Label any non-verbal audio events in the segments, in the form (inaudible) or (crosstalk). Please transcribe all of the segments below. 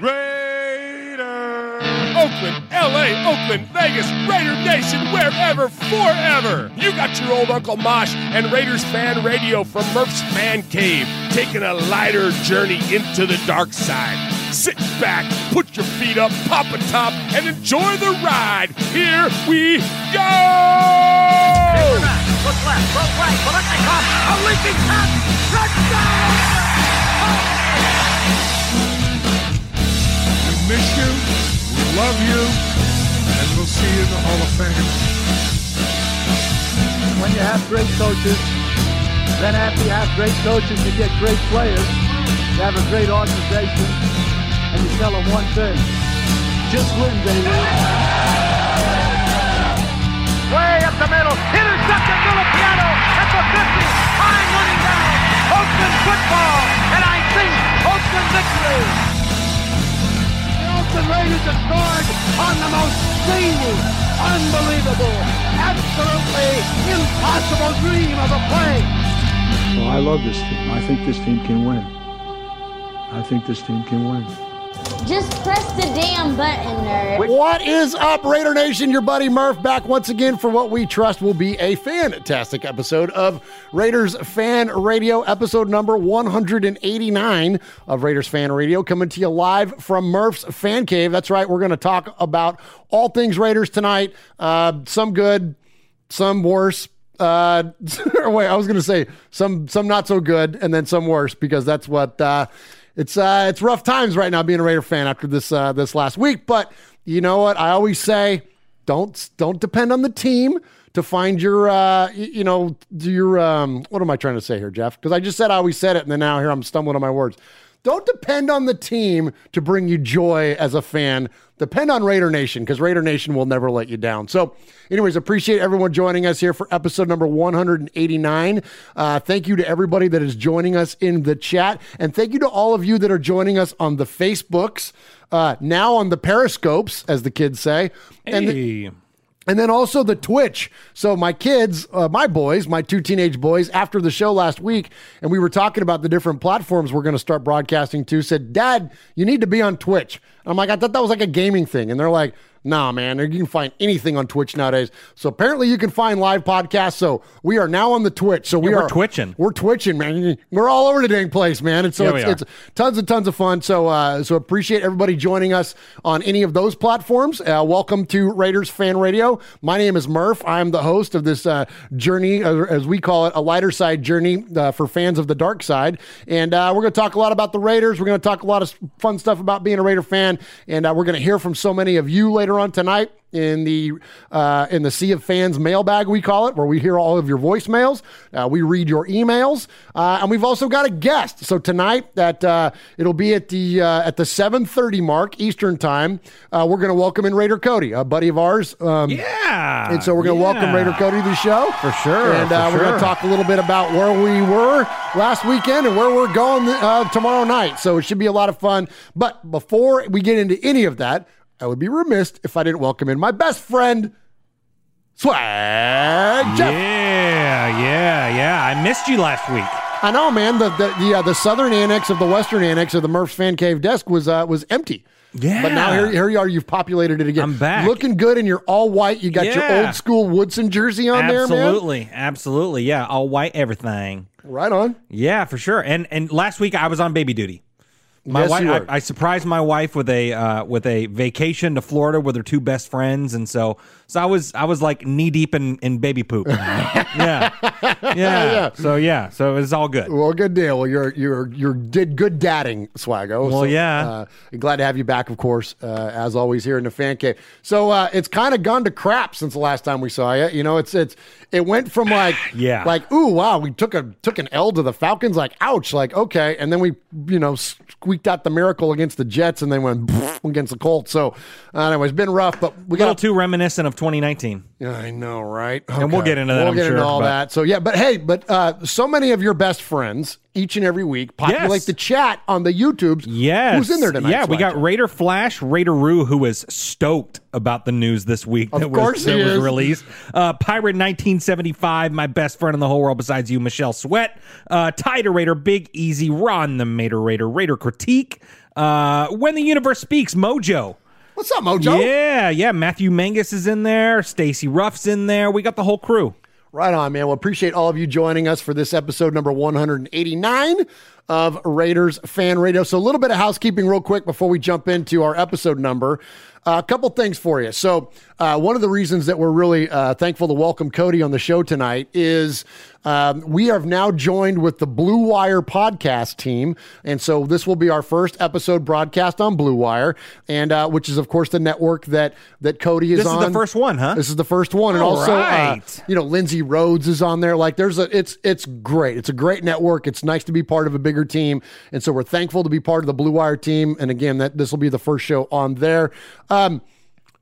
Raider! Oakland, LA, Oakland, Vegas, Raider Nation, wherever, forever! You got your old Uncle Mosh and Raiders fan radio from Murph's Man Cave, taking a lighter journey into the dark side. Sit back, put your feet up, pop a top, and enjoy the ride. Here we go! Look left, look right, Biletnikoff, a leaping pass, touchdown! We miss you, we love you, and we'll see you in the Hall of Fame. When you have great coaches, then after you have great coaches, you get great players. You have a great organization, and you tell them one thing: just win, baby. Way up the middle, intercepted Piano at the 50, high running down. Oakland football, and I think Oakland victory. The Raiders scored on the most zany, unbelievable, absolutely impossible dream of a play. Well, I love this team. I think this team can win. I think this team can win. Just press the damn button, nerd. What is up, Raider Nation? Your buddy Murph back once again for what we trust will be a fantastic episode of Raiders Fan Radio, episode number 189 of Raiders Fan Radio, coming to you live from Murph's Fan Cave. That's right, we're going to talk about all things Raiders tonight. Uh, some good, some worse. Uh, (laughs) wait, I was going to say some some not so good, and then some worse because that's what. Uh, it's uh, it's rough times right now being a Raider fan after this uh, this last week. But you know what? I always say, don't don't depend on the team to find your uh, you know your um, what am I trying to say here, Jeff? Because I just said I always said it, and then now here I'm stumbling on my words. Don't depend on the team to bring you joy as a fan. Depend on Raider Nation because Raider Nation will never let you down. So, anyways, appreciate everyone joining us here for episode number 189. Uh, thank you to everybody that is joining us in the chat. And thank you to all of you that are joining us on the Facebooks, uh, now on the Periscopes, as the kids say. And the- Hey. And then also the Twitch. So my kids, uh, my boys, my two teenage boys, after the show last week, and we were talking about the different platforms we're going to start broadcasting to, said, "Dad, you need to be on Twitch." And I'm like, I thought that was like a gaming thing, and they're like. Nah, man, you can find anything on Twitch nowadays. So apparently, you can find live podcasts. So we are now on the Twitch. So we Yeah, we're are twitching. We're twitching, man. We're all over the dang place, man. And so Yeah, it's, it's tons and tons of fun. So uh, so appreciate everybody joining us on any of those platforms. Uh, welcome to Raiders Fan Radio. My name is Murph. I am the host of this uh, journey, uh, as we call it, a lighter side journey uh, for fans of the dark side. And uh, we're going to talk a lot about the Raiders. We're going to talk a lot of fun stuff about being a Raider fan, and uh, we're going to hear from so many of you later on tonight in the uh, in the Sea of Fans mailbag we call it, where we hear all of your voicemails. Uh, we read your emails, uh, and we've also got a guest. So tonight, that uh, it'll be at the uh, at the seven thirty mark Eastern time. Uh, we're going to welcome in Raider Cody, a buddy of ours. Um, Yeah. and so we're going to welcome yeah. Raider Cody to the show For sure, and for uh, we're going to talk a little bit about where we were last weekend and where we're going uh, tomorrow night. So it should be a lot of fun. But before we get into any of that, I would be remiss if I didn't welcome in my best friend, Swag Jeff. Yeah, yeah, yeah. I missed you last week. I know, man. The the the, uh, the southern annex of the western annex of the Murph's Fan Cave desk was uh, was empty. Yeah. But now here, here you are. You've populated it again. I'm back. Looking good, and you're all white. You got your old school Woodson jersey on there, man. absolutely, absolutely. Yeah, all white everything. Right on. Yeah, for sure. And and last week I was on baby duty. My Yes, wife. I, I surprised my wife with a uh, with a vacation to Florida with her two best friends, and so so I was I was like knee deep in, in baby poop. (laughs) yeah. yeah, So yeah, so it's all good. Well, good deal. Well, you're you're you're did good dadding, Swaggo. Well, So, yeah. Uh, glad to have you back, of course, uh, as always here in the fan cave. So uh, it's kind of gone to crap since the last time we saw you. You know, it's it's it went from like (sighs) Yeah. like ooh wow, we took a took an L to the Falcons, like ouch, like okay, and then we you know squeaked out the miracle against the Jets, and they went (laughs) against the Colts. So uh, anyway, it's been rough, but we A little got too reminiscent of 2019. yeah, I know, right? And we'll get into that, We'll I'm get into sure, all but- that. So yeah, but hey, but uh, so many of your best friends each and every week populate Yes. the chat on the YouTubes. Yes. who's in there tonight? Yeah, we got Raider Flash, Raider Roo, who was stoked about the news this week Of that was, course that he was released. Uh, Pirate 1975, my best friend in the whole world besides you, Michelle Sweat. Uh, Tider Raider, Big Easy, Ron the Mater Raider, Raider Critique. Uh, when the Universe Speaks, Mojo. What's up, Mojo? Yeah, yeah. Matthew Mangus is in there. Stacy Ruff's in there. We got the whole crew. Right on, man. Well, appreciate all of you joining us for this episode number 189 of Raiders Fan Radio. So, a little bit of housekeeping, real quick, before we jump into our episode number. Uh, a couple things for you. So, uh, one of the reasons that we're really uh, thankful to welcome Cody on the show tonight is um, we have now joined with the Blue Wire podcast team, and so this will be our first episode broadcast on Blue Wire, and uh, which is of course the network that that Cody is This is on. the first one, huh? This is the first one, and All also uh, you know Lindsey Rhodes is on there. Like there's a it's it's great. It's a great network. It's nice to be part of a bigger team, and so we're thankful to be part of the Blue Wire team. And again, that this will be the first show on there. Um,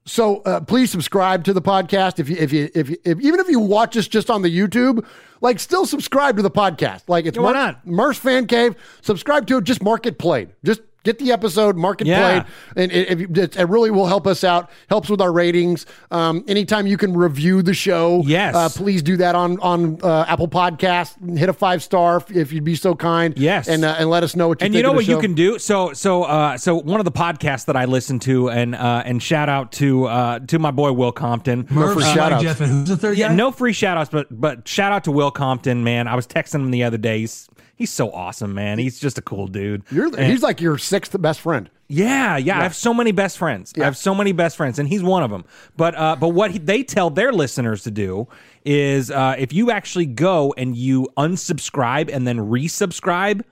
so uh, please subscribe to the podcast if you if you if, you, if even if you watch us just on the YouTube, like still subscribe to the podcast. Like it's Yeah, why not? Murph's Fan Cave. Subscribe to it. Just mark it played. Just get the episode, mark it Yeah. played, and it, it, it really will help us out. Helps with our ratings. Um, anytime you can review the show, Yes. uh, please do that on on uh, Apple Podcast. Hit a five star if, if you'd be so kind. Yes. and uh, and let us know what you and think you know of the what you can do so so uh so one of the podcasts that i listen to and uh and shout out to uh to my boy will compton No free Uh, shout outs. Jeff and who's the third yeah guy? no free shout outs but but shout out to will compton man i was texting him the other day he's he's so awesome man he's just a cool dude You're, And- he's like your sixth best friend. yeah, yeah, I have so many best friends. I have so many best friends, and he's one of them. But uh, but what he, they tell their listeners to do is uh, if you actually go and you unsubscribe and then resubscribe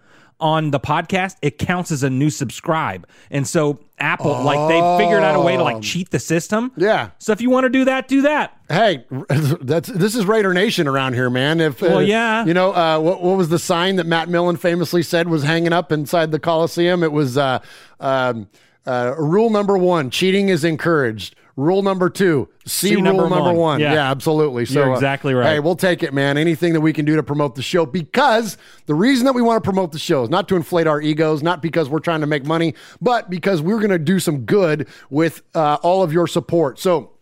on the podcast, it counts as a new subscribe. And so Apple, like they figured out a way to like cheat the system. Yeah. So if you want to do that, do that. Hey, (laughs) that's this is Raider Nation around here, man. If Well, uh, yeah. you know uh, what, what was the sign that Matt Millen famously said was hanging up inside the Coliseum? It was uh, um, uh, rule number one: cheating is encouraged. Rule number two: see, See rule number number, one. one. Yeah. Yeah, absolutely. So You're uh, exactly right. Hey, we'll take it, man. Anything that we can do to promote the show, because the reason that we want to promote the show is not to inflate our egos, not because we're trying to make money, but because we're going to do some good with uh, all of your support. So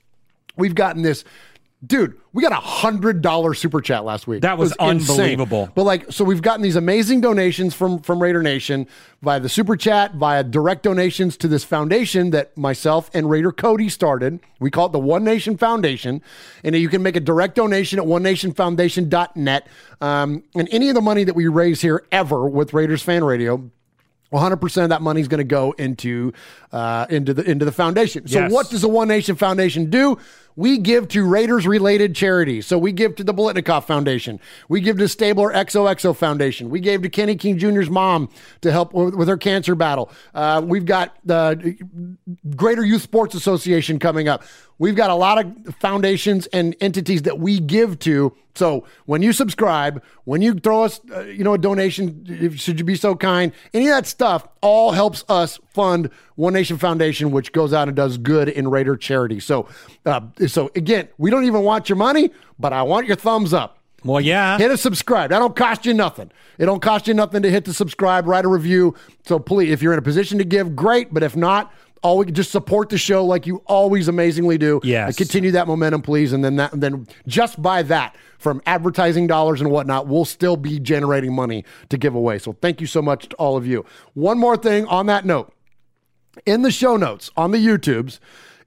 we've gotten this. Dude, we got a hundred dollar super chat last week. That was insane. unbelievable. But like, so we've gotten these amazing donations from from Raider Nation via the super chat, via direct donations to this foundation that myself and Raider Cody started. We call it the One Nation Foundation, and you can make a direct donation at onenationfoundation.net. Um, and any of the money that we raise here ever with Raiders Fan Radio. 100% of that money is going to go into uh, into the into the foundation. So Yes. what does the One Nation Foundation do? We give to Raiders related charities. So we give to the Biletnikoff Foundation. We give to Stabler XOXO Foundation. We gave to Kenny King Jr.'s mom to help with, her cancer battle. Uh, we've got the Greater Youth Sports Association coming up. We've got a lot of foundations and entities that we give to. So when you subscribe, when you throw us, uh, you know, a donation, should you be so kind, any of that stuff all helps us fund One Nation Foundation, which goes out and does good in Raider charity. So, uh, so again, we don't even want your money, but I want your thumbs up. Well, yeah. Hit a subscribe. That don't cost you nothing. It don't cost you nothing to hit the subscribe, write a review. So please, if you're in a position to give, great. But if not, all we can just support the show like you always amazingly do. Yes. And continue that momentum, please. And then that, and then just by that, from advertising dollars and whatnot, we'll still be generating money to give away. So thank you so much to all of you. One more thing on that note in the show notes on the YouTubes,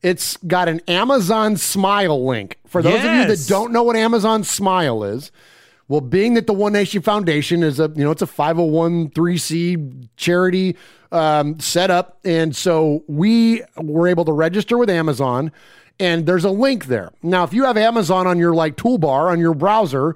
it's got an Amazon Smile link. For those of you that don't know what Amazon Smile is, Well, being that the One Nation Foundation is a you know it's a 501c charity um, setup, and so we were able to register with Amazon, and there's a link there. Now, if you have Amazon on your like toolbar on your browser,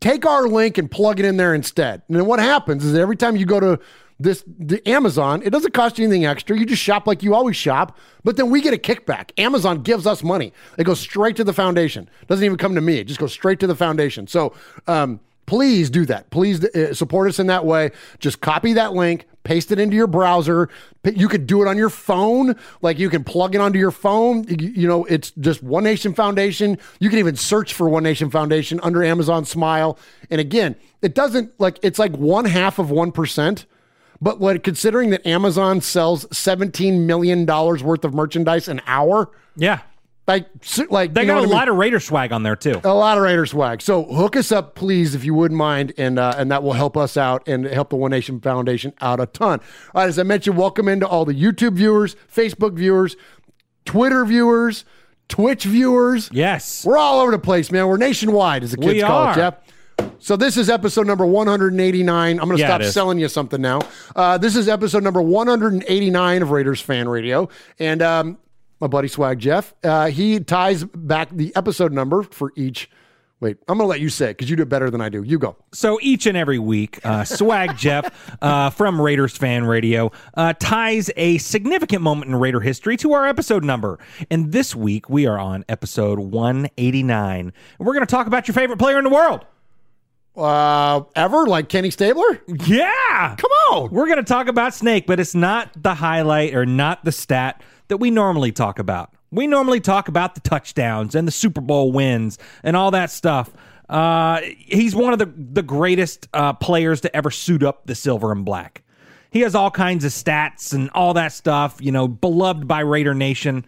take our link and plug it in there instead. And then what happens is every time you go to this the Amazon, it doesn't cost you anything extra. You just shop like you always shop, but then we get a kickback. Amazon gives us money. It goes straight to the foundation. Doesn't even come to me. It just goes straight to the foundation. So um, please do that. Please uh, support us in that way. Just copy that link, paste it into your browser. You could do it on your phone. Like you can plug it onto your phone. You, you know, it's just One Nation Foundation. You can even search for One Nation Foundation under Amazon Smile. And again, it doesn't like it's like one half of one percent. But what considering that Amazon sells seventeen million dollars worth of merchandise an hour, Yeah. like like They got a mean? lot of Raider swag on there too. a lot of Raider swag. So hook us up, please, if you wouldn't mind, and uh, and that will help us out and help the One Nation Foundation out a ton. All right, as I mentioned, welcome into all the YouTube viewers, Facebook viewers, Twitter viewers, Twitch viewers. Yes. We're all over the place, man. We're nationwide, as the kids We call are. it, Jeff. So this is episode number 189. I'm going to Yeah, stop selling you something now. Uh, this is episode number 189 of Raiders Fan Radio, and um, my buddy Swag Jeff, uh, he ties back the episode number for each. Wait, I'm going to let you say it because you do it better than I do. You go. So each and every week, uh, Swag (laughs) Jeff uh, from Raiders Fan Radio uh, ties a significant moment in Raider history to our episode number. And this week, we are on episode 189. And we're going to talk about your favorite player in the world. Uh, ever like Kenny Stabler? Yeah. Come on. We're going to talk about Snake, but it's not the highlight or not the stat that we normally talk about. We normally talk about the touchdowns and the Super Bowl wins and all that stuff. Uh, he's one of the, the greatest uh, players to ever suit up the silver and black. He has all kinds of stats and all that stuff, you know, beloved by Raider Nation.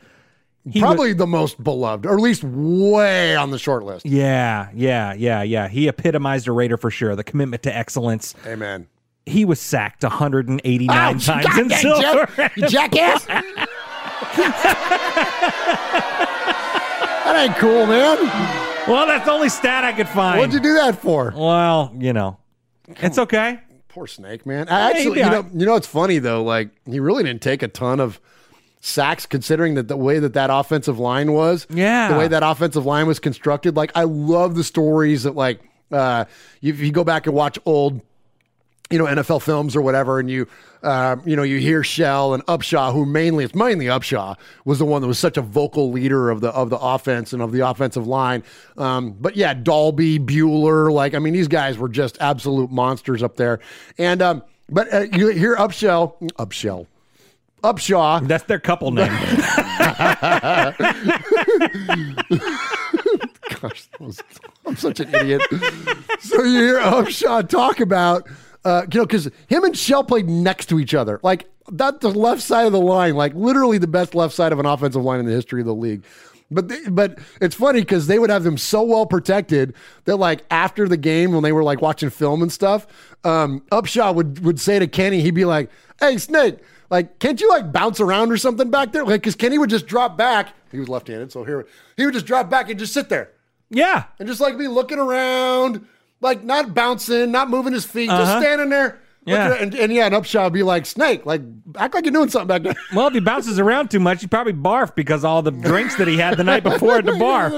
He Probably the most beloved, or at least way on the short list. yeah, yeah, yeah, yeah. He epitomized a Raider for sure. The commitment to excellence. Amen. He was sacked 189 Oh, times God in silver. Jeff, jackass. that ain't cool, man. Well, that's the only stat I could find. What'd you do that for? Well, you know, it's okay. Poor Snake, man. I actually, yeah. you know, you know, it's funny though. Like he really didn't take a ton of sacks, considering that the way that that offensive line was. Yeah. the way that offensive line was constructed. Like I love the stories that like uh, if you go back and watch old you know NFL films or whatever, and you um, you know you hear Shell and Upshaw, who mainly it's mainly Upshaw was the one that was such a vocal leader of the of the offense and of the offensive line. Um, but yeah, Dalby, Buehler, like I mean, these guys were just absolute monsters up there. And um, but uh, you hear Upshell, Upshell, Upshaw. That's their couple name. (laughs) Gosh, was- I'm such an idiot. so you hear Upshaw talk about, uh, you know, because him and Shell played next to each other. Like, that the left side of the line, like literally the best left side of an offensive line in the history of the league. But they, but it's funny because they would have them so well protected that like after the game when they were like watching film and stuff, um, Upshaw would would say to Kenny, he'd be like, "Hey Snake, like can't you like bounce around or something back there?" Like because Kenny would just drop back. He was left-handed, so here he would just drop back and just sit there yeah. and just like be looking around, like not bouncing, not moving his feet, just Uh-huh. standing there. Yeah. and, and yeah, an Upshaw would be like snake, like act like you're doing something back there. (laughs) Well, if he bounces around too much, he probably barf because all the drinks that he had the night before at the (laughs) bar.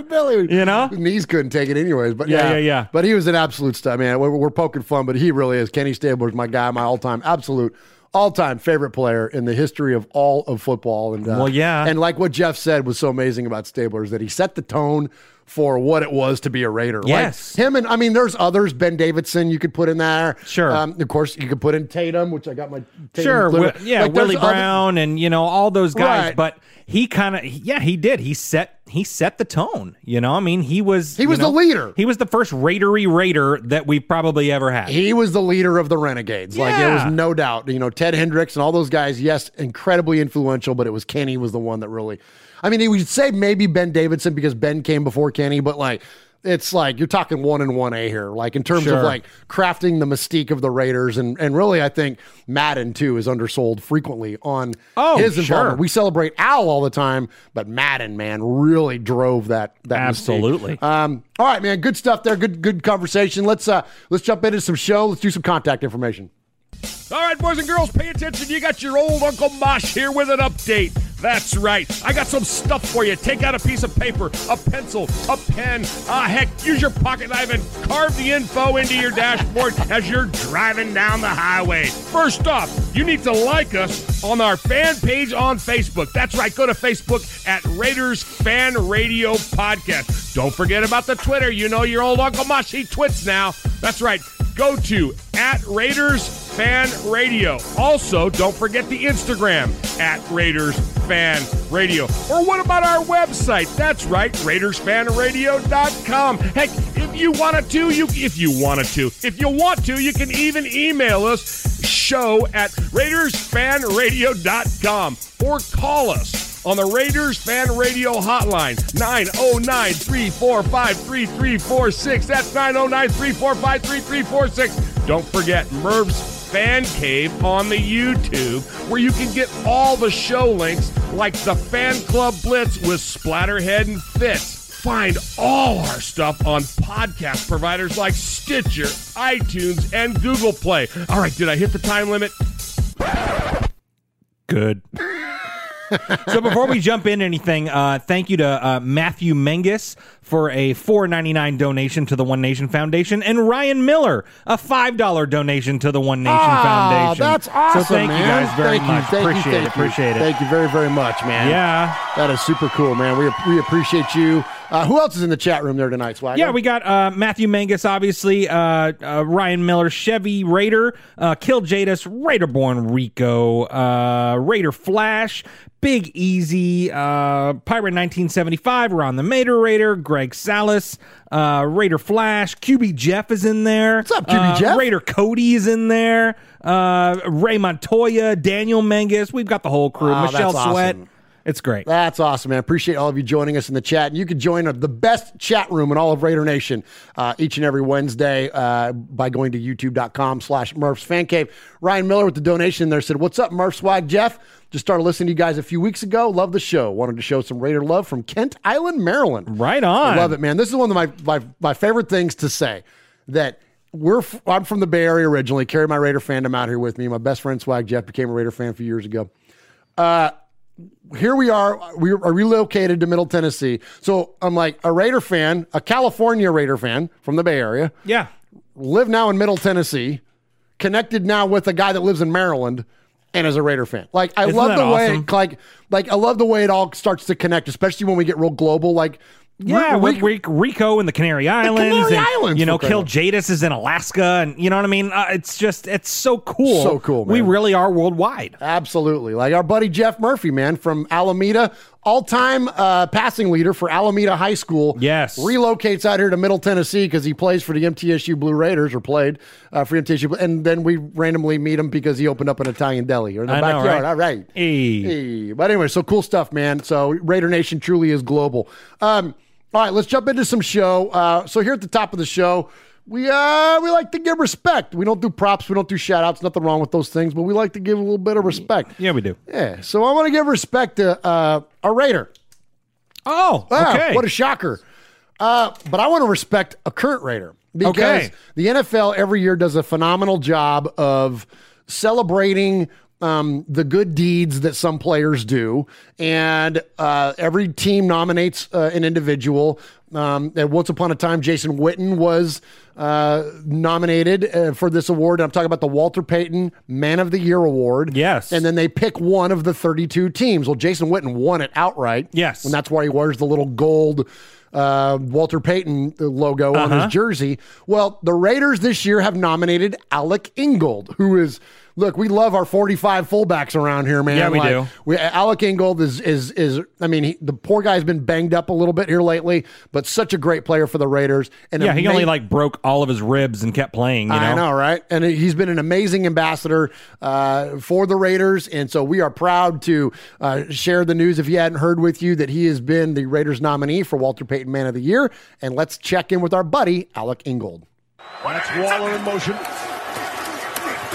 You know? his knees couldn't take it anyways. But Yeah, yeah, yeah, yeah. But he was an absolute stud, man. We're, we're poking fun, but he really is. Kenny Stabler's my guy, my all time, absolute, all time favorite player in the history of all of football. And uh, Well, yeah. and like what Jeff said was so amazing about Stabler is that he set the tone for what it was to be a Raider. Like, Yes. him and I mean, there's others. Ben Davidson, you could put in there. Sure. Um, of course, you could put in Tatum, which I got my Tatum Sure, Wi- yeah, like, Willie other- Brown and you know all those guys, Right. but he kind of yeah he did he set he set the tone. You know, I mean he was He was the leader. He was the first Raidery Raider that we've probably ever had. He was the leader of the Renegades. Like there was no doubt. You know, Ted Hendricks and all those guys, yes, incredibly influential, but it was Kenny was the one that really I mean, he would say maybe Ben Davidson because Ben came before Kenny, but like it's like you're talking one and one A here, like in terms Sure. of like crafting the mystique of the Raiders, and and really, I think Madden too is undersold frequently on Oh, his sure. We celebrate Al all the time, but Madden, man, really drove that. that mystique. Absolutely. Um, all right, man, good stuff there. Good good conversation. Let's uh let's jump into some show. Let's do some contact information. All right, boys and girls, pay attention. You got your old Uncle Mosh here with an update. That's right. I got some stuff for you. Take out a piece of paper, a pencil, a pen. Ah, heck, use your pocket knife and carve the info into your dashboard as you're driving down the highway. First off, you need to like us on our fan page on Facebook. That's right. Go to Facebook at Raiders Fan Radio Podcast. Don't forget about the Twitter. You know your old Uncle Mosh, he twits now. That's right go to at Raiders Fan Radio. Also, don't forget the Instagram at Raiders Fan Radio. Or what about our website? That's right, RaidersFanRadio.com. Heck, if you wanted to, you if you wanted to, if you want to, you can even email us show at RaidersFanRadio.com or call us on the Raiders Fan Radio Hotline, 909 345 3346. That's 909 345 3346. Don't forget Murph's Fan Cave on the YouTube, where you can get all the show links like the Fan Club Blitz with Splatterhead and Fitz. Find all our stuff on podcast providers like Stitcher, iTunes, and Google Play. All right, did I hit the time limit? Good. So before we jump in anything, uh, thank you to uh, Matthew Mengus for a four ninety nine donation to the One Nation Foundation, and Ryan Miller a five dollar donation to the One Nation Ah, Foundation. that's awesome, So thank man. you guys very Thank you, much. you, appreciate thank it. you. Appreciate it. Thank you very, very much, man. Yeah. That is super cool, man. We, we appreciate you. Uh, who else is in the chat room there tonight, Swagger? Yeah, we got uh, Matthew Mangus, obviously, uh, uh, Ryan Miller, Chevy Raider, uh, Kill Jadis, Raiderborn Rico, uh, Raider Flash, Big Easy, uh, Pirate 1975, Ron the Mater Raider, Greg Salas, uh, Raider Flash, QB Jeff is in there. What's up, QB Jeff? Raider Cody is in there. Uh, Ray Montoya, Daniel Mangus. We've got the whole crew. Wow, Michelle Sweat. awesome. It's great. That's awesome, man. Appreciate all of you joining us in the chat. And you can join the best chat room in all of Raider Nation uh, each and every Wednesday uh, by going to youtube.com slash Murph's Fan Cave. Ryan Miller with the donation there said, What's up, Murph Swag Jeff? Just started listening to you guys a few weeks ago. Love the show. Wanted to show some Raider love from Kent Island, Maryland. Right on. I love it, man. This is one of my, my, my favorite things to say that we're f- I'm from the Bay Area originally. Carried my Raider fandom out here with me. My best friend Swag Jeff became a Raider fan a few years ago. Uh, here we are. We are relocated to Middle Tennessee. So I'm like a Raider fan, a California Raider fan from the Bay Area. Yeah. Live now in Middle Tennessee. Connected now with a guy that lives in Maryland and is a Raider fan. Like I Isn't love the way awesome? it, like like I love the way it all starts to connect, especially when we get real global. Like Yeah, Rick, Rico in the Canary Islands. Canary and, Islands, You know, Kill Jadis is in Alaska, and you know what I mean. Uh, it's just it's so cool. So cool, We really are worldwide. Absolutely. Like our buddy Jeff Murphy, man, from Alameda, all time uh, passing leader for Alameda High School. Yes. Relocates out here to Middle Tennessee because he plays for the MTSU Blue Raiders or played uh, for MTSU. And then we randomly meet him because he opened up an Italian deli or in the I know, backyard. right? All right. Hey. Hey. But anyway, so cool stuff, man. So Raider Nation truly is global. Um, all right, let's jump into some show. Uh, so here at the top of the show, we uh we like to give respect. We don't do props, we don't do shout outs, nothing wrong with those things, but we like to give a little bit of respect. Yeah, we do. Yeah. So I want to give respect to uh, a Raider. Oh, Ah, okay. What a shocker. Uh, but I want to respect a current Raider because Okay. the NFL every year does a phenomenal job of celebrating um, the good deeds that some players do. And uh, every team nominates uh, an individual. Um, and once upon a time, Jason Witten was uh, nominated uh, for this award. And I'm talking about the Walter Payton Man of the Year Award. Yes. And then they pick one of the 32 teams. Well, Jason Witten won it outright. Yes. And that's why he wears the little gold uh, Walter Payton logo on Uh-huh. his jersey. Well, the Raiders this year have nominated Alec Ingold, who is look, we love our 45 fullbacks around here, man. Yeah, we Like, do. We, Alec Ingold is is is. I mean, he, the poor guy's been banged up a little bit here lately, but such a great player for the Raiders. And Yeah, he only like broke all of his ribs and kept playing. You know, I know, right? And he's been an amazing ambassador uh, for the Raiders, and so we are proud to uh, share the news. If you hadn't heard with you, that he has been the Raiders nominee for Walter Payton Man of the Year. And let's check in with our buddy Alec Ingold. That's Waller in motion.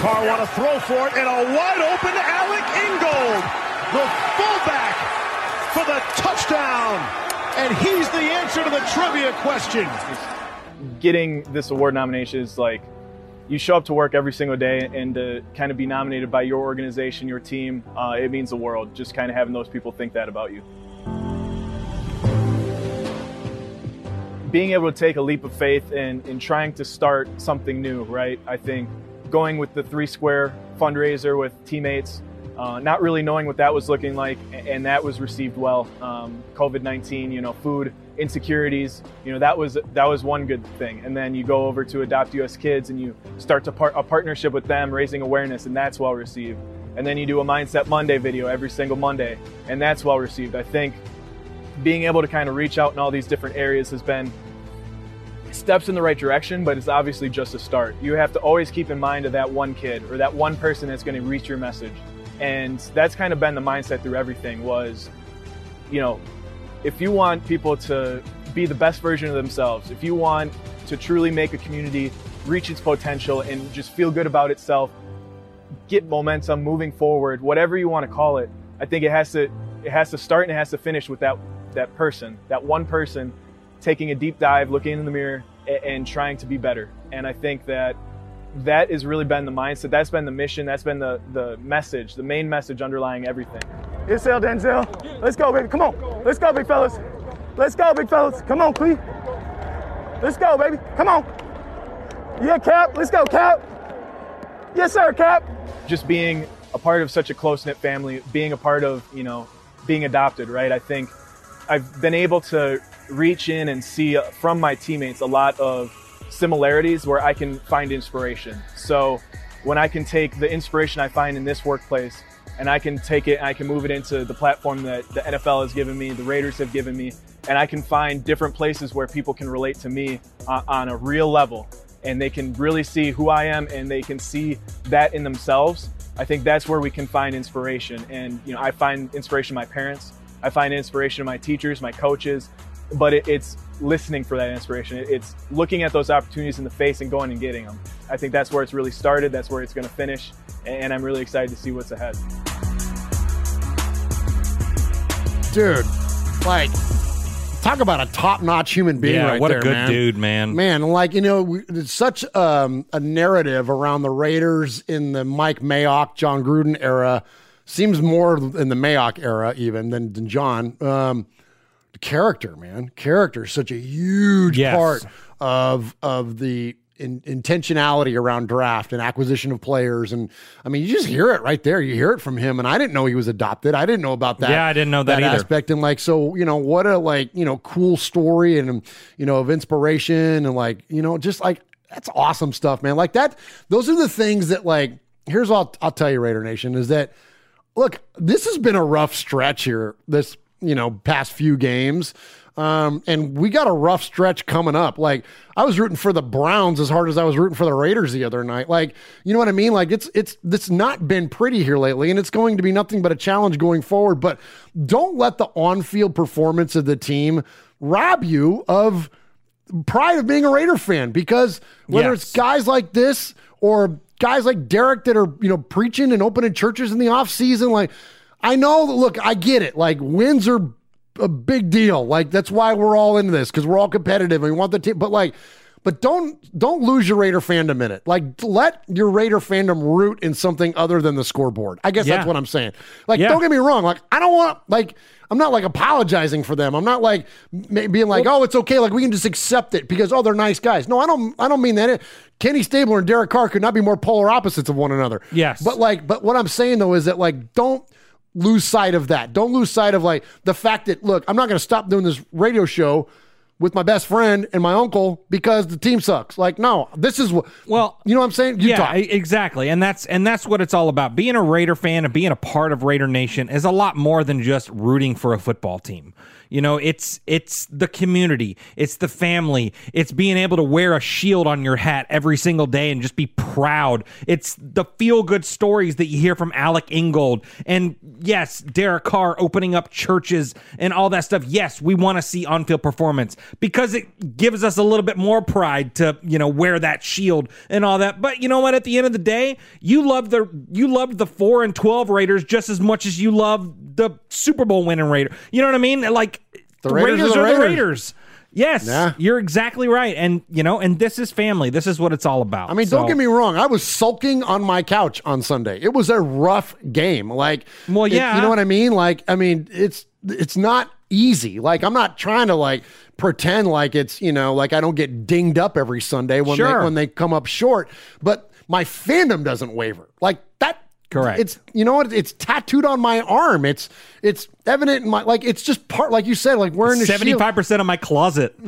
Carr want to throw for it, and a wide open Alec Ingold, the fullback for the touchdown. And he's the answer to the trivia question. getting this award nomination is like you show up to work every single day and to kind of be nominated by your organization, your team, uh, it means the world. Just kind of having those people think that about you. Being able to take a leap of faith and in trying to start something new, right? I think going with the three square fundraiser with teammates, uh, not really knowing what that was looking like, and that was received well. Um, COVID nineteen, you know, food insecurities, you know, that was that was one good thing. And then you go over to Adopt US Kids and you start to part a partnership with them, raising awareness, and that's well received. And then you do a Mindset Monday video every single Monday, and that's well received. I think being able to kind of reach out in all these different areas has been steps in the right direction, but it's obviously just a start. You have to always keep in mind of that one kid or that one person that's going to reach your message. And that's kind of been the mindset through everything was, you know, if you want people to be the best version of themselves, if you want to truly make a community reach its potential and just feel good about itself, get momentum moving forward, whatever you want to call it, I think it has to it has to start and it has to finish with that that person, that one person taking a deep dive, looking in the mirror and, trying to be better. And I think that that has really been the mindset. That's been the mission. That's been the the message, the main message underlying everything. Denzel, Denzel. Let's go, baby. Come on. Let's go, big fellas. Let's go, big fellas. Come on, Clee. Let's go, baby. Come on. Yeah, Cap. Let's go, Cap. Yes, sir, Cap. just being a part of such a close knit family, being a part of, you know, being adopted, right? I think I've been able to reach in and see uh, from my teammates a lot of similarities where I can find inspiration. So when I can take the inspiration I find in this workplace and I can take it and I can move it into the platform that the NFL has given me, the Raiders have given me, and I can find different places where people can relate to me uh, on a real level and they can really see who I am and they can see that in themselves. I think that's where we can find inspiration. And, you know, I find inspiration in my parents, I find inspiration in my teachers, my coaches, but it, it's listening for that inspiration. It- It's looking at those opportunities in the face and going and getting them. I think that's where it's really started, that's where it's going to finish, and I'm really excited to see what's ahead. dude. Like, talk about a top-notch human being. Yeah, right what a good man. dude, man. Man, like you know, we- such um, a narrative around the Raiders in the Mike Mayock, Jon Gruden era. Seems more in the Mayock era even than, than Jon. Um, the character, man, character is such a huge Yes. part of of the in, intentionality around draft and acquisition of players. And I mean, you just hear it right there. You hear it from him. And I didn't know he was adopted. I didn't know about that. Yeah, I didn't know that either. aspect. And like, so you know, what a like you know cool story and you know of inspiration and like you know just like that's awesome stuff, man. Like that. Those are the things that like. Here's what I'll, I'll tell you, Raider Nation, is that look, this has been a rough stretch here. This you know past few games. Um, and we got a rough stretch coming up. Like I was rooting for the Browns as hard as I was rooting for the Raiders the other night. Like, you know what I mean? Like it's it's it's not been pretty here lately, and it's going to be nothing but a challenge going forward. But don't let the on-field performance of the team rob you of pride of being a Raider fan because whether Yes. it's guys like this or guys like Derek that are, you know, preaching and opening churches in the off season, like I know that look, I get it. Like wins are a big deal. Like that's why we're all into this because we're all competitive and we want the team. But like, but don't don't lose your Raider fandom in it. Like let your Raider fandom root in something other than the scoreboard. I guess Yeah. that's what I'm saying. Like Yeah. don't get me wrong. Like I don't want like I'm not like apologizing for them. I'm not like being like, oh, it's okay. Like we can just accept it because oh, they're nice guys. No, I don't. I don't mean that. Kenny Stabler and Derek Carr could not be more polar opposites of one another. Yes. But like, but what I'm saying though is that like, don't lose sight of that. Don't lose sight of like the fact that look, I'm not going to stop doing this radio show with my best friend and my uncle because the team sucks. Like, no, this is what. Well, you know what I'm saying? You yeah, talk. exactly, and that's and that's what it's all about. Being a Raider fan and being a part of Raider Nation is a lot more than just rooting for a football team. You know, it's it's the community, it's the family, it's being able to wear a shield on your hat every single day and just be proud. It's the feel good stories that you hear from Alec Ingold, and yes, Derek Carr opening up churches and all that stuff. Yes, we want to see on field performance because it gives us a little bit more pride to you know wear that shield and all that. But you know what? At the end of the day, you love the you loved the four and twelve Raiders just as much as you love the Super Bowl winning Raider. You know what I mean? Like The Raiders are the are the Raiders. Raiders. Yes, Yeah. you're exactly right, and you know, and this is family. This is what it's all about. I mean, don't get me wrong. I was sulking on my couch on Sunday. It was a rough game. Like, Well, it- yeah. you know what I mean. Like, I mean, it's it's not easy. Like, I'm not trying to like pretend like it's you know like I don't get dinged up every Sunday when Sure. they when they come up short. But my fandom doesn't waver. Like that. Correct. It's you know what? It's tattooed on my arm. It's it's evident in my like. It's just part like you said. Like wearing. Seventy five percent of my closet. (laughs)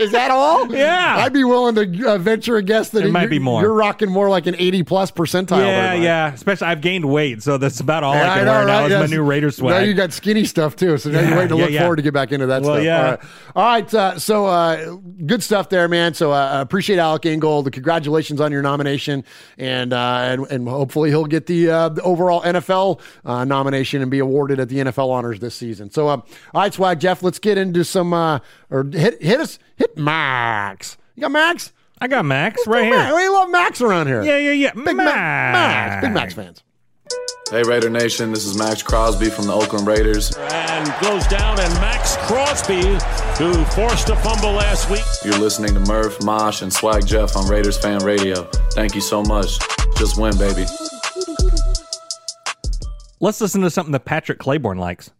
Is that all? (laughs) Yeah. I'd be willing to uh, venture a guess that It might you're- be more. You're rocking more like an 80 plus percentile. yeah, there, yeah. Especially I've gained weight, so that's about all Yeah, I can know, wear now right? is my Yes. new Raider Now you got skinny stuff too, so now Yeah, you're waiting to yeah, look yeah. forward to get back into that Well, stuff. yeah. All right, all right. Uh, so uh, good stuff there, man. So uh, I appreciate Alec Ingold. Congratulations on your nomination, and uh, and, and hopefully he'll get the, uh, the overall NFL uh, nomination and be awarded at the NFL honors this season. So um, all right, swag Jeff. Let's get into some uh, or hit hit us hit Max. You got Max? I got Max Let's right do here. Max. We love Max around here. Yeah, yeah, yeah. Big Ma- Max. Big Max fans. Hey Raider Nation, this is Maxx Crosby from the Oakland Raiders. And goes down, and Maxx Crosby, who forced a fumble last week. You're listening to Murph, Mosh, and Swag Jeff on Raiders Fan Radio. Thank you so much. Just win, baby. Let's listen to something that Patrick Claybon likes.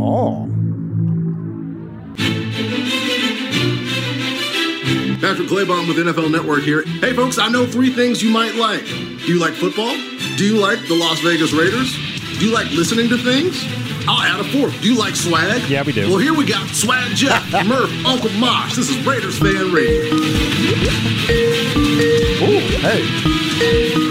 Oh. Patrick Claybon with NFL Network here. Hey, folks, I know three things you might like. Do you like football? Do you like the Las Vegas Raiders? Do you like listening to things? I'll add a fourth. Do you like swag? Yeah, we do. Well, here we got Swag Jeff, (laughs) Murph, Uncle Mosh. This is Raiders Fan Radio. Ooh, hey.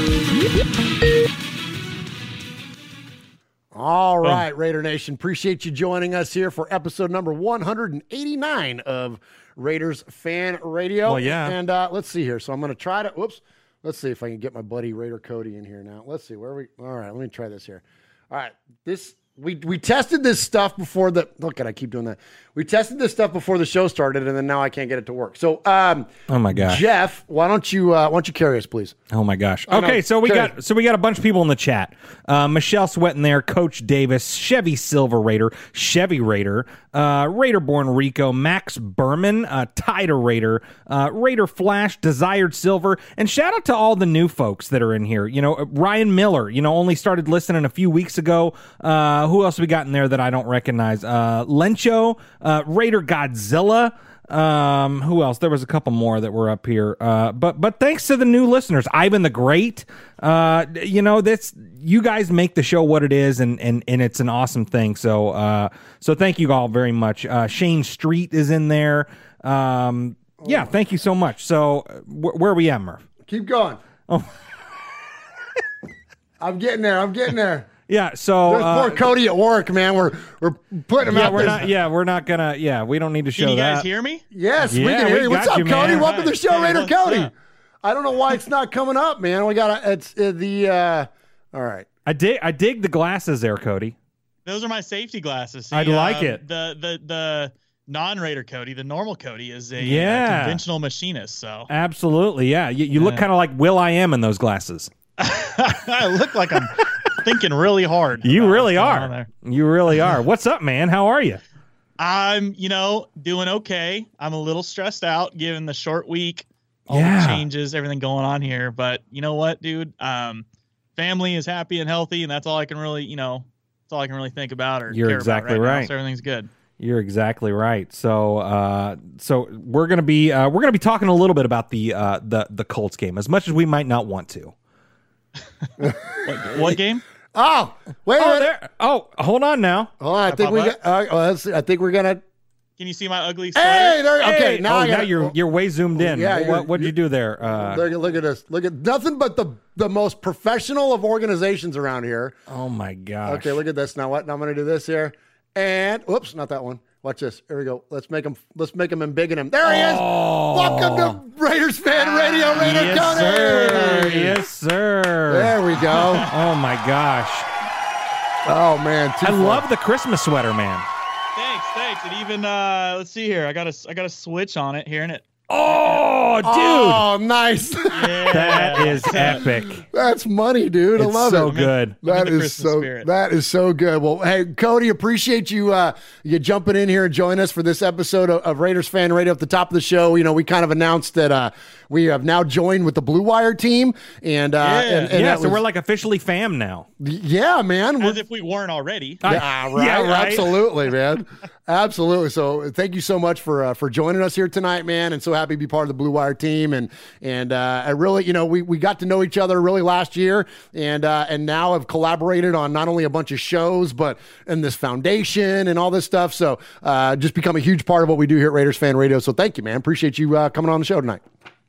All oh. right, Raider Nation. Appreciate you joining us here for episode number 189 of Raiders Fan Radio. Well, yeah. And uh, let's see here. So I'm going to try to, whoops. Let's see if I can get my buddy Raider Cody in here now. Let's see where are we. All right, let me try this here. All right, this we we tested this stuff before the. Look at I keep doing that. We tested this stuff before the show started, and then now I can't get it to work. So, um, Oh my gosh. Jeff, why don't you uh, why don't you carry us, please? Oh my gosh. I know. Okay, so we Okay. got so we got a bunch of people in the chat. Uh, Michelle Sweat in there, Coach Davis, Chevy Silver Raider, Chevy Raider, uh, Raider Born Rico, Max Berman, uh, Tider Raider, uh, Raider Flash, Desired Silver, and shout out to all the new folks that are in here. You know, uh, Ryan Miller. You know, only started listening a few weeks ago. Uh, who else we got in there that I don't recognize? Uh, Lencho, uh, Raider Godzilla. Um, who else? There was a couple more that were up here. Uh, but but thanks to the new listeners, Ivan the Great. Uh, you know that's you guys make the show what it is, and and and it's an awesome thing. So uh, so thank you all very much. Uh, Shane Street is in there. Um, yeah, thank you so much. So wh- where are we at, Murph? Keep going. Oh. (laughs) I'm getting there. I'm getting there. Yeah, so There's uh, poor Cody at work, man. We're we're putting him yeah, out we're there. not. Yeah, we're not gonna. Yeah, we don't need to show Can you guys that. hear me? Yes, we Yeah, can hear we you. What's up, you, Cody? man. Welcome to the show, Hey, Raider Cody. up? I don't know why it's not coming up, man. We got to it's uh, the uh all right. I dig. I dig the glasses there, Cody. Those are my safety glasses. See, I'd like um, it. The the the non-raider Cody, the normal Cody, is a uh, Yeah. conventional machinist. So Absolutely, yeah. You, you look kind of like Will I Am in those glasses. (laughs) I look like I'm thinking really hard. You really what's going on are. You really are. What's up, man? How are you? I'm, you know, doing okay. I'm a little stressed out given the short week, all Yeah. the changes, everything going on here. But you know what, dude? Um, family is happy and healthy, and that's all I can really, you know, that's all I can really think about or You're care exactly about right. now, so everything's good. You're exactly right. So, uh, so we're gonna be uh, we're gonna be talking a little bit about the uh, the the Colts game, as much as we might not want to. (laughs) What, what game? Oh, wait a Oh, minute. there. Oh, hold on now. Hold on, I think we got, uh, well, let's see. I think we're gonna Can you see my ugly sweater? Hey, there. Okay, Hey, now oh, I now got you're you're way zoomed in. Yeah, what what'd you do there? Uh, Look, look at this. Look at nothing but the the most professional of organizations around here. oh my god. Okay, look at this. Now what? Now I'm going to do this here. And whoops, not that one. Watch this. Here we go. Let's make him. Let's make him embiggen him. There he is. Welcome to Raiders fan radio, Raider Oh. yes, Cody. sir. Yes, sir. There we go. Oh my gosh. Oh man, I fun. love the Christmas sweater, man. Thanks, thanks. And even uh let's see here. I got a I got a switch on it here and it Oh, dude. Oh, nice. (laughs) That is epic. That's money, dude. I It's love so it. good. That the is Christmas so. spirit. That is so good. Well, hey, Cody, appreciate you uh, you jumping in here and joining us for this episode of, of Raiders Fan Radio. At the top of the show, you know, we kind of announced that uh, we have now joined with the Blue Wire team, and uh, and, and yeah, so was- we're like officially fam now. yeah, man. as if we weren't already. Yeah, right, yeah, right. Absolutely, man. Absolutely. So, thank you so much for uh, for joining us here tonight, man. And so happy to be part of the Blue Wire team. And and uh, I really, you know, we, we got to know each other really last year, and uh, and now have collaborated on not only a bunch of shows, but in this foundation and all this stuff. So, uh, just become a huge part of what we do here at Raiders Fan Radio. So, thank you, man. Appreciate you uh, coming on the show tonight.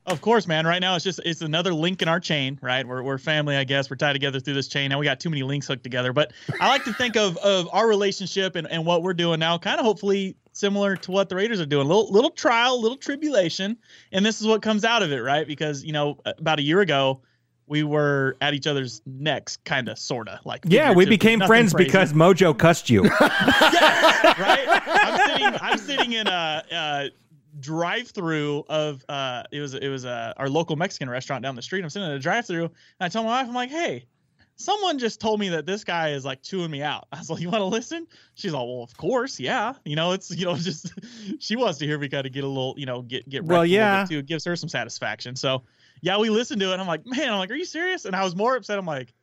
Of course, man. Right now, it's just it's another link in our chain, right? We're, we're family, I guess. We're tied together through this chain. Now we got too many links hooked together. But I like to think of of our relationship and, and what we're doing now, kind of hopefully similar to what the Raiders are doing. Little little trial, little tribulation, and this is what comes out of it, right? Because you know, about a year ago, we were at each other's necks, kind of, sorta, like Yeah, we became friends crazy. because Mojo cussed you. (laughs) right? I'm sitting, I'm sitting in a, uh drive-through of uh, it was it was uh, our local Mexican restaurant down the street. I'm sitting in a drive-through, and I tell my wife, I'm like, hey. Someone just told me that this guy is like chewing me out. (laughs) I was like, "You want to listen?" She's like, "Well, of course, yeah." You know, it's you know, (laughs) just she wants to hear me kind of get a little, you know, get get Well, wrecked a little yeah. too. It gives her some satisfaction. So, yeah, we listened to it. I'm like, man, I'm like, are you serious? And I was more upset. I'm like,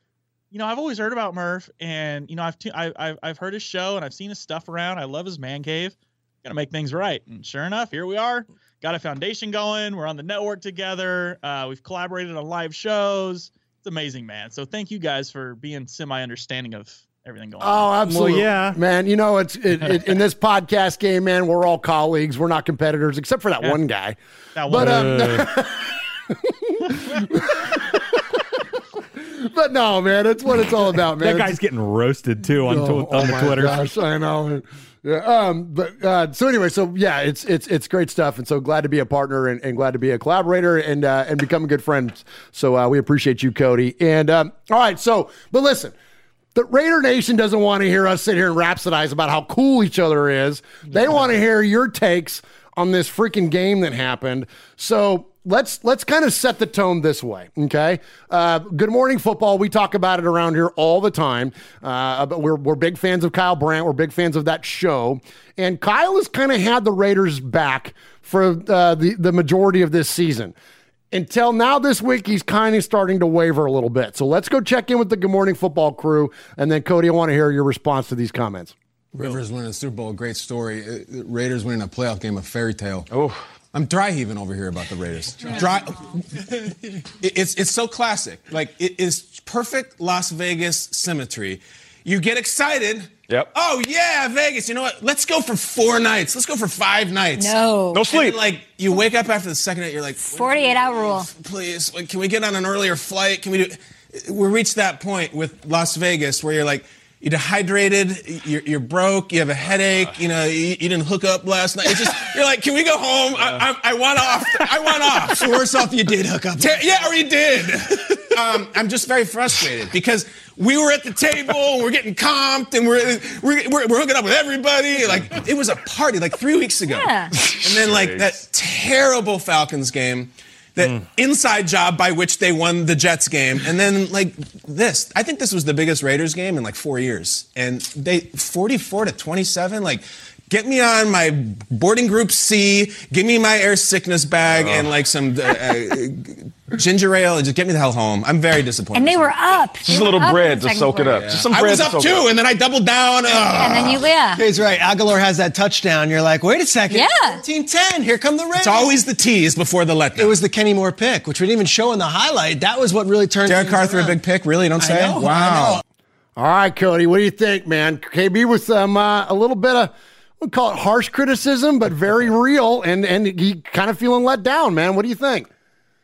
you know, I've always heard about Murph, and you know, I've t- I, I've I've heard his show, and I've seen his stuff around. I love his man cave. Gotta make things right. And sure enough, here we are. Got a foundation going. We're on the network together. Uh, we've collaborated on live shows. It's amazing, man. So thank you guys for being semi-understanding of everything going on. Oh, absolutely. yeah. man. You know, it's it, it, in this podcast game, man. We're all colleagues. We're not competitors, except for that Yeah. one guy. That But one. um, (laughs) but no, man, it's what it's all about, man. that guy's getting roasted too on, Oh, tw- oh the my Twitter. Gosh, I know. Yeah. Um. But uh, so anyway, so yeah, it's it's it's great stuff, and so glad to be a partner and, and glad to be a collaborator and uh, and become good friends. So uh, we appreciate you, Cody. And um, all right, so but listen. The Raider Nation doesn't want to hear us sit here and rhapsodize about how cool each other is. They want to hear your takes on this freaking game that happened. So let's let's kind of set the tone this way, okay? Uh, Good morning football. We talk about it around here all the time. Uh, but we're we're big fans of Kyle Brandt. We're big fans of that show, and Kyle has kind of had the Raiders back for uh, the the majority of this season. Until now, this week, he's kind of starting to waver a little bit. So let's go check in with the Good Morning Football crew. And then, Cody, I want to hear your response to these comments. Rivers winning the Super Bowl, great story. Uh, Raiders winning a playoff game, a fairy tale. Oh, I'm dry heaving over here about the Raiders. Dry. It's it's so classic. Like it is perfect Las Vegas symmetry. You get excited. Yep. Oh yeah, Vegas. You know what? Let's go for four nights. Let's go for five nights. No. No And sleep. then, like you wake up after the second night, you're like, 48 hour rule. please, like, can we get on an earlier flight? Can we do? We reached that point with Las Vegas where you're like, you're dehydrated, you're, you're broke, you have a headache, you know, you, you didn't hook up last night. It's just, (laughs) you're like, can we go home? I, I, I want off. I want off. (laughs) So worse off, you did hook up. Ter- yeah, or you did. (laughs) um, I'm just very frustrated because we were at the table, and we're getting comped, and we're, we're, we're, we're hooking up with everybody. Like, it was a party like three weeks ago. Yeah. And then, like, that terrible Falcons game, that mm. inside job by which they won the Jets game. And then, like, this. I think this was the biggest Raiders game in like four years. And they, 44 to 27, like, Get me on my boarding group C. Give me my air sickness bag and like some uh, uh, ginger ale. and Just get me the hell home. I'm very disappointed. And they were up. Just They a little bread to second soak it quarter. up. Just some bread. I bread was up soak too, up. and then I doubled down. And then you, yeah. He's right. Agholor has that touchdown. You're like, wait a second. Yeah. 14-10. Here come the Raiders. It's always the tease before the letdown. It was the Kenny Moore pick, which we didn't even show in the highlight. That was what really turned. Derek things Carr threw a big pick. Really? Don't I say. know, I wow. know. All right, Cody, what do you think, man? KB with some uh, a little bit of we call it harsh criticism, but very (laughs) real, and and he kind of feeling let down, man. What do you think?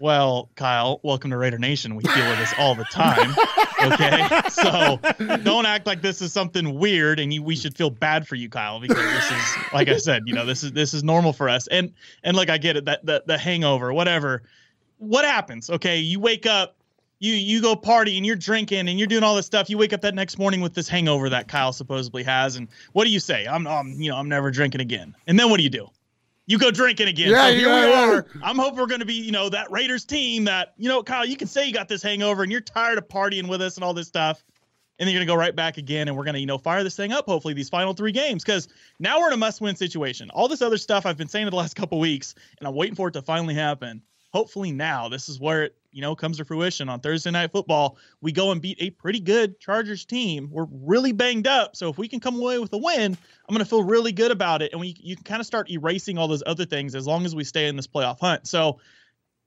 Well, Kyle, welcome to Raider Nation. We deal with this all the time. Okay, so don't act like this is something weird, and you, we should feel bad for you, Kyle, because this is, like I said, you know, this is this is normal for us. And and like I get it, that the, the hangover, whatever. What happens? Okay, you wake up, you you go party, and you're drinking, and you're doing all this stuff. You wake up that next morning with this hangover that Kyle supposedly has, and what do you say? I'm, I'm you know, I'm never drinking again. And then what do you do? you go drinking again. Yeah, so here yeah, we yeah. are. I'm hoping we're going to be, you know, that Raiders team that, you know, Kyle, you can say you got this hangover and you're tired of partying with us and all this stuff. And then you're going to go right back again and we're going to, you know, fire this thing up, hopefully, these final three games. Because now we're in a must win situation. All this other stuff I've been saying in the last (laughs) couple weeks, and I'm waiting for it to finally happen. Hopefully, now this is where it, you know, comes to fruition on Thursday Night Football. We go and beat a pretty good Chargers team. We're really banged up. So if we can come away with a win, I'm going to feel really good about it. And we, you can kind of start erasing all those other things as long as we stay in this playoff hunt. So,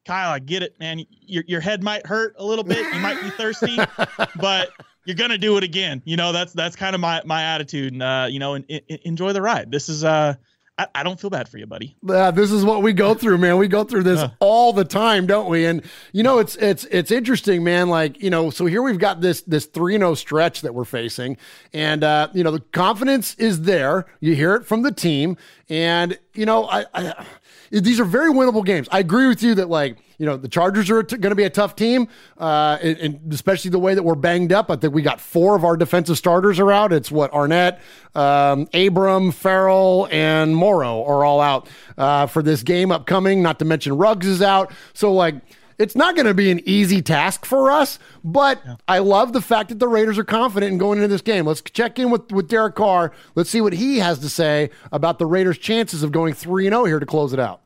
Kyle, I get it, man. Your, your head might hurt a little bit. You might be thirsty, (laughs) but you're gonna do it again. You know, that's that's kind of my my attitude. And uh, you know, and, and enjoy the ride. This is uh, I, I don't feel bad for you, buddy. Yeah, this is what we go through, man. We go through this all the time, don't we? And you know, it's it's it's interesting, man. Like you know, so here we've got this this three zero stretch that we're facing, and uh, you know, the confidence is there. You hear it from the team, and you know, I, I these are very winnable games. I agree with you that like you know the Chargers are t- going to be a tough team, uh, and, and especially the way that we're banged up. I think we got four of our defensive starters are out. It's what Arnette, um, Abram, Ferrell, and Morrow are all out uh, for this game upcoming. Not to mention Ruggs is out. So like. It's not going to be an easy task for us, but I love the fact that the Raiders are confident in going into this game. Let's check in with, with Derek Carr. Let's see what he has to say about the Raiders' chances of going 3 0 here to close it out.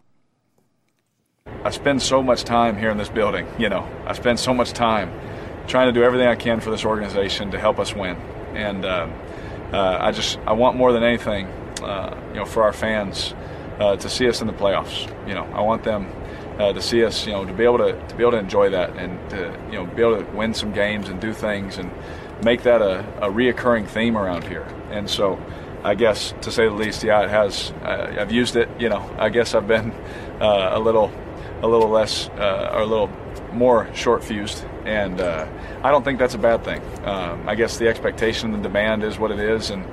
I spend so much time here in this building. You know, I spend so much time trying to do everything I can for this organization to help us win. And uh, uh, I just I want more than anything, uh, you know, for our fans uh, to see us in the playoffs. You know, I want them uh, to see us, you know, to be able to to be able to enjoy that and to you know be able to win some games and do things and make that a, a reoccurring theme around here. And so. I guess, to say the least, yeah, it has. Uh, I've used it. You know, I guess I've been uh, a little, a little less, uh, or a little more short fused, and uh, I don't think that's a bad thing. Um, I guess the expectation, and the demand is what it is, and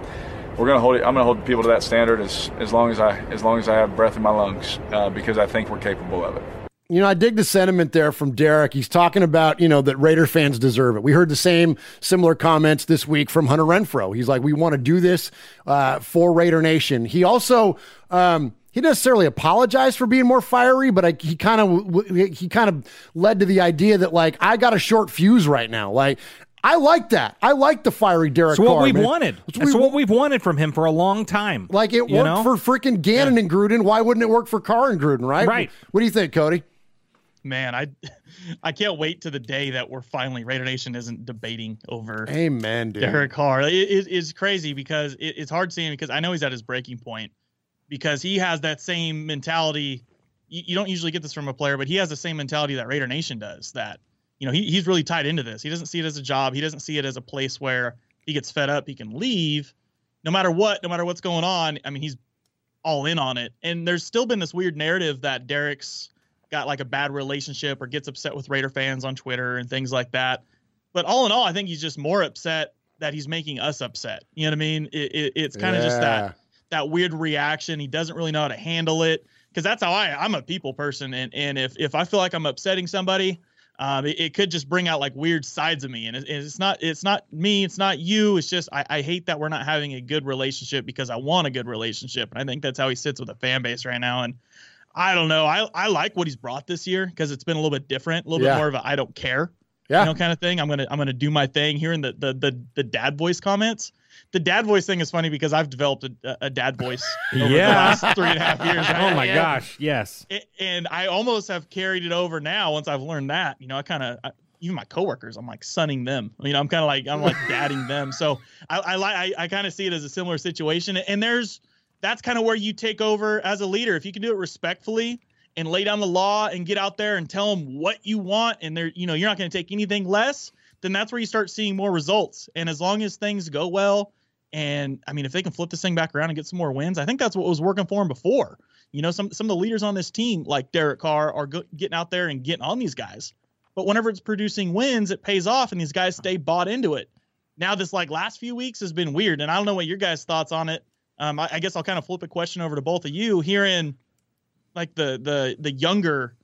we're gonna hold it. I'm gonna hold people to that standard as as long as I as long as I have breath in my lungs, uh, because I think we're capable of it. You know, I dig the sentiment there from Derek. He's talking about, you know, that Raider fans deserve it. We heard the same similar comments this week from Hunter Renfrow. He's like, we want to do this uh, for Raider Nation. He also, um, he didn't necessarily apologize for being more fiery, but I, he kind of he kind of led to the idea that like I got a short fuse right now. Like I like that. I like the fiery Derek. It's what Carr, we've man. wanted. It's That's we- what we've wanted from him for a long time. Like it worked know? for freaking Gannon and Gruden. Why wouldn't it work for Carr and Gruden? Right. Right. What do you think, Cody? Man, I (laughs) I can't wait to the day that we're finally Raider Nation isn't debating over Amen, dude. Derek Carr. It is it's crazy because it, it's hard seeing because I know he's at his breaking point because he has that same mentality. You, you don't usually get this from a player, but he has the same mentality that Raider Nation does. That you know he, he's really tied into this. He doesn't see it as a job. He doesn't see it as a place where he gets fed up. He can leave, no matter what, no matter what's going on. I mean, he's all in on it. And there's still been this weird narrative that Derek's got like a bad relationship or gets upset with Raider fans on Twitter and things like that. But all in all, I think he's just more upset that he's making us upset. You know what I mean? It, it, it's kind of just that that weird reaction. He doesn't really know how to handle it. Because that's how I I'm a people person. And and if if I feel like I'm upsetting somebody, um, it, it could just bring out like weird sides of me. And it, it's not it's not me it's not you. It's just I, I hate that we're not having a good relationship because I want a good relationship. And I think that's how he sits with the fan base right now. And I don't know. I I like what he's brought this year because it's been a little bit different a little Yeah. bit more of a I don't care Yeah. you know kind of thing. I'm gonna I'm gonna do my thing. Hearing the the the, the dad voice comments the dad voice thing is funny because I've developed a, a dad voice over the last three and a half years (laughs) Oh my And- gosh, yes. and I almost have carried it over now once I've learned that. You know, I kind of even my coworkers, I'm like sunning them. You know, I'm kind of like I'm like dadding them. So I I like I, I kind of see it as a similar situation. And there's that's kind of where you take over as a leader if you can do it respectfully and lay down the law and get out there and tell them what you want and they're you know you're not going to take anything less then that's where you start seeing more results and as long as things go well And I mean, if they can flip this thing back around and get some more wins, I think that's what was working for them before. You know, some some of the leaders on this team, like Derek Carr, are go- getting out there and getting on these guys. But whenever it's producing wins, it pays off, and these guys stay bought into it. Now, this like last few weeks has been weird, and I don't know what your guys' thoughts on it. Um, I, I guess I'll kind of flip a question over to both of you. Hearing like the the the younger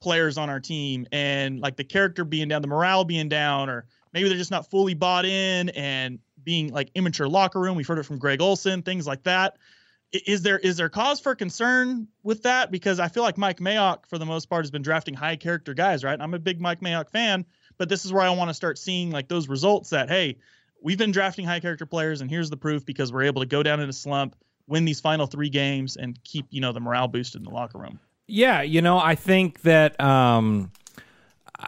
players on our team and like the character being down, the morale being down, or maybe they're just not fully bought in and being like immature locker room. We've heard it from Greg Olsen, things like that. Is there is there cause for concern with that? Because I feel like Mike Mayock, for the most part, has been drafting high character guys, right? I'm a big Mike Mayock fan, but this is where I want to start seeing like those results that hey, we've been drafting high character players, and here's the proof because we're able to go down in a slump, win these final three games, and keep you know the morale boosted in the locker room. Yeah, you know, I think that um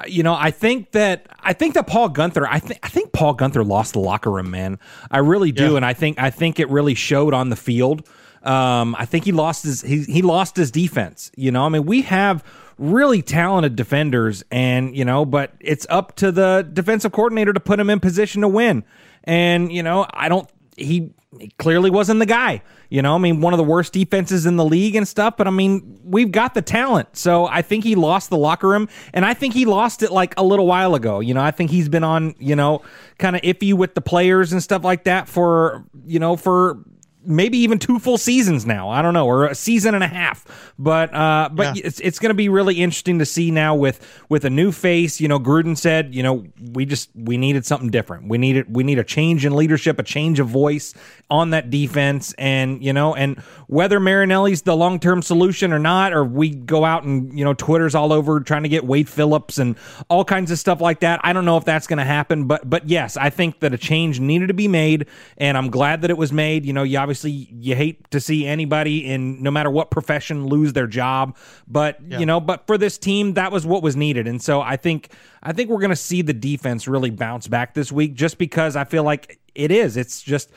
you know, I think that I think that Paul Guenther, I think I think Paul Guenther lost the locker room, man. I really do, and I think I think it really showed on the field. Um, I think he lost his he he lost his defense. You know, I mean, we have really talented defenders, and you know, but it's up to the defensive coordinator to put him in position to win. And you know, I don't he, he clearly wasn't the guy. You know, I mean, one of the worst defenses in the league and stuff, but I mean, we've got the talent. So I think he lost the locker room, and I think he lost it like a little while ago. You know, I think he's been on, you know, kind of iffy with the players and stuff like that for, you know, for maybe even two full seasons now. I don't know, or a season and a half. But uh, but it's it's going to be really interesting to see now with with a new face. You know, Gruden said, you know, we just we needed something different. We needed we need a change in leadership, a change of voice on that defense, and you know, and whether Marinelli's the long term solution or not, or we go out and you know, Twitter's all over trying to get Wade Phillips and all kinds of stuff like that. I don't know if that's going to happen, but but yes, I think that a change needed to be made, and I'm glad that it was made. You know, you obviously you hate to see anybody in no matter what profession lose their job, but you know, but for this team, that was what was needed, and so I think I think we're going to see the defense really bounce back this week, just because I feel like it is. It's just.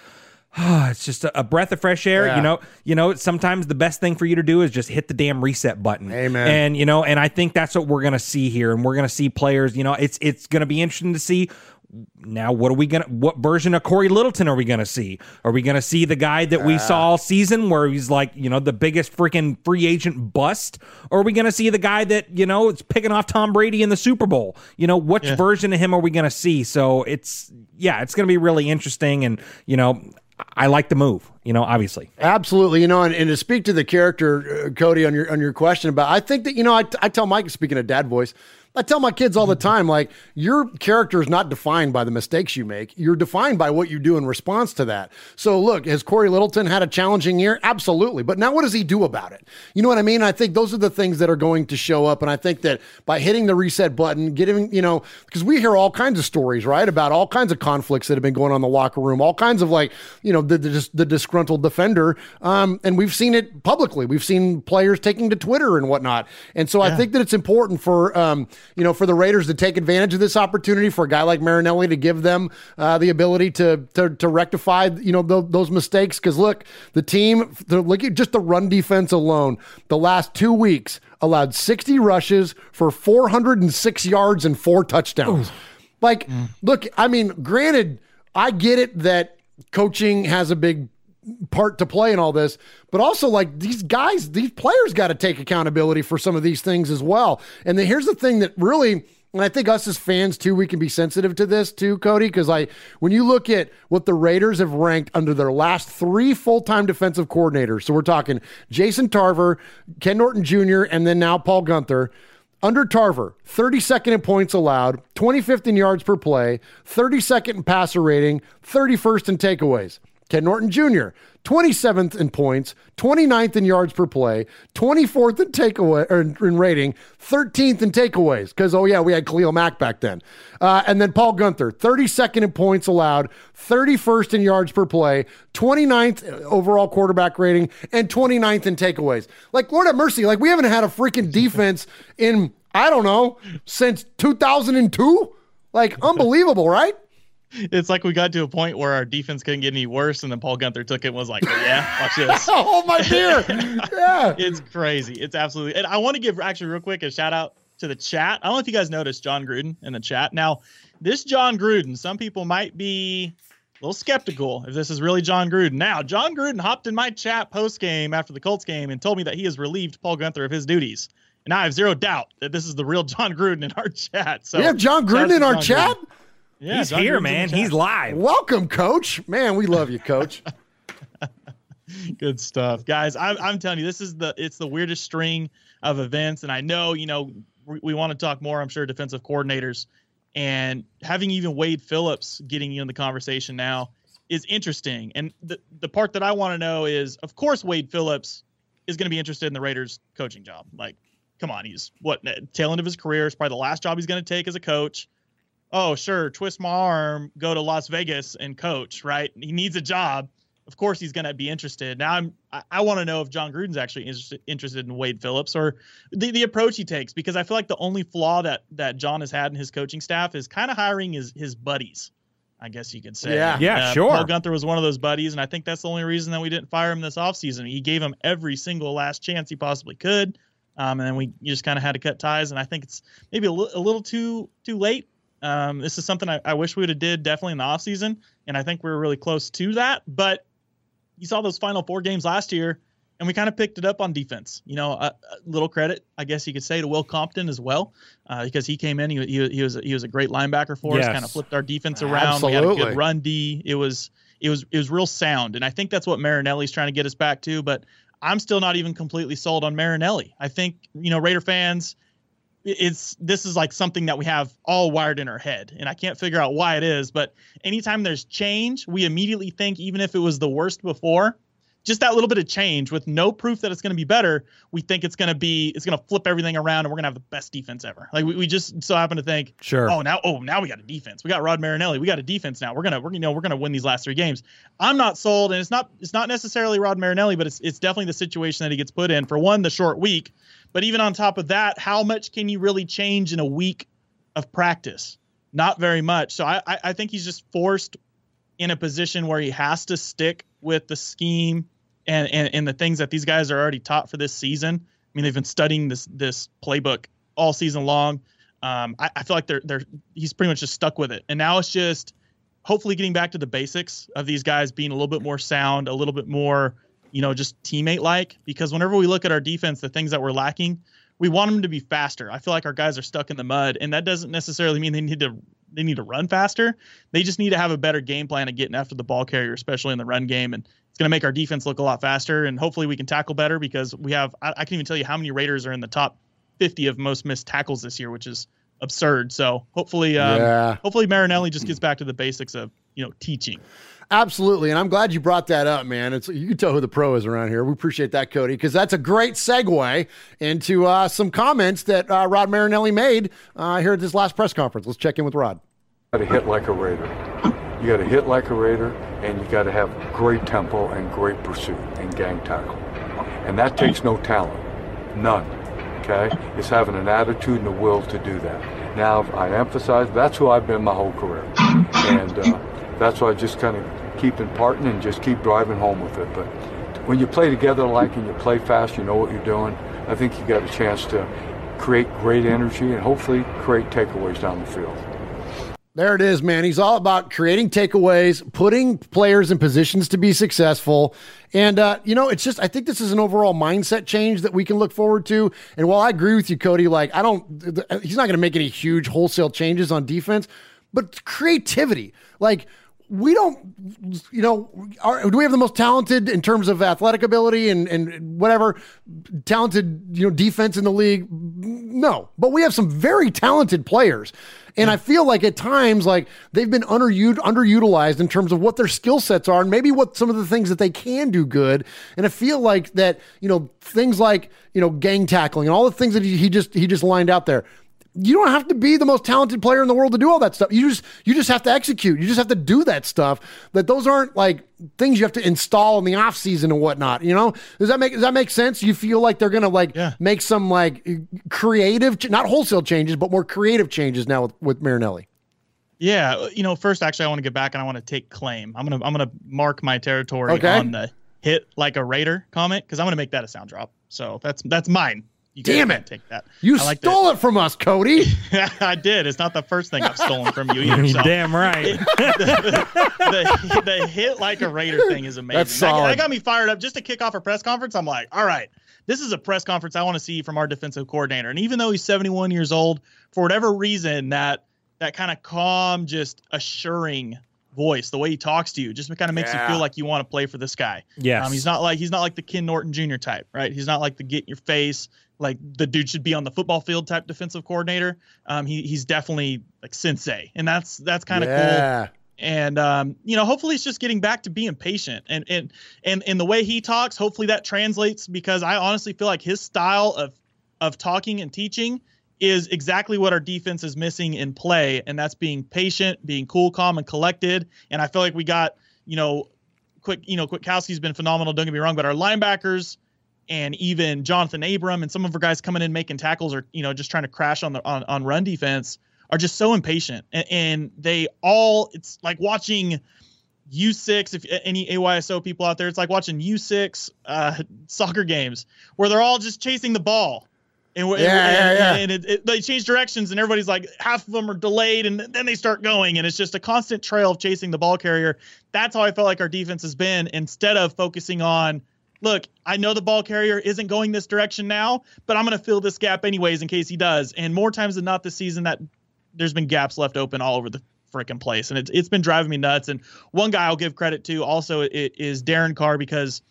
(sighs) it's just a, a breath of fresh air. Yeah. You know, you know, sometimes the best thing for you to do is just hit the damn reset button. Amen. And you know, and I think that's what we're gonna see here. And we're gonna see players, you know, it's it's gonna be interesting to see now what are we gonna what version of Cory Littleton are we gonna see? Are we gonna see the guy that we saw all season where he's like, you know, the biggest freaking free agent bust? Or are we gonna see the guy that, you know, is picking off Tom Brady in the Super Bowl? You know, which Yeah. version of him are we gonna see? So it's yeah, it's gonna be really interesting and you know, I like the move, you know, obviously. Absolutely, you know, and, and to speak to the character, uh, Cody, on your on your question about, I think that you know, I, I tell Mike, speaking of dad voice, I tell my kids all the time, like your character is not defined by the mistakes you make. You're defined by what you do in response to that. So, look, has Cory Littleton had a challenging year? Absolutely, but now what does he do about it? You know what I mean? I think those are the things that are going to show up, and I think that by hitting the reset button, getting you know, because we hear all kinds of stories, right, about all kinds of conflicts that have been going on in the locker room, all kinds of like, you know, the the, the disgruntled defender, um, and we've seen it publicly. We've seen players taking to Twitter and whatnot, and so I think that it's important for um, you know, for the Raiders to take advantage of this opportunity for a guy like Marinelli to give them uh, the ability to to, to rectify you know tho- those mistakes. Because look, the team, the, look at just the run defense alone, the last two weeks allowed 60 rushes for 406 yards and four touchdowns. Like, look, I mean, granted, I get it that coaching has a big part to play in all this, but also like these guys, these players got to take accountability for some of these things as well. And then here's the thing that really, and I think us as fans too, we can be sensitive to this too, Cody, because I when you look at what the Raiders have ranked under their last three full-time defensive coordinators, so we're talking Jason Tarver, Ken Norton Jr., and then now Paul Guenther. Under Tarver, 32nd in points allowed, 25th in yards per play, 32nd in passer rating, 31st in takeaways. Ken Norton Jr., 27th in points, 29th in yards per play, 24th in takeaway or in, in rating, 13th in takeaways. Because oh yeah, we had Khalil Mack back then, uh, and then Paul Guenther, 32nd in points allowed, 31st in yards per play, 29th overall quarterback rating, and 29th in takeaways. Like Lord have mercy, like we haven't had a freaking defense in I don't know since 2002. Like (laughs) unbelievable, right? It's like we got to a point where our defense couldn't get any worse, and then Paul Guenther took it and was like, "Yeah, watch this." (laughs) oh my dear, yeah, (laughs) it's crazy. It's absolutely. And I want to give actually real quick a shout out to the chat. I don't know if you guys noticed Jon Gruden in the chat. Now, this Jon Gruden, some people might be a little skeptical if this is really Jon Gruden. Now, Jon Gruden hopped in my chat post game after the Colts game and told me that he has relieved Paul Guenther of his duties. And I have zero doubt that this is the real Jon Gruden in our (laughs) chat. So we have Jon Gruden in our John chat. Gruden. Yeah, He's John here, man. He's live. Welcome, Coach. Man, we love you, Coach. (laughs) Good stuff, guys. I'm, I'm telling you, this is the it's the weirdest string of events, and I know you know we, we want to talk more. I'm sure defensive coordinators and having even Wade Phillips getting you in the conversation now is interesting. And the the part that I want to know is, of course, Wade Phillips is going to be interested in the Raiders coaching job. Like, come on, he's what tail end of his career. It's probably the last job he's going to take as a coach. Oh, sure, twist my arm, go to Las Vegas and coach. Right? He needs a job of course he's going to be interested. Now I'm I, I want to know if Jon Gruden's actually interested interested in Wade Phillips or the, the approach he takes because I feel like the only flaw that that Jon has had in his coaching staff is kind of hiring his his buddies. I guess you could say. Yeah. Yeah, Uh, sure. Paul Guenther was one of those buddies, and I think that's the only reason that we didn't fire him this offseason. He gave him every single last chance he possibly could, um, and then we just kind of had to cut ties. And I think it's maybe a, li- a little too too late. Um, this is something I, I wish we would have did definitely in the offseason, and I think we were really close to that. But you saw those final four games last year, and we kind of picked it up on defense. You know, a, a little credit, I guess you could say, to Will Compton as well, uh, because he came in. He, he, he was he was a great linebacker for us. Yes. Kind of flipped our defense around. We had a good run D. It was it was it was real sound, and I think that's what Marinelli's trying to get us back to. But I'm still not even completely sold on Marinelli. I think you know Raider fans it's this is like something that we have all wired in our head and i can't figure out why it is but anytime there's change we immediately think even if it was the worst before just that little bit of change with no proof that it's going to be better we think it's going to be it's going to flip everything around and we're going to have the best defense ever. Like we, we just so happen to think Sure. oh now oh now we got a defense. We got rod marinelli. We got a defense now. We're gonna we're you know we're gonna win these last three games. I'm not sold and it's not it's not necessarily rod marinelli but it's it's definitely the situation that he gets put in. For one the short week but even on top of that, how much can you really change in a week of practice? Not very much. So I, I think he's just forced in a position where he has to stick with the scheme and, and, and the things that these guys are already taught for this season. I mean, they've been studying this this playbook all season long. Um, I, I feel like they're they're he's pretty much just stuck with it. And now it's just hopefully getting back to the basics of these guys being a little bit more sound, a little bit more you know, just teammate like. Because whenever we look at our defense, the things that we're lacking, we want them to be faster. I feel like our guys are stuck in the mud, and that doesn't necessarily mean they need to they need to run faster. They just need to have a better game plan of getting after the ball carrier, especially in the run game, and it's going to make our defense look a lot faster. And hopefully, we can tackle better because we have. I, I can even tell you how many Raiders are in the top 50 of most missed tackles this year, which is absurd. So hopefully, um, Yeah. hopefully Marinelli just gets back to the basics of you know teaching. Absolutely, and I'm glad you brought that up, man. It's you can tell who the pro is around here. We appreciate that, Cody, because that's a great segue into uh, some comments that uh, Rod Marinelli made uh, here at this last press conference. Let's check in with Rod. got to hit like a Raider. You got to hit like a Raider, and you got to have great tempo and great pursuit and gang tackle. And that takes no talent, none. Okay, it's having an attitude and a will to do that. Now, I emphasize that's who I've been my whole career, and uh, that's why I just kind of keep imparting and just keep driving home with it. But when you play together like and you play fast, you know what you're doing. I think you got a chance to create great energy and hopefully create takeaways down the field. There it is, man. He's all about creating takeaways, putting players in positions to be successful. And, uh, you know, it's just, I think this is an overall mindset change that we can look forward to. And while I agree with you, Cody, like, I don't, he's not going to make any huge wholesale changes on defense, but creativity. Like, we don't, you know, are, do we have the most talented in terms of athletic ability and, and whatever talented, you know, defense in the league? No, but we have some very talented players. And I feel like at times, like they've been underut- underutilized in terms of what their skill sets are and maybe what some of the things that they can do good. And I feel like that, you know, things like, you know, gang tackling and all the things that he just, he just lined out there you don't have to be the most talented player in the world to do all that stuff. You just you just have to execute. You just have to do that stuff. That those aren't like things you have to install in the off season and whatnot. You know, does that make does that make sense? You feel like they're gonna like make some like creative, not wholesale changes, but more creative changes now with, with Marinelli. Yeah, you know, first actually I want to get back and I want to take claim. I'm gonna I'm gonna mark my territory Okay. on the hit like a Raider comment because I'm gonna make that a sound drop. So that's that's mine. You Damn it. Take that. You I like stole it from us, Cody. (laughs) I did. It's not the first thing I've stolen from you (laughs) either. So. damn right. (laughs) the, the hit like a Raider thing is amazing. That's That, that got me fired up just to kick off a press conference. I'm like, all right, this is a press conference I want to see from our defensive coordinator. And even though he's 71 years old, for whatever reason, that that kind of calm, just assuring voice, the way he talks to you, just kind of makes Yeah. you feel like you want to play for this guy. Yeah. Um, he's not like he's not like the Ken Norton Jr. type, right? He's not like the get in your face, like the dude should be on the football field type defensive coordinator. Um, he he's definitely like sensei, and that's that's kind of Yeah. cool and um, you know hopefully it's just getting back to being patient and and and and the way he talks hopefully that translates because i honestly feel like his style of of talking and teaching is exactly what our defense is missing in play and that's being patient being cool calm and collected. And i feel like we got you know quick you know Kwiatkoski's been phenomenal don't get me wrong but our linebackers and even Johnathan Abram and some of our guys coming in making tackles or you know just trying to crash on the on, on run defense are just so impatient. And, and they all it's like watching U6 if any AYSO people out there it's like watching U6 uh, (laughs) soccer games where they're all just chasing the ball and, and- Yeah, yeah, and, yeah. and it, it, they change directions and everybody's like half of them are delayed and then they start going and it's just a constant trail of chasing the ball carrier that's how I felt like our defense has been instead of focusing on look, I know the ball carrier isn't going this direction now, but I'm going to fill this gap anyways in case he does. And more times than not this season, that there's been gaps left open all over the freaking place, and it's it's been driving me nuts. And one guy I'll give credit to also it is Darren Carr because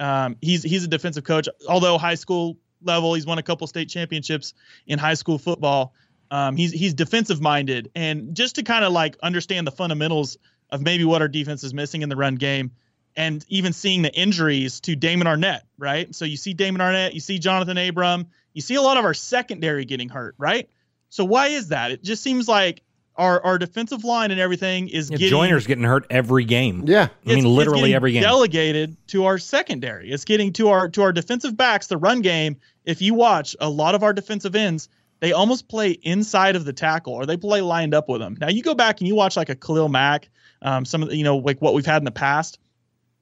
um, he's he's a defensive coach. Although high school level, he's won a couple state championships in high school football. Um, he's he's defensive minded, and just to kind of like understand the fundamentals of maybe what our defense is missing in the run game and even seeing the injuries to Damon Arnette, right? So you see Damon Arnette, you see Johnathan Abram, you see a lot of our secondary getting hurt, right? So why is that? It just seems like our our defensive line and everything is Yeah, getting Joyner's getting hurt every game. Yeah. I mean, it's- it's literally every game. Delegated to our secondary. It's getting to our to our defensive backs, the run game. If you watch a lot of our defensive ends, they almost play inside of the tackle or they play lined up with them. Now you go back and you watch like a Khalil Mack, um, some of the, you know like what we've had in the past.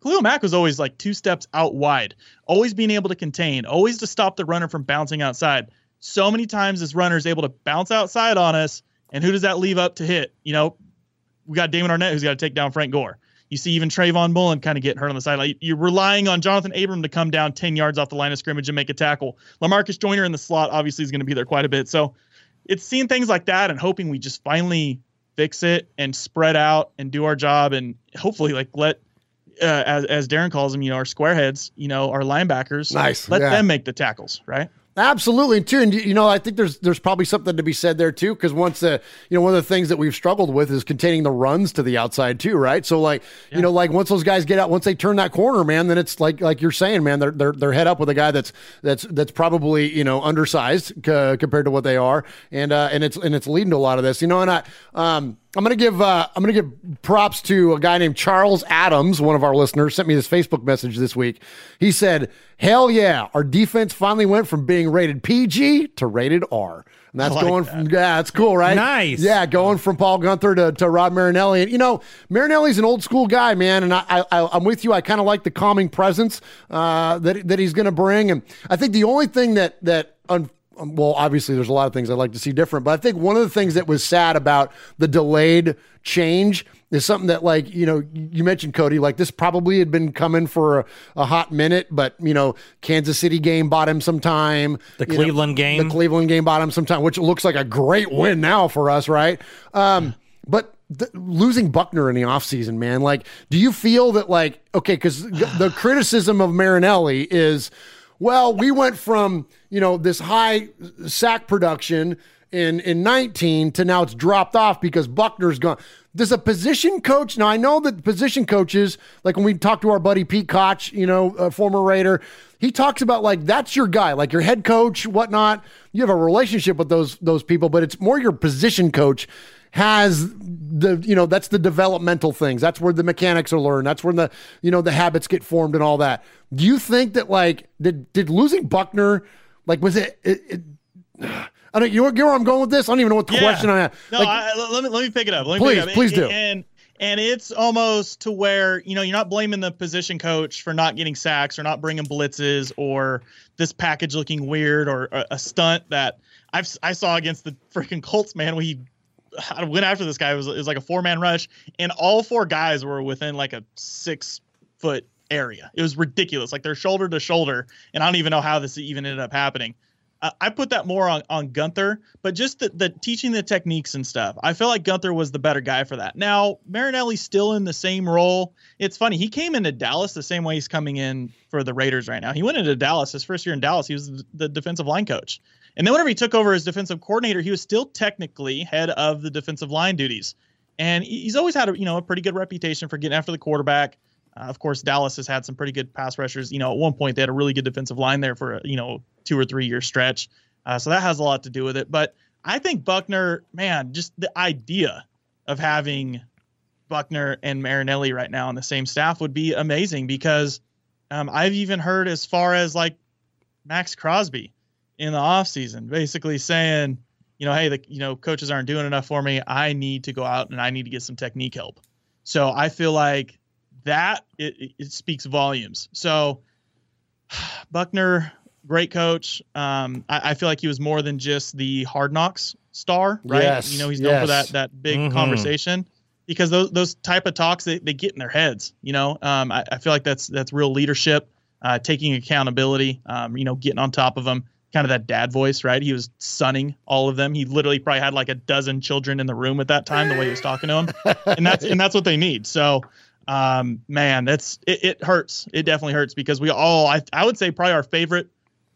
Khalil Mack was always like two steps out wide, always being able to contain, always to stop the runner from bouncing outside. So many times this runner is able to bounce outside on us, and who does that leave up to hit? You know, we got Damon Arnette who's got to take down Frank Gore. You see even Trayvon Mullen kind of get hurt on the sideline. You're relying on Johnathan Abram to come down 10 yards off the line of scrimmage and make a tackle. Lamarcus Joyner in the slot obviously is going to be there quite a bit. So it's seeing things like that and hoping we just finally fix it and spread out and do our job and hopefully like let uh, as as Darren calls them, you know, our squareheads, you know, our linebackers, Nice, let yeah. them make the tackles, right? Absolutely, too, and you know, I think there's there's probably something to be said there too, because once the you know one of the things that we've struggled with is containing the runs to the outside too, right? So like you know, like once those guys get out, once they turn that corner, man, then it's like like you're saying, man, they're they're they're head up with a guy that's that's that's probably you know undersized c- compared to what they are, and uh, and it's and it's leading to a lot of this, you know, and I um. I'm gonna give uh, I'm gonna give props to a guy named Charles Adams, one of our listeners, sent me this Facebook message this week. He said, "Hell yeah, our defense finally went from being rated PG to rated R." And that's like going from yeah, that's cool, right? Nice. Yeah, going from Paul Guenther to, to Rod Marinelli, and you know Marinelli's an old school guy, man, and I, I I'm with you. I kind of like the calming presence uh, that that he's going to bring, and I think the only thing that that. Un- well, obviously, there's a lot of things I'd like to see different, but I think one of the things that was sad about the delayed change is something that, like, you know, you mentioned Cody, like this probably had been coming for a, a hot minute, but you know, Kansas City game bought him some time. The You know, Cleveland game. the Cleveland game bought him some time, which looks like a great win now for us, right? Um, but th- losing Buckner in the offseason, man, like, do you feel that, like, okay, because the criticism of Marinelli is, well, we went from, you know, this high sack production in, in 19 to now it's dropped off because Buckner's gone. Does a position coach, now I know that position coaches, like when we talk to our buddy Pete Koch, you know, a former Raider, he talks about like that's your guy, like your head coach, whatnot. You have a relationship with those those people, but it's more your position coach has the you know that's the developmental things that's where the mechanics are learned that's where the you know the habits get formed and all that do you think that like did did losing buckner like was it, it, it I don't you know, where I'm going with this I don't even know what the Yeah. question I have No, like, I, let me let me pick it up. Let me Please, pick it up. please and, do. And And it's almost to where, you know, you're not blaming the position coach for not getting sacks or not bringing blitzes or this package looking weird or a, a stunt that I've, I saw against the freaking Colts, man. (laughs) We went after this guy. It was, it was like a four man rush, and all four guys were within like a six foot area. It was ridiculous. Like they're shoulder to shoulder. And I don't even know how this even ended up happening. I put that more on, on Guenther, but just the, the teaching the techniques and stuff. I feel like Guenther was the better guy for that. Now, Marinelli's still in the same role. It's funny. He came into Dallas the same way he's coming in for the Raiders right now. He went into Dallas his first year in Dallas. He was the defensive line coach. And then whenever he took over as defensive coordinator, he was still technically head of the defensive line duties. And he's always had a, you know, a pretty good reputation for getting after the quarterback. Uh, of course, Dallas has had some pretty good pass rushers. You know, at one point they had a really good defensive line there for a, you know two or three year stretch. Uh, so that has a lot to do with it. But I think Buckner, man, just the idea of having Buckner and Marinelli right now on the same staff would be amazing because um, I've even heard as far as like Maxx Crosby in the off season, basically saying, you know, hey, the you know coaches aren't doing enough for me. I need to go out and I need to get some technique help. So I feel like that it, it speaks volumes. So (sighs) Buckner, great coach. Um, I, I, feel like he was more than just the hard knocks star, right? Yes, you know, he's known yes. for that that big Mm-hmm. conversation because those those type of talks they, they get in their heads. You know, um, I, I feel like that's that's real leadership, uh, taking accountability. Um, you know, getting on top of them. Kind of that dad voice, right? He was sunning all of them. He literally probably had like a dozen children in the room at that time, the way he was talking to them, and that's and that's what they need. So, um, man, that's it, it hurts. It definitely hurts because we all, I, I would say, probably our favorite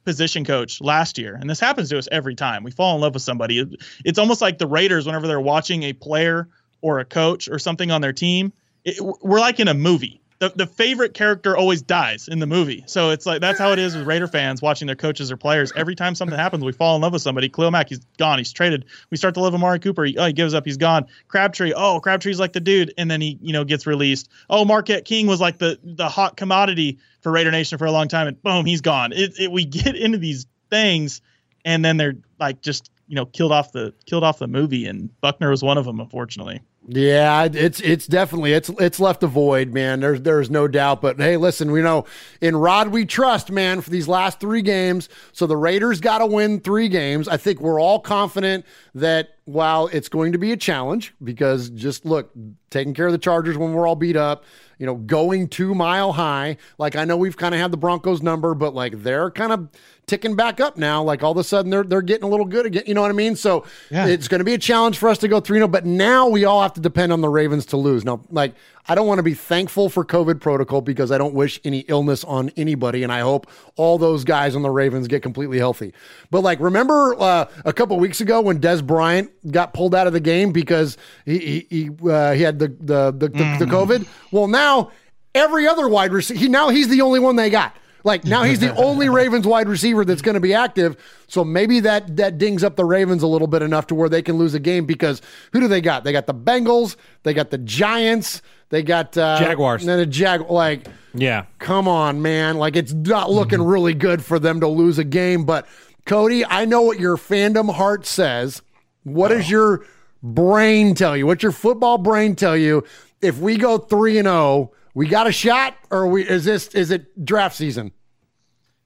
position coach last year, and this happens to us every time we fall in love with somebody. It, it's almost like the Raiders whenever they're watching a player or a coach or something on their team. It, we're like in a movie. The, the favorite character always dies in the movie. So it's like that's how it is with Raider fans watching their coaches or players. Every time something happens, we fall in love with somebody. Khalil Mack, he's gone. He's traded. We start to love Amari Cooper. He, oh, he gives up. He's gone. Crabtree. Oh, Crabtree's like the dude, and then he you know gets released. Oh, Marquette King was like the the hot commodity for Raider Nation for a long time, and boom, he's gone. It, it we get into these things, and then they're like just you know killed off the killed off the movie, and Buckner was one of them, unfortunately. Yeah, it's it's definitely it's it's left a void, man. There's there's no doubt. But hey, listen, we know in Rod we trust, man, for these last three games. So the Raiders got to win three games. I think we're all confident that while it's going to be a challenge, because just look, taking care of the Chargers when we're all beat up, you know, going two mile high. Like I know we've kind of had the Broncos number, but like they're kind of ticking back up now. Like all of a sudden they're they're getting a little good again. You know what I mean? So Yeah. it's going to be a challenge for us to go 3 0, but now we all have to depend on the Ravens to lose. Now, like, I don't want to be thankful for COVID protocol because I don't wish any illness on anybody, and I hope all those guys on the Ravens get completely healthy. But, like, remember uh, a couple weeks ago when Dez Bryant got pulled out of the game because he he, he, uh, he had the, the, the, the, the COVID? Well, now every other wide receiver, he, now he's the only one they got. Like now he's the (laughs) only Ravens wide receiver that's going to be active. So maybe that that dings up the Ravens a little bit enough to where they can lose a game because who do they got? They got the Bengals, they got the Giants, they got uh, Jaguars. and then the Jag. Like, Yeah. come on, man! Like it's not looking really good for them to lose a game. But Cody, I know what your fandom heart says. What does your brain tell you? What's your football brain tell you? If we go three and zero, we got a shot, or we is this is it draft season?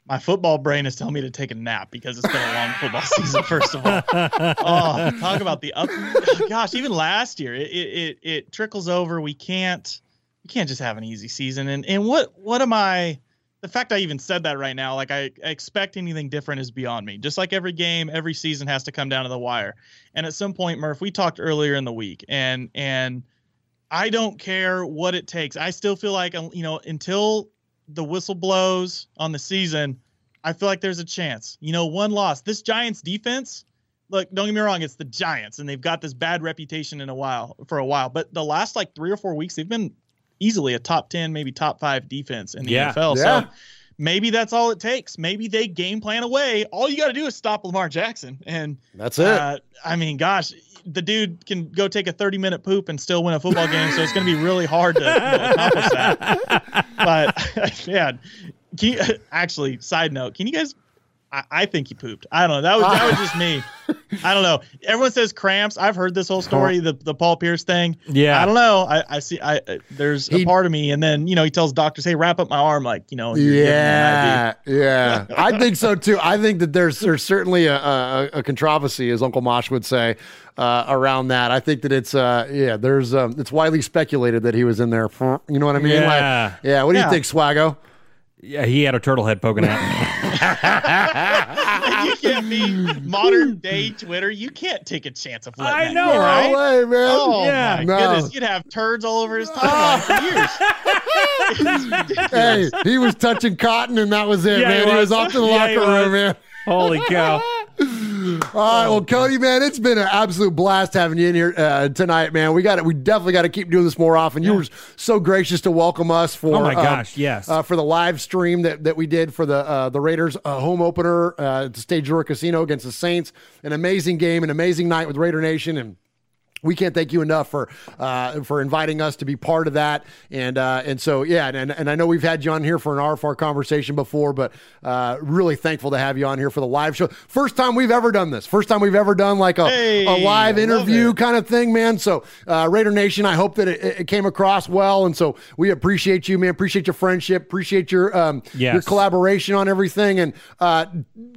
My football brain is telling me to take a nap because it's been a long football (laughs) season. First of all, oh, talk about the up. Oh, gosh, even last year, it, it it trickles over. We can't we can't just have an easy season. And and what what am I? The fact I even said that right now, like I expect anything different is beyond me. Just like every game, every season has to come down to the wire. And at some point, Murph, we talked earlier in the week, and and I don't care what it takes. I still feel like um, you know until the whistle blows on the season, I feel like there's a chance. You know, one loss. This Giants defense, look, don't get me wrong, it's the Giants, and they've got this bad reputation in a while for a while. But the last like three or four weeks, they've been easily a top ten, maybe top five defense in the Yeah. NFL. Yeah. So maybe that's all it takes. Maybe they game plan away. All you got to do is stop Lamar Jackson, and That's it. uh, I mean, gosh, the dude can go take a 30 minute poop and still win a football game. So it's going to be really hard to you know, accomplish that. (laughs) But (laughs) man, can you, (laughs) actually, side note, can you guys I, I think he pooped. I don't know. That was that was just me. (laughs) I don't know. Everyone says cramps. I've heard this whole story, the the Paul Pierce thing. Yeah. I don't know. I, I see. I uh, there's a part of me, and then you know he tells doctors, "Hey, wrap up my arm," like you know. you're giving me an Yeah, yeah. (laughs) I think so too. I think that there's there's certainly a, a, a controversy, as Uncle Mosh would say, uh, around that. I think that it's uh, yeah. There's um, it's widely speculated that he was in there. For, (laughs) you know what I mean? Yeah. Like, yeah. What do Yeah. you think, Swaggo? Yeah, he had a turtle head poking out. (laughs) you can't be modern day Twitter. You can't take a chance of letting I that know, go, right? No way, man. Oh Yeah. my No. goodness, you'd have turds all over his timeline for years. (laughs) Hey, he was touching cotton, and that was it, Yeah, man. He was was. off to the Yeah, locker room, man. Holy cow. (laughs) All right, well, Cody, man, it's been an absolute blast having you in here uh, tonight, man. We got it. We definitely got to keep doing this more often. You were so gracious to welcome us for. Oh, my um, gosh, yes. uh, for the live stream that, that we did for the uh, the Raiders uh, home opener uh, at the Stage Door Casino against the Saints. An amazing game, an amazing night with Raider Nation, and we can't thank you enough for uh, for inviting us to be part of that. And uh, and so yeah, and and I know we've had you on here for an RFR conversation before, but uh, really thankful to have you on here for the live show. First time we've ever done this. First time we've ever done like a, Hey, a live interview kind of thing, man. So uh, Raider Nation, I hope that it, it came across well, and so we appreciate you, man. Appreciate your friendship. Appreciate your um Yes. your collaboration on everything, and uh,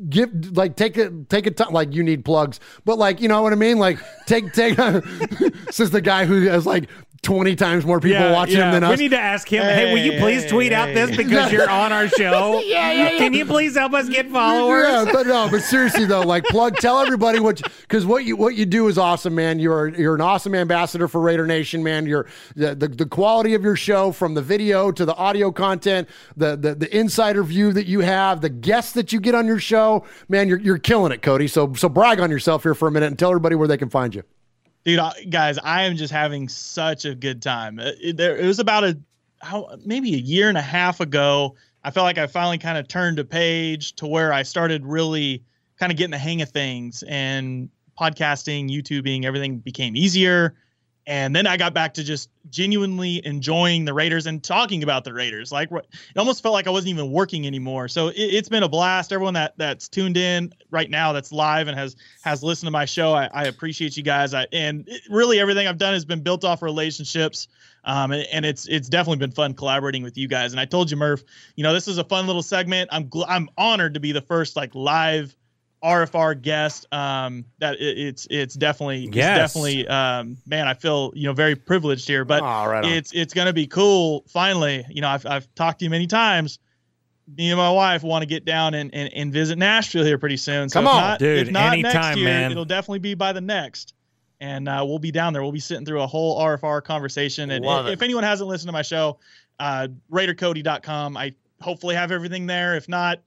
give like take it take a time like you need plugs, but like you know what I mean. Like take take (laughs) (laughs) says the guy who has like twenty times more people watching him than us. we us. need to ask him. Hey, will you please tweet out this because you're on our (laughs) show? Yeah, yeah, yeah. Can you please help us get followers? (laughs) Yeah, but no, but seriously though, like plug, tell everybody what because what you what you do is awesome, man. You're you're an awesome ambassador for Raider Nation, man. You're the, the, the quality of your show from the video to the audio content, the, the the insider view that you have, the guests that you get on your show, man. You're you're killing it, Cody. So so brag on yourself here for a minute and tell everybody where they can find you. Dude I, guys i am just having such a good time. It, it- there, it was about a how maybe a year and a half ago i felt like i finally kind of turned a page to where i started really kind of getting the hang of things and podcasting youtubing everything became easier and then i got back to just genuinely enjoying the raiders and talking about the raiders. Like it almost felt like i wasn't even working anymore. So it, it's been a blast. Everyone that that's tuned in right now that's live and has has listened to my show i, I appreciate you guys. I, and it, really everything i've done has been built off relationships. Um, and, and it's it's definitely been fun collaborating with you guys. And i told you murph you know this is a fun little segment. I'm gl- i'm honored to be the first like live RFR guest. Um, that it, it's it's definitely it's Yes. definitely um, man, I feel you know very privileged here, but Aw, right it's it's gonna be cool. Finally, you know I've I've talked to you many times. Me and my wife want to get down and, and, and visit Nashville here pretty soon. So Come on, not, dude, If not next year, man. it'll definitely be by the next. And uh, we'll be down there. We'll be sitting through a whole RFR conversation. And if, if anyone hasn't listened to my show, uh, RaiderCody.com. I hopefully have everything there. If not,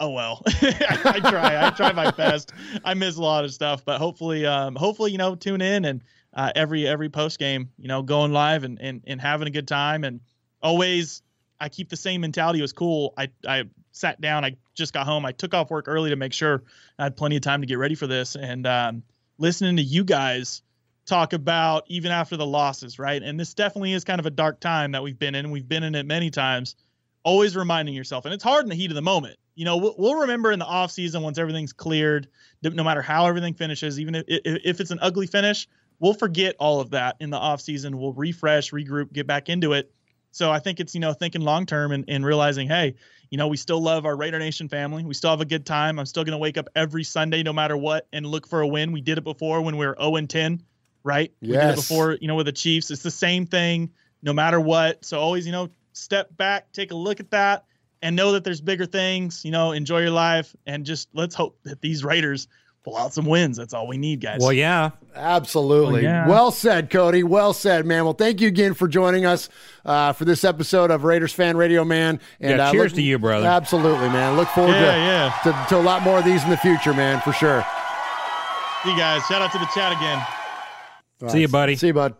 oh well. (laughs) I, try. I try my best. I miss a lot of stuff, but hopefully, um, hopefully, you know, tune in and uh, every every post game, you know, going live and, and and having a good time. And always, I keep the same mentality. It was cool. I I sat down. I just got home. I took off work early to make sure I had plenty of time to get ready for this. And um, listening to you guys talk about even after the losses, right? And this definitely is kind of a dark time that we've been in. We've been in it many times. Always reminding yourself, and it's hard in the heat of the moment. You know, we'll, we'll remember in the off season once everything's cleared, no matter how everything finishes, even if, if it's an ugly finish, we'll forget all of that in the off season. We'll refresh, regroup, get back into it. So I think it's you know thinking long term and, and realizing, hey, you know, we still love our Raider Nation family. We still have a good time. I'm still going to wake up every Sunday, no matter what, and look for a win. We did it before when we were 0 and 10, right? We did it Yes. before, you know, with the Chiefs. It's the same thing, no matter what. So always, you know, step back, take a look at that, and know that there's bigger things. You know, enjoy your life, and just let's hope that these Raiders pull out some wins. That's all we need, guys. Well, yeah. Absolutely. Oh, yeah. Well said, Cody. Well said, man. Well, thank you again for joining us uh, for this episode of Raiders Fan Radio, man. And Yeah, uh, cheers look- to you, brother. Absolutely, man. Look forward Yeah, to, To, to a lot more of these in the future, man, for sure. See you guys. Shout out to the chat again. All See you, buddy. See you, bud.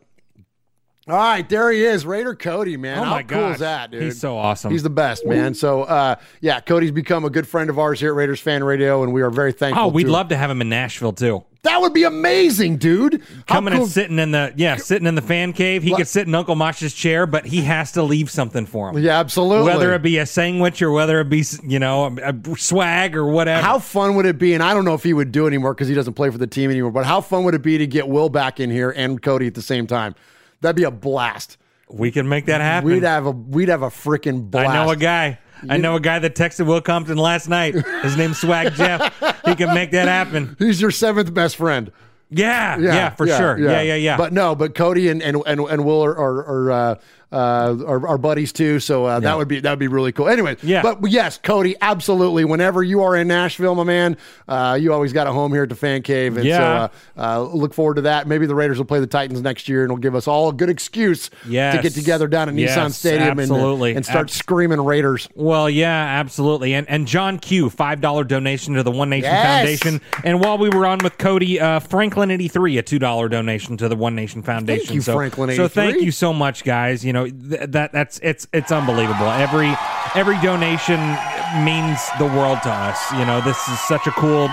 All right, there he is, Raider Cody, man. Oh How my cool gosh. is that, dude? He's so awesome. He's the best, man. So, uh, yeah, Cody's become a good friend of ours here at Raiders Fan Radio, and we are very thankful. Oh, we'd to love to have him in Nashville too. That would be amazing, dude. How Coming cool- and sitting in the yeah, sitting in the fan cave. He could sit in Uncle Mosh's chair, but he has to leave something for him. Yeah, absolutely. Whether it be a sandwich or whether it be you know a, a swag or whatever. How fun would it be? And I don't know if he would do it anymore because he doesn't play for the team anymore. But how fun would it be to get Will back in here and Cody at the same time? That'd be a blast. we can make that happen. We'd have a we'd have a freaking blast. I know a guy. I know a guy that texted Will Compton last night. His name's Swag Jeff. He can make that happen. (laughs) He's your seventh best friend. Yeah, yeah, yeah for sure. Yeah, yeah, yeah. But no, but Cody and and and, and Will are are, are uh, uh, are, are buddies too. So uh, that would be that would be really cool. Anyway, Yeah. But yes, Cody, absolutely. Whenever you are in Nashville, my man, uh, you always got a home here at the Fan Cave, and Yeah. so uh, uh, look forward to that. Maybe the Raiders will play the Titans next year, and it'll give us all a good excuse to get together down at Nissan Stadium and, uh, absolutely. and start Abs- screaming Raiders. Well, yeah, absolutely. And and John Q, five dollar donation to the One Nation Yes. Foundation. And while we were on with Cody, uh, Franklin eighty three, a two dollar donation to the One Nation Foundation. Thank you, so, Franklin So thank you so much, guys. You know th- that that's it's it's unbelievable. Every every donation means the world to us. You know, this is such a cool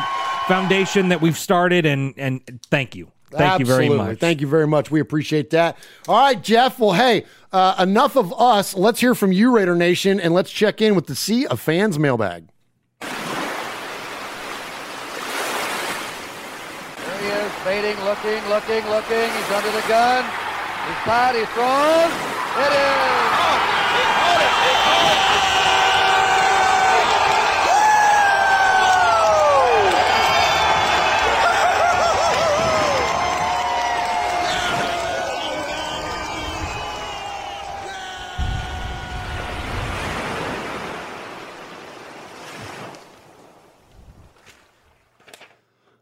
foundation that we've started, and and thank you. Thank you very much. Thank you very much. We appreciate that. All right, Jeff. Well, hey, uh, enough of us. Let's hear from you, Raider Nation, and let's check in with the Sea of Fans mailbag. There he is, baiting, looking, looking, looking. He's under the gun. He's tied, he throws. It is.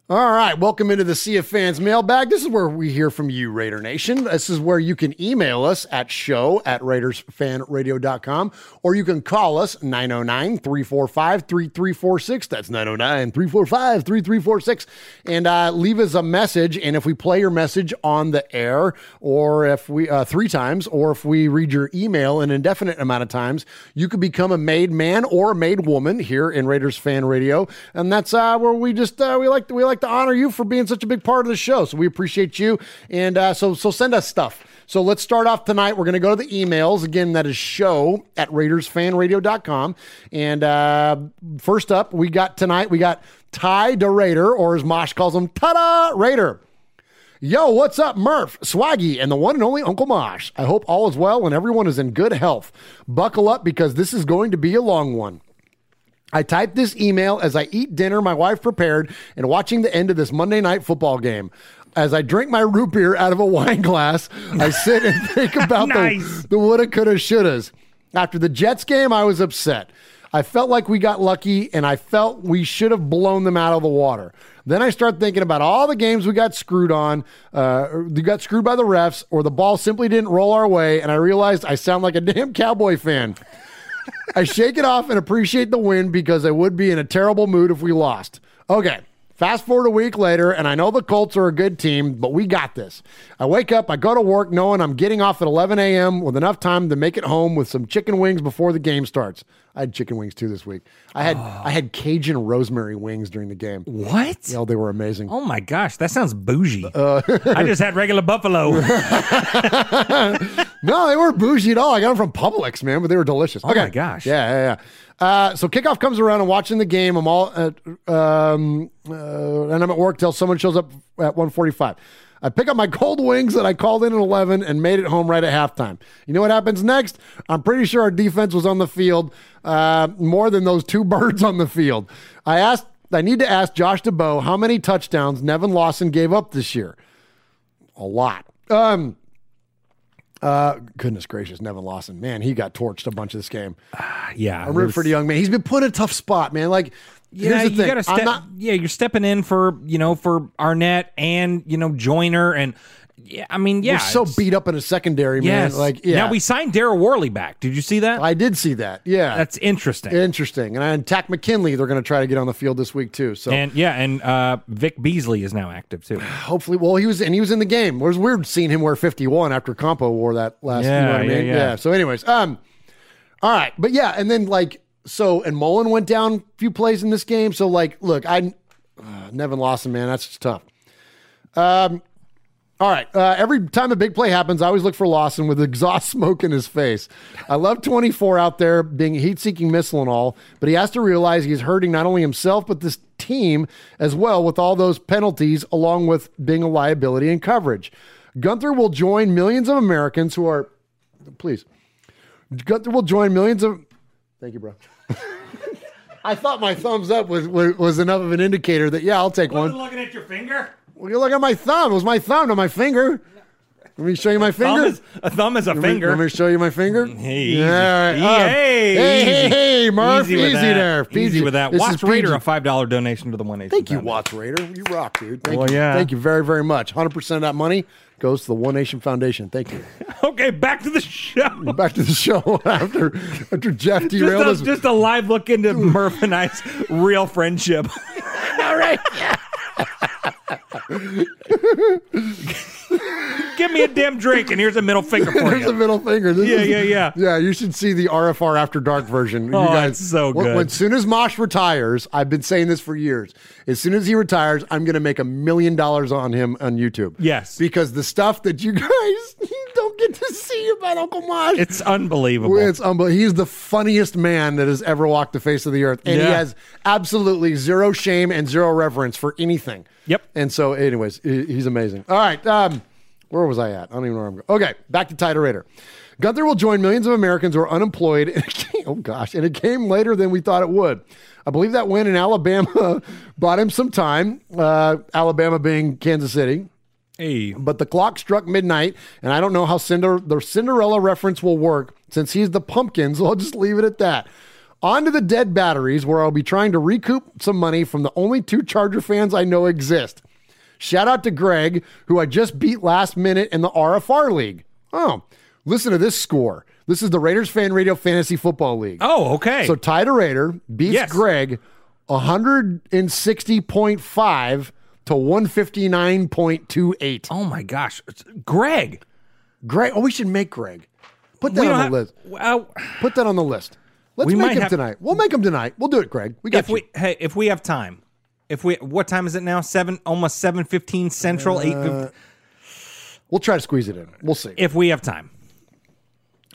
All right, welcome into the Sea of Fans mailbag. This is where we hear from you, Raider Nation. This is where you can email us at show at RaidersFanRadio.com or you can call us 909 345 3346. That's 909 345 3346. And uh, leave us a message. And if we play your message on the air, or if we, uh, three times, or if we read your email an indefinite amount of times, you could become a made man or a made woman here in Raiders Fan Radio. And that's uh, where we just, uh, we like, we like to honor you for being such a big part of the show. So we appreciate you. And uh, so, so send us stuff. So let's start off tonight. We're going to go to the emails. Again, that is show at RaidersFanRadio.com. And uh, first up, we got tonight, we got Ty the Raider, or as Mosh calls him, Ta-da Raider. Yo, what's up, Murph, Swaggy, and the one and only Uncle Mosh? I hope all is well and everyone is in good health. Buckle up because this is going to be a long one. I typed this email as I eat dinner my wife prepared and watching the end of this Monday night football game. As I drink my root beer out of a (laughs) wine glass, I sit and (laughs) think about Nice. the, the woulda, coulda, shouldas. After the Jets game, I was upset. I felt like we got lucky and I felt we should have blown them out of the water. Then I start thinking about all the games we got screwed on, uh, we got screwed by the refs, or the ball simply didn't roll our way, and I realized I sound like a (laughs) damn Cowboy fan. I shake it off and appreciate the win because I would be in a terrible mood if we lost. Okay. Fast forward a week later, and I know the Colts are a good team, but we got this. I wake up, I go to work knowing I'm getting off at 11 a.m. with enough time to make it home with some chicken wings before the game starts. I had chicken wings too this week. I had (gasps) I had Cajun rosemary wings during the game. What? Yeah, they were amazing. Oh my gosh, that sounds bougie. (laughs) Uh, I just had regular buffalo. (laughs) no, they weren't bougie at all. I got them from Publix, man, but they were delicious. Oh my gosh. Yeah, yeah, yeah. Uh, so kickoff comes around and watching the game. I'm all, at, um, uh, and I'm at work till someone shows up at 1:45. I pick up my cold wings that I called in at 11 and made it home right at halftime. You know what happens next? I'm pretty sure our defense was on the field uh, more than those two (laughs) birds on the field. I asked. I need to ask Josh Dubow how many touchdowns Nevin Lawson gave up this year. A lot. Um, uh, goodness gracious, Nevin Lawson, man, he got torched a bunch of this game. (sighs) yeah, I'm rooting for the young man. He's been put in a tough spot, man. Like, Yeah, you thing. gotta step. Not, yeah, you're stepping in for you know for Arnette and you know Joyner and Yeah, I mean, yeah, we're so beat up in a secondary, man. Like, yeah. Now we signed Daryl Worley back. Did you see that? I did see that. Yeah, That's interesting. interesting. And I Takk McKinley, they're going to try to get on the field this week too. So and yeah, and uh, Vic Beasley is now active too. hopefully, well, he was and he was in the game. It was weird seeing him wear 51 after Campo wore that last. you know Yeah, I yeah, mean? yeah. So, anyways, um, all right, but yeah, and then like so, and Mullen went down a few plays in this game. So, like, look, I uh, Nevin Lawson, man, that's just tough. Um. All right. Uh, every time a big play happens, I always look for Lawson with (laughs) exhaust smoke in his face. I love 24 out there being heat seeking missile and all, but he has to realize he's hurting not only himself, but this team as well with all those penalties, along with being a liability in coverage. Guenther will join millions of Americans who are, please, Guenther will join millions of, thank you, bro. I thought my thumbs up was, was, was enough of an indicator that, yeah, I'll take one. looking at your finger. Well, you look at my thumb. It was my thumb, not my finger. Let me show you my Thumb finger. is- a thumb is a Let me- finger. Let me show you my finger. Hey, Yeah, right. Um, hey, hey, easy. hey, hey, Murph, Easy, easy there. Easy with that. This Watch is Raider, PG. a five dollar donation to the one nation. Thank you. Watts Raider. You rock, dude. Thank Well, you. yeah. Thank you very, very much. 100% of that money goes to the One Nation Foundation. Thank you. (laughs) Okay, back to the show. Back to the show (laughs) after after Jeff derailed Just us. a, just a live look into Murph and I's real friendship. (laughs) All right. Give me a damn drink, and here's a middle finger for There's you. a middle finger. This Yeah, is- yeah, yeah. Yeah, you should see the RFR After Dark version. You Oh, guys, it's so good. When, soon as Mosh retires, I've been saying this for years. As soon as he retires, I'm going to make a million dollars on him on YouTube. Yes. Because the stuff that you (laughs) guys don't get to see about Uncle Mosh. It's unbelievable. It's unbelievable. He's the funniest man that has ever walked the face of the earth, and he has absolutely zero shame and zero reverence for anything. Yep. And so, anyways, he's amazing. All right, um, where was I at? I don't even know where I'm going. Okay, back to Title Raider. Guenther will join millions of Americans who are unemployed. In a game, oh gosh, and it came later than we thought it would. I believe that win in Alabama (laughs) bought him some time. Uh, Alabama being Kansas City. Hey. But the clock struck midnight, and I don't know how Cinder- the Cinderella reference will work since he's the pumpkin, (laughs) so I'll just leave it at that. On to the dead batteries, where I'll be trying to recoup some money from the only two Charger fans I know exist. Shout out to Greg, who I just beat last minute in the RFR League. Oh, listen to this score. This is the Raiders Fan Radio Fantasy Football League. Oh, okay. So Ty Raider beats Yes. Greg 160.5 to 159.28. Oh my gosh, It's- Greg. Greg, oh, we should make Greg. Put that on the have- list. Well, Put that on the list. Let's We make might him have- tonight. We'll make him tonight. We'll do it, Greg. We got if you. we hey, if we have time, if we what time is it now? Seven, almost seven fifteen Central. eight. Uh, we'll try to squeeze it in. We'll see. If we have time.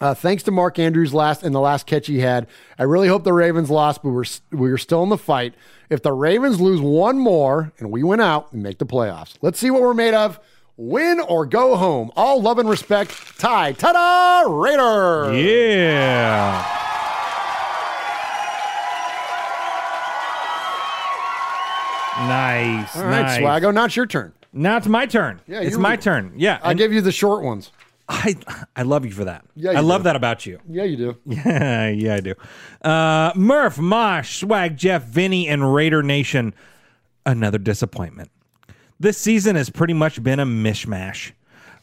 Uh, thanks to Mark Andrews last and the last catch he had. I really hope the Ravens lost, but we're we're still in the fight. If the Ravens lose one more and we win out, and make the playoffs. Let's see what we're made of. Win or go home. All love and respect. Ty, ta-da, Raider. Yeah. Nice. All right, nice. Swaggo. Now it's your turn. Now it's my turn. Yeah, it's my turn. Yeah. I and give you the short ones. I I love you for that. Yeah, you I love do. that about you. Yeah, you do. Yeah, (laughs) yeah, I do. Uh, Murph, Mosh, Swag, Jeff, Vinny, and Raider Nation. Another disappointment. This season has pretty much been a mishmash.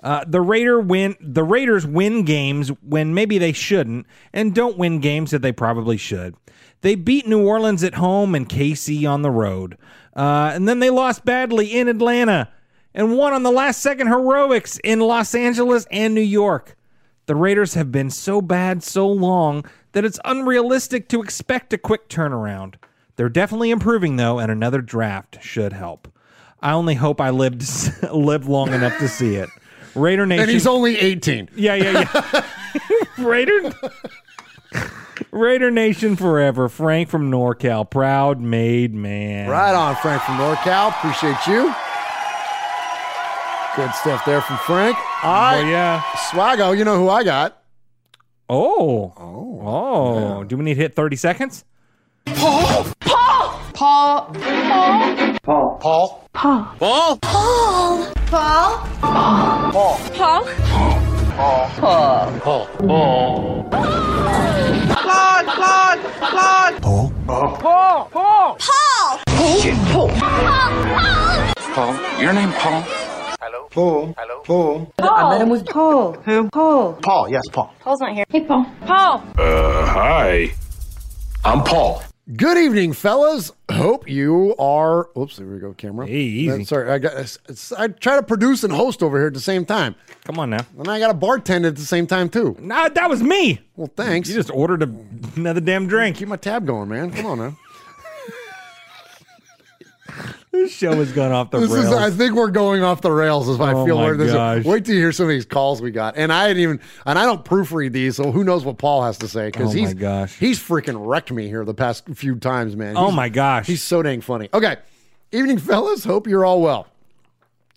Uh, the Raider win. The Raiders win games when maybe they shouldn't, and don't win games that they probably should. They beat New Orleans at home and KC on the road, uh, and then they lost badly in Atlanta and won on the last second heroics in Los Angeles and New York. The Raiders have been so bad so long that it's unrealistic to expect a quick turnaround. They're definitely improving though, and another draft should help. I only hope I lived (laughs) lived long enough to see it. Raider Nation. (laughs) And he's only 18. Yeah, yeah, yeah. (laughs) Raider Raider Nation forever. Frank from NorCal, proud made man. Right on, Frank from NorCal. Appreciate you. Good stuff there from Frank. All right. Well, yeah. Swaggo, you know who I got. Oh. Oh. Oh. Do we need to hit 30 seconds? Paul! Paul! Paul! Paul! Paul. Paul. Paul! Paul! Paul! Paul! Paul. Paul! Paul. Paul! Paul. Paul. Claude! Claude! Claude! Paul. Paul! Paul! Paul! Paul! Paul! Paul, your name Paul? Hello? Paul. Hello. Paul. I met him with Paul. Who? Paul. Paul, yes, Paul. Paul's not here. Hey, Paul. Paul. Uh, hi. I'm Paul. Good evening, fellas. Hope you are. Oops, there we go, camera. Hey, easy. Sorry, I got. it's- I try to produce and host over here at the same time. Come on now. And I got a bartender at the same time too. Nah, that was me. Well, thanks. You just ordered a, another damn drink. Keep my tab going, man. Come on now. This show has gone off the This rails. is. I think we're going off the rails. As I Oh feel my where this. gosh. Wait till you hear some of these calls we got, and I didn't even. And I don't proofread these, so who knows what Paul has to say? Because Oh my he's gosh. he's freaking wrecked me here the past few times, man. Oh my gosh. He's so dang funny. Okay. Evening, fellas. Hope you're all well.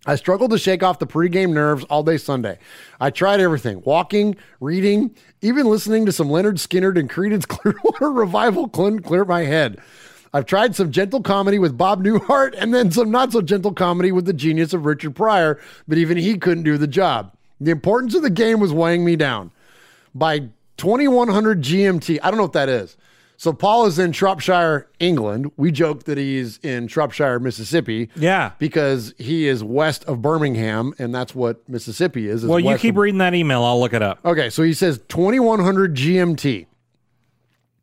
I struggled to shake off the pregame nerves all day Sunday. I tried everything walking, reading, even listening to some Lynyrd Skynyrd and Creedence (laughs) Clearwater Revival couldn't clear my head. I've tried some gentle comedy with Bob Newhart and then some not so gentle comedy with the genius of Richard Pryor, but even he couldn't do the job. The importance of the game was weighing me down. By 2100 GMT, I don't know what that is. So Paul is in Shropshire, England. We joke that he's in Shropshire, Mississippi. Yeah. Because he is west of Birmingham, and that's what Mississippi is. is well, you keep of- reading that email. I'll look it up. Okay, so he says 2100 GMT.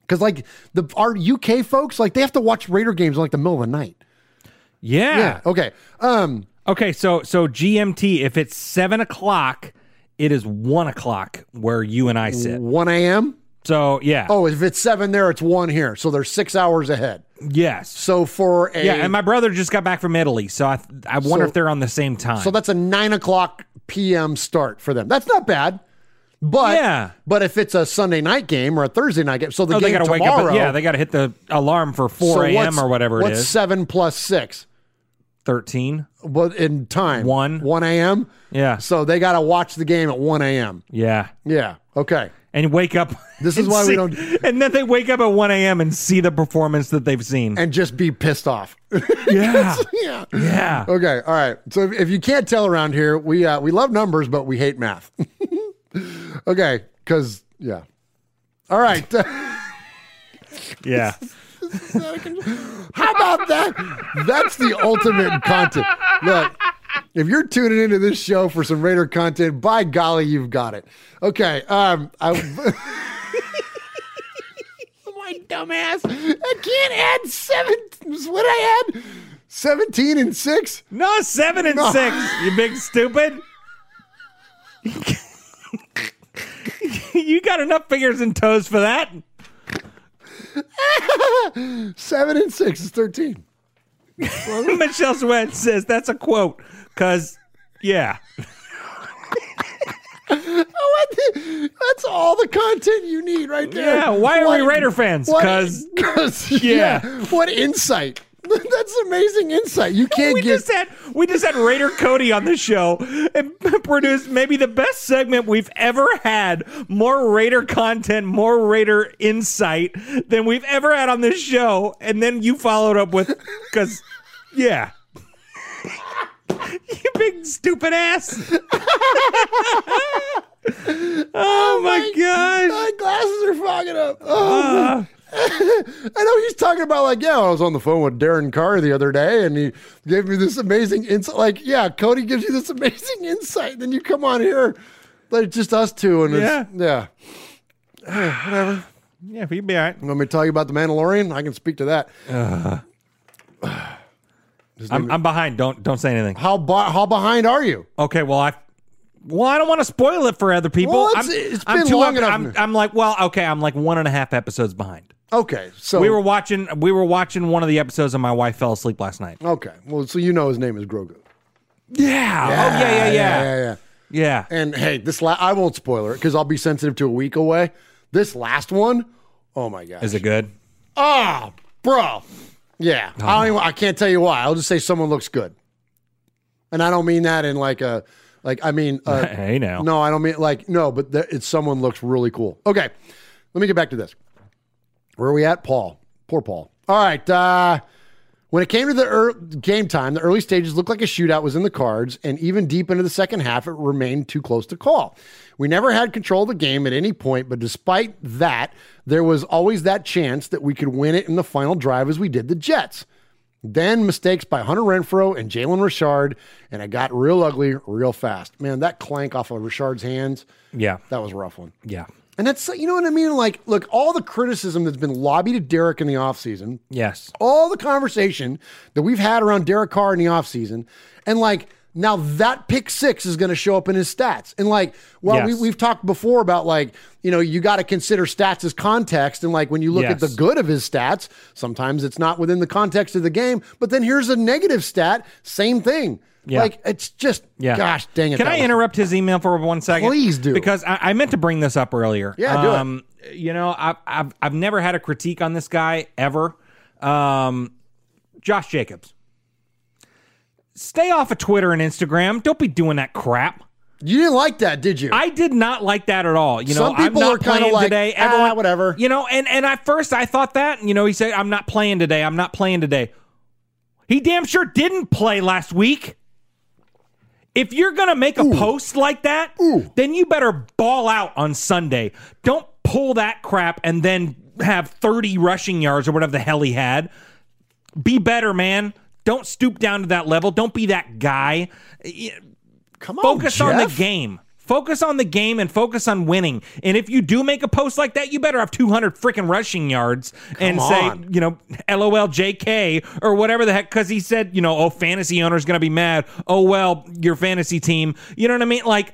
Because like the our UK folks, like they have to watch Raider games in like the middle of the night. Yeah. Yeah. Okay. Um. Okay. So so GMT. If it's seven o'clock, it is one o'clock where you and I sit. 1 a.m. So yeah. Oh, if it's seven there, it's one here. So they're six hours ahead. Yes. So for a yeah, and my brother just got back from Italy, so I I wonder So- if they're on the same time. So that's a nine o'clock p.m. start for them. That's not bad. But Yeah. but if it's a Sunday night game or a Thursday night game, so the oh, game they gotta tomorrow, wake up. Yeah, they got to hit the alarm for four a.m. what's- or whatever it What's is. seven plus six? Thirteen. What in time? One. One a.m. Yeah. So they got to watch the game at one a.m. Yeah. Yeah. Okay. And wake up. This is why we don't- (laughs) And then they wake up at one a.m. and see the performance that they've seen. And just be pissed off. (laughs) Yeah. (laughs) yeah. Yeah. Okay. All right. So if, if you can't tell around here, we uh, we love numbers, but we hate math. Okay. Because yeah. All right. (laughs) Yeah. How about that? That's the ultimate content. Look, if you're tuning into this show for some Raider content, by golly, you've got it. Okay. Um, I, (laughs) my dumbass. I can't add seven. What I add? 17 and six? No, seven and No. six. You big stupid. (laughs) (laughs) you got enough fingers and toes for that. Seven and six is 13. (laughs) Michelle Sweat says that's a quote. Cause yeah. (laughs) Oh, what the- That's all the content you need right there. Yeah, why are we Raider fans? 'Cause- 'cause, yeah. yeah. What insight? (laughs) That's amazing insight. You can't we get just had we just had Raider Cody on the show and (laughs) produced maybe the best segment we've ever had. More Raider content, more Raider insight than we've ever had on this show. And then you followed up with because yeah. (laughs) you big stupid ass. oh my gosh. My glasses are fogging up. Oh, Uh. (laughs) I know he's talking about like, yeah, I was on the phone with Darren Carr the other day, and he gave me this amazing insight. Like, yeah, Cody gives you this (laughs) amazing insight. Then you come on here, like just us two, and Yeah. it's, yeah, (sighs) whatever. Yeah, if you'd be all right. Let me tell you about the Mandalorian. I can speak to that. Uh-huh. His I'm, I'm behind. Don't don't say anything. how bu- how behind are you? Okay, well I well I don't want to spoil it for other people. Well, it's- I'm, it's I'm too long up- enough I'm. I'm like, well, okay, I'm like one and a half episodes behind. Okay, so we were watching we were watching one of the episodes and my wife fell asleep last night. okay. Well, so you know his name is Grogu. Yeah. oh yeah, yeah, yeah. yeah, yeah. Yeah. And hey, this la- I won't spoiler it because I'll be sensitive to a week away. This last one, oh my god, Is it good? Ah, bro. Yeah, I don't. Even, I can't tell you why. I'll just say someone looks good, and I don't mean that in like a like. I mean, uh, (laughs) Hey, now. No, I don't mean like no, but the, it's someone looks really cool. Okay, let me get back to this. Where are we at, Paul? Poor Paul. All right. Uh, when it came to the ear game time, the early stages looked like a shootout was in the cards, and even deep into the second half, it remained too close to call. We never had control of the game at any point, but despite that, there was always that chance that we could win it in the final drive as we did the Jets. Then mistakes by Hunter Renfrow and Jalen Richard, and it got real ugly real fast. Man, that clank off of Richard's hands, Yeah. that was a rough one. Yeah. And that's, you know what I mean? Like, look, all the criticism that's been lobbied at Derek in the offseason, Yes. all the conversation that we've had around Derek Carr in the offseason, and like, now that pick six is going to show up in his stats. And like, well, we, Yes. we've talked before about like, you know, you got to consider stats as context. And like, when you look at the good of his stats, sometimes it's not within the context of the game. But then here's a negative stat, same thing. Yeah. Like, it's just, Yeah. gosh dang it. Can I was- interrupt his email for one second? Please do. Because I, I meant to bring this up earlier. Yeah, do it. You know, I've, I've I've never had a critique on this guy ever. Um, Josh Jacobs. Stay off of Twitter and Instagram. Don't be doing that crap. You didn't like that, did you? I did not like that at all. You know, Some people I'm are not kinda playing like, today. "Ah, whatever." You know, and and at first I thought that. You know, he said, "I'm not playing today. I'm not playing today." He damn sure didn't play last week. If you're gonna make a post like that, then you better ball out on Sunday. Don't pull that crap and then have 30 rushing yards or whatever the hell he had. Be better, man. Don't stoop down to that level. Don't be that guy. Come on, Focus on the game. Focus on the game and focus on winning. And if you do make a post like that, you better have 200 freaking rushing yards and Come say, you know, LOL JK or whatever the heck, because he said, you know, oh, fantasy owner's going to be mad. Oh, well, your fantasy team. You know what I mean? Like,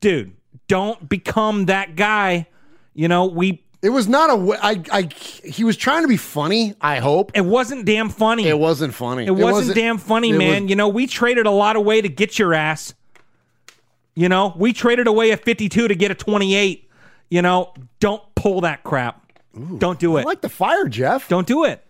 dude, don't become that guy. You know, we. It was not a. I, I, he was trying to be funny. I hope it wasn't damn funny. It wasn't funny. It wasn't, damn funny, man. was- you know, we traded a lot away to get your ass. You know, we traded away a 52 to get a 28. You know, don't pull that crap. don't do it. I like the fire, Jeff. Don't do it.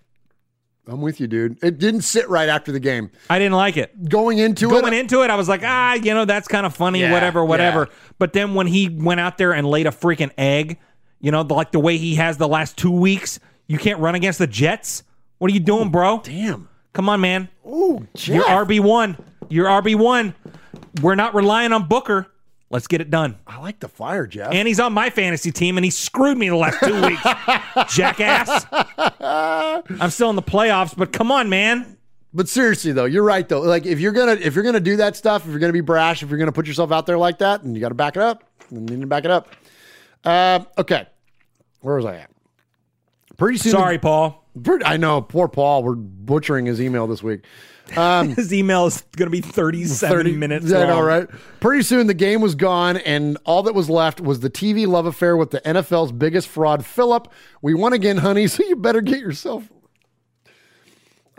I'm with you, dude. It didn't sit right after the game. I didn't like it. Going into Going it, Going into it, I was like, ah, you know, that's kind of funny, Yeah, whatever, whatever. yeah. But then when he went out there and laid a freaking egg, you know, like the way he has the last two weeks, you can't run against the Jets. What are you doing, bro? Damn. Come on, man. Ooh, You're RB one. You're RB one. We're not relying on Booker. Let's get it done. I like the fire, Jeff. And he's on my fantasy team, and he screwed me the last two weeks, (laughs) jackass. I'm still in the playoffs, but come on, man. But seriously though, you're right though. Like if you're gonna if you're gonna do that stuff, if you're gonna be brash, if you're gonna put yourself out there like that, then you got to back it up. You need to back it up. Uh, okay, where was I at? Pretty soon. Sorry, Paul. Pretty- I know. Poor Paul. We're butchering his email this week. Um, (laughs) His email is going to be 37 30 minutes Yeah, long. right? Pretty soon the game was gone, and all that was left was the TV love affair with the NFL's biggest fraud, Philip. We won again, honey, (laughs) so you better get yourself.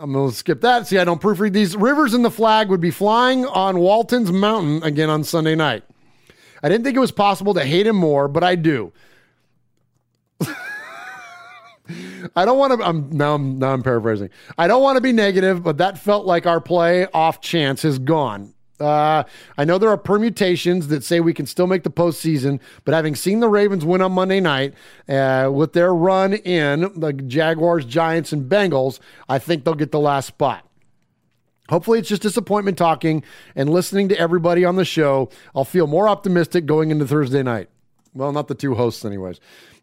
I'm going to skip that. See, I don't proofread these. Rivers and the flag would be flying on Walton's Mountain again on Sunday night. I didn't think it was possible to hate him more, but I do. I don't want to. I'm now. I'm now. I'm paraphrasing. I don't want to be negative, but that felt like our play off chance is gone. Uh, I know there are permutations that say we can still make the postseason, but having seen the Ravens win on Monday night uh, with their run in the Jaguars, Giants, and Bengals, I think they'll get the last spot. Hopefully, it's just disappointment talking and listening to everybody on the show. I'll feel more optimistic going into Thursday night. Well, not the two hosts, anyways.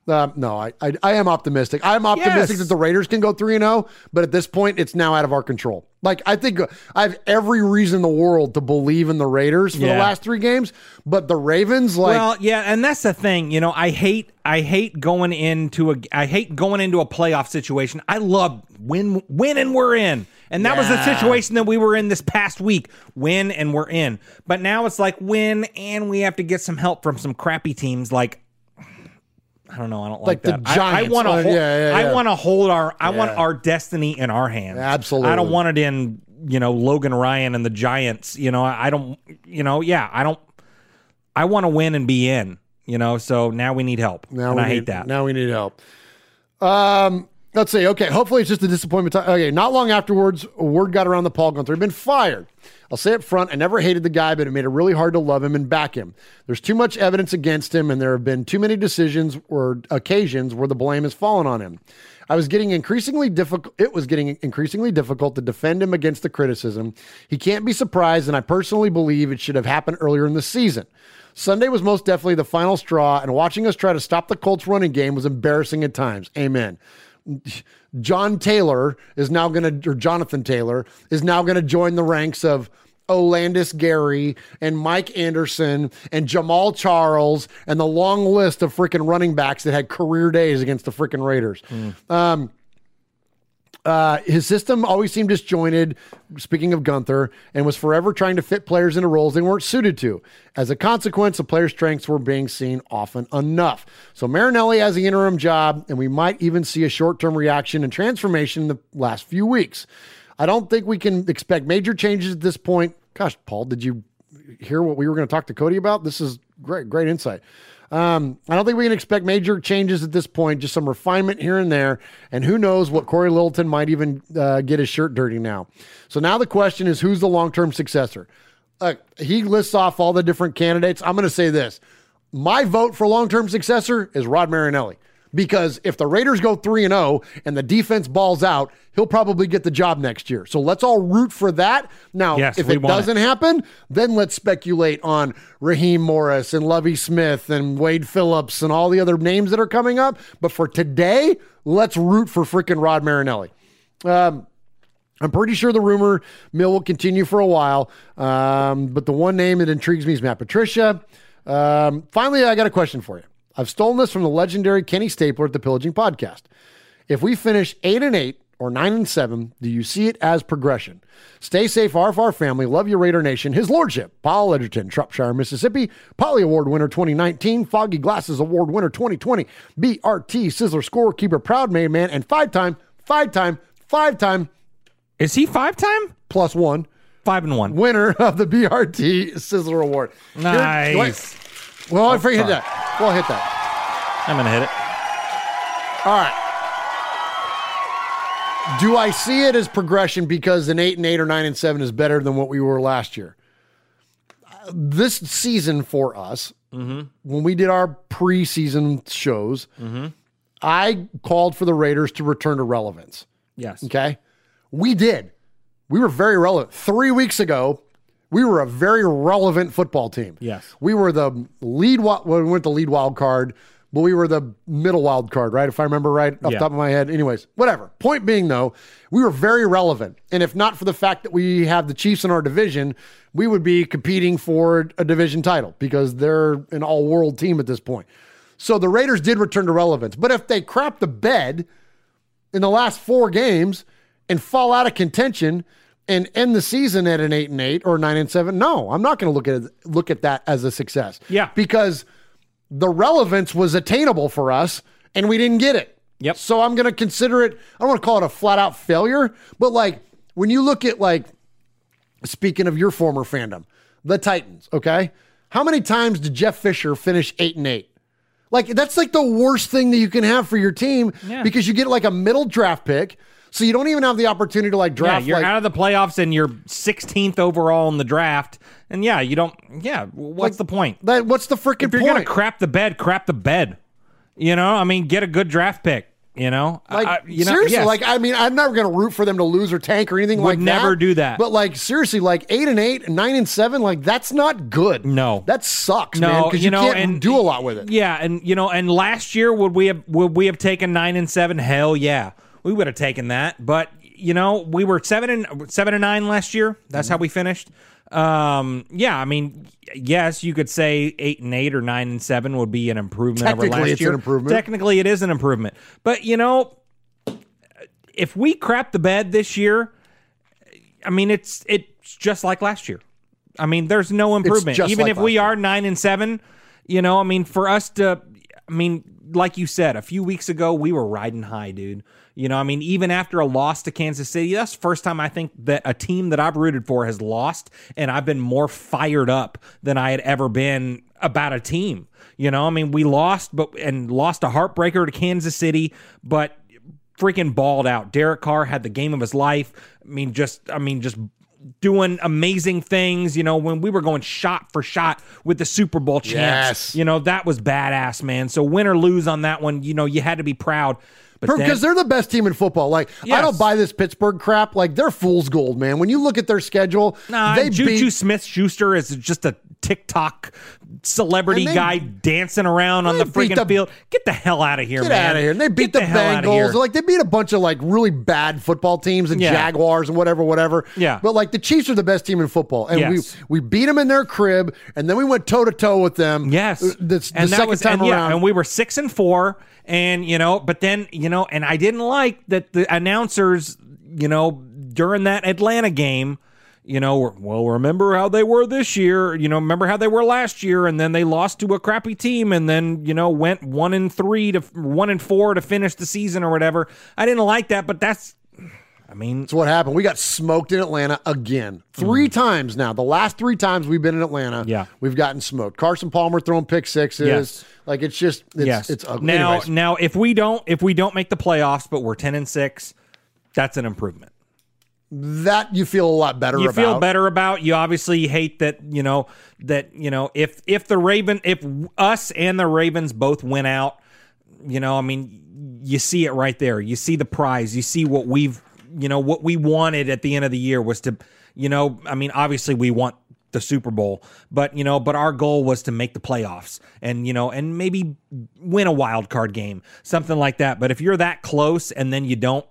Uh, no, I, I I am optimistic. I'm optimistic Yes. that the Raiders can go three and zero, but at this point, it's now out of our control. Like I think I have every reason in the world to believe in the Raiders for the last three games, but the Ravens, like, well, yeah, and that's the thing. You know, I hate I hate going into a I hate going into a playoff situation. I love win win and we're in. And that was the situation that we were in this past week. Win and we're in. But now it's like win and we have to get some help from some crappy teams like I don't know. I don't like, Like the that. I- Giants. I, want to Uh, hold. yeah, yeah, I want to hold our. I want our destiny in our hands. Absolutely. I don't want it in. You know, Logan Ryan and the Giants. You know, I I don't. You know, yeah, I don't. I want to win and be in. You know, so now we need help, Now and we I hate need, that. Now we need help. Um, let's see. Okay, hopefully it's just a disappointment. Okay, not long afterwards, word got around the Paul Guenther had been fired. I'll say up front, I never hated the guy, but it made it really hard to love him and back him. There's too much evidence against him, and there have been too many decisions or occasions where the blame has fallen on him. I was getting increasingly difficult. It was getting increasingly difficult to defend him against the criticism. He can't be surprised, and I personally believe it should have happened earlier in the season. Sunday was most definitely the final straw, and watching us try to stop the Colts running game was embarrassing at times. Amen. John Taylor is now going to, or Jonathan Taylor is now going to join the ranks of Olandis Gary and Mike Anderson and Jamaal Charles and the long list of freaking running backs that had career days against the freaking Raiders. Um, uh, his system always seemed disjointed, speaking of Guenther, and was forever trying to fit players into roles they weren't suited to. As a consequence, the players' strengths were being seen often enough. So Marinelli has the interim job, and we might even see a short term reaction and transformation in the last few weeks. I don't think we can expect major changes at this point. Gosh, Paul, did you hear what we were going to talk to Cody about? This is great, great insight. Um, I don't think we can expect major changes at this point, just some refinement here and there. And who knows what Cory Littleton might even uh, get his shirt dirty now. So now the question is who's the long term successor? Uh, he lists off all the different candidates. I'm going to say this my vote for long term successor is Rod Marinelli. Because if the Raiders go 3 and 0 and the defense balls out, he'll probably get the job next year. So let's all root for that. Now, Yes, if it doesn't happen, then let's speculate on Raheem Morris and Lovie Smith and Wade Phillips and all the other names that are coming up. But for today, let's root for freaking Rod Marinelli. Um, I'm pretty sure the rumor mill will continue for a while. Um, but the one name that intrigues me is Matt Patricia. Um, finally, I got a question for you. I've stolen this from the legendary Kenny Stapler at the Pillaging Podcast. If we finish eight and eight or nine and seven, do you see it as progression? Stay safe, RFR family. Love your Raider Nation. His Lordship, Paul Edgerton, Shropshire, Mississippi, Polly Award winner 2019, Foggy Glasses Award winner 2020, BRT Sizzler scorekeeper, proud made man, and five time, five time, five time. Is he five time? Plus one. Five and one. Winner of the BRT Sizzler Award. Here- Nice. wait. well, I forget that. Well, hit that. I'm gonna hit it. All right. Do I see it as progression because an eight and eight or nine and seven is better than what we were last year? This season for us, Mhm. when we did our preseason shows, Mhm. I called for the Raiders to return to relevance. Yes. Okay. We did. We were very relevant. Three weeks ago, we were a very relevant football team. Yes. We were the lead, well, we weren't the lead wild card, but we were the middle wild card, right? If I remember right off Yeah. the top of my head. Anyways, whatever. Point being, though, we were very relevant. And if not for the fact that we have the Chiefs in our division, we would be competing for a division title because they're an all world team at this point. So the Raiders did return to relevance. But if they crap the bed in the last four games and fall out of contention and end the season at an eight and eight or nine and seven, no, I'm not going to look at it, look at that as a success. Yeah. because the relevance was attainable for us and we didn't get it. Yep. So I'm going to consider it. I don't want to call it a flat out failure, but like when you look at like speaking of your former fandom, the Titans. Okay, how many times did Jeff Fisher finish eight and eight? Like that's like the worst thing that you can have for your team Yeah. because you get like a middle draft pick, so you don't even have the opportunity to like draft. Yeah, you're like, out of the playoffs and you're 16th overall in the draft. And yeah, you don't. Yeah, what's the point? That, what's the freaking point? If you're gonna crap the bed, crap the bed. You know, I mean, get a good draft pick. You know, Like I- you know, seriously, yes. like I mean, I'm never going to root for them to lose or tank or anything Would like that. We'd never do that. But like seriously, like eight and eight, nine and seven, like that's not good. No, that sucks, no, man. Because you, you know, can't and- do a lot with it. Yeah, and you know, and last year would we have would we have taken nine and seven? Hell yeah, we would have taken that. But you know, we were seven and seven and nine last year. That's Mm-hmm. how we finished. Um, yeah, I mean, yes, you could say eight and eight or nine and seven would be an improvement over Technically, last it's an year. improvement. Technically, it is an improvement. But you know, if we crap the bed this year, I mean, it's it's just like last year. I mean, there's no improvement. Even like if we are nine and seven, you know, I mean, for us to, I mean, like you said, a few weeks ago, we were riding high, dude. You know, I mean, even after a loss to Kansas City, that's the first time I think that a team that I've rooted for has lost, and I've been more fired up than I had ever been about a team. You know, I mean, we lost, but and lost a heartbreaker to Kansas City, but freaking balled out. Derek Carr had the game of his life. I mean, just I mean, just doing amazing things. You know, when we were going shot for shot with the Super Bowl champs, Yes. you know, that was badass, man. So win or lose on that one, you know, you had to be proud. Because they're the best team in football. Like I don't buy this Pittsburgh crap. Like they're fool's gold, man. When you look at their schedule, Nah, they Juju beat Smith Schuster is just a TikTok celebrity they- guy dancing around on the freaking the- field. Get the hell out of here, Get man. out of here. And they beat Get the, hell. Bengals. Like they beat a bunch of like really bad football teams and Yeah. Jaguars and whatever, whatever. Yeah. But like the Chiefs are the best team in football. And Yes. we we beat them in their crib and then we went toe to toe with them. Yes, uh, The, the and second was time and, around. Yeah, and we were six and four, and you know, but then you know, and I didn't like that the announcers, you know, during that Atlanta game. You know, well, remember how they were this year. You know, remember how they were last year, and then they lost to a crappy team, and then you know went one and three to one and four to finish the season or whatever. I didn't like that, but that's, I mean, That's what happened. We got smoked in Atlanta again. 3 mm-hmm. times now. The last three times we've been in Atlanta. Yeah. we've gotten smoked. Carson Palmer throwing pick sixes. Yes. Like it's just it's yes. it's ugly. now, Anyways. now, if we don't, if we don't make the playoffs, but we're ten and six, that's an improvement. That you feel a lot better you about. feel better about. You obviously hate that you know that you know if if the Raven if us and the Ravens both went out, you know, I mean, you see it right there. You see the prize. You see what we've you know what we wanted at the end of the year was to you know, I mean, obviously we want the Super Bowl, but you know, but our goal was to make the playoffs and you know, and maybe win a wild card game, something like that. But if you're that close and then you don't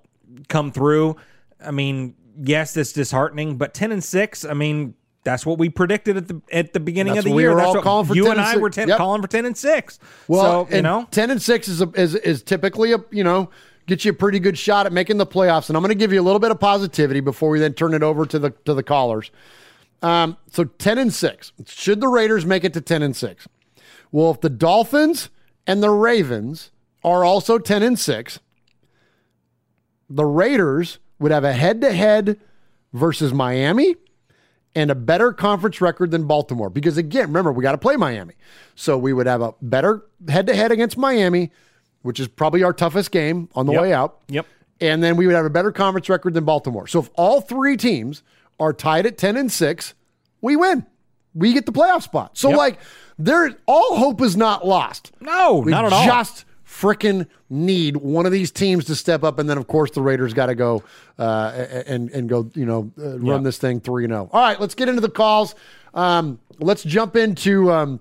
come through, I mean, yes, it's disheartening, but 10 and 6, I mean, that's what we predicted at the at the beginning That's of the what we year. were That's all what calling for you 10 and and I were 10, Yep. calling for 10 and 6. Well, so, you know, ten and six is a, is is typically a you know get you a pretty good shot at making the playoffs. And I'm going to give you a little bit of positivity before we then turn it over to the to the callers. Um, so ten and six. Should the Raiders make it to ten and six? Well, if the Dolphins and the Ravens are also ten and six, the Raiders would have a head to head versus Miami and a better conference record than Baltimore. Because again, remember, we got to play Miami. So we would have a better head to head against Miami, which is probably our toughest game on the Yep. way out. Yep. And then we would have a better conference record than Baltimore. So if all three teams are tied at 10 and 6, we win. We get the playoff spot. So Yep. like there all hope is not lost. No, we not at all. Just freaking need one of these teams to step up, and then of course the Raiders got to go uh, and and go, you know, uh, run Yeah. this thing three and zero. All right, let's get into the calls. Um, let's jump into. Um,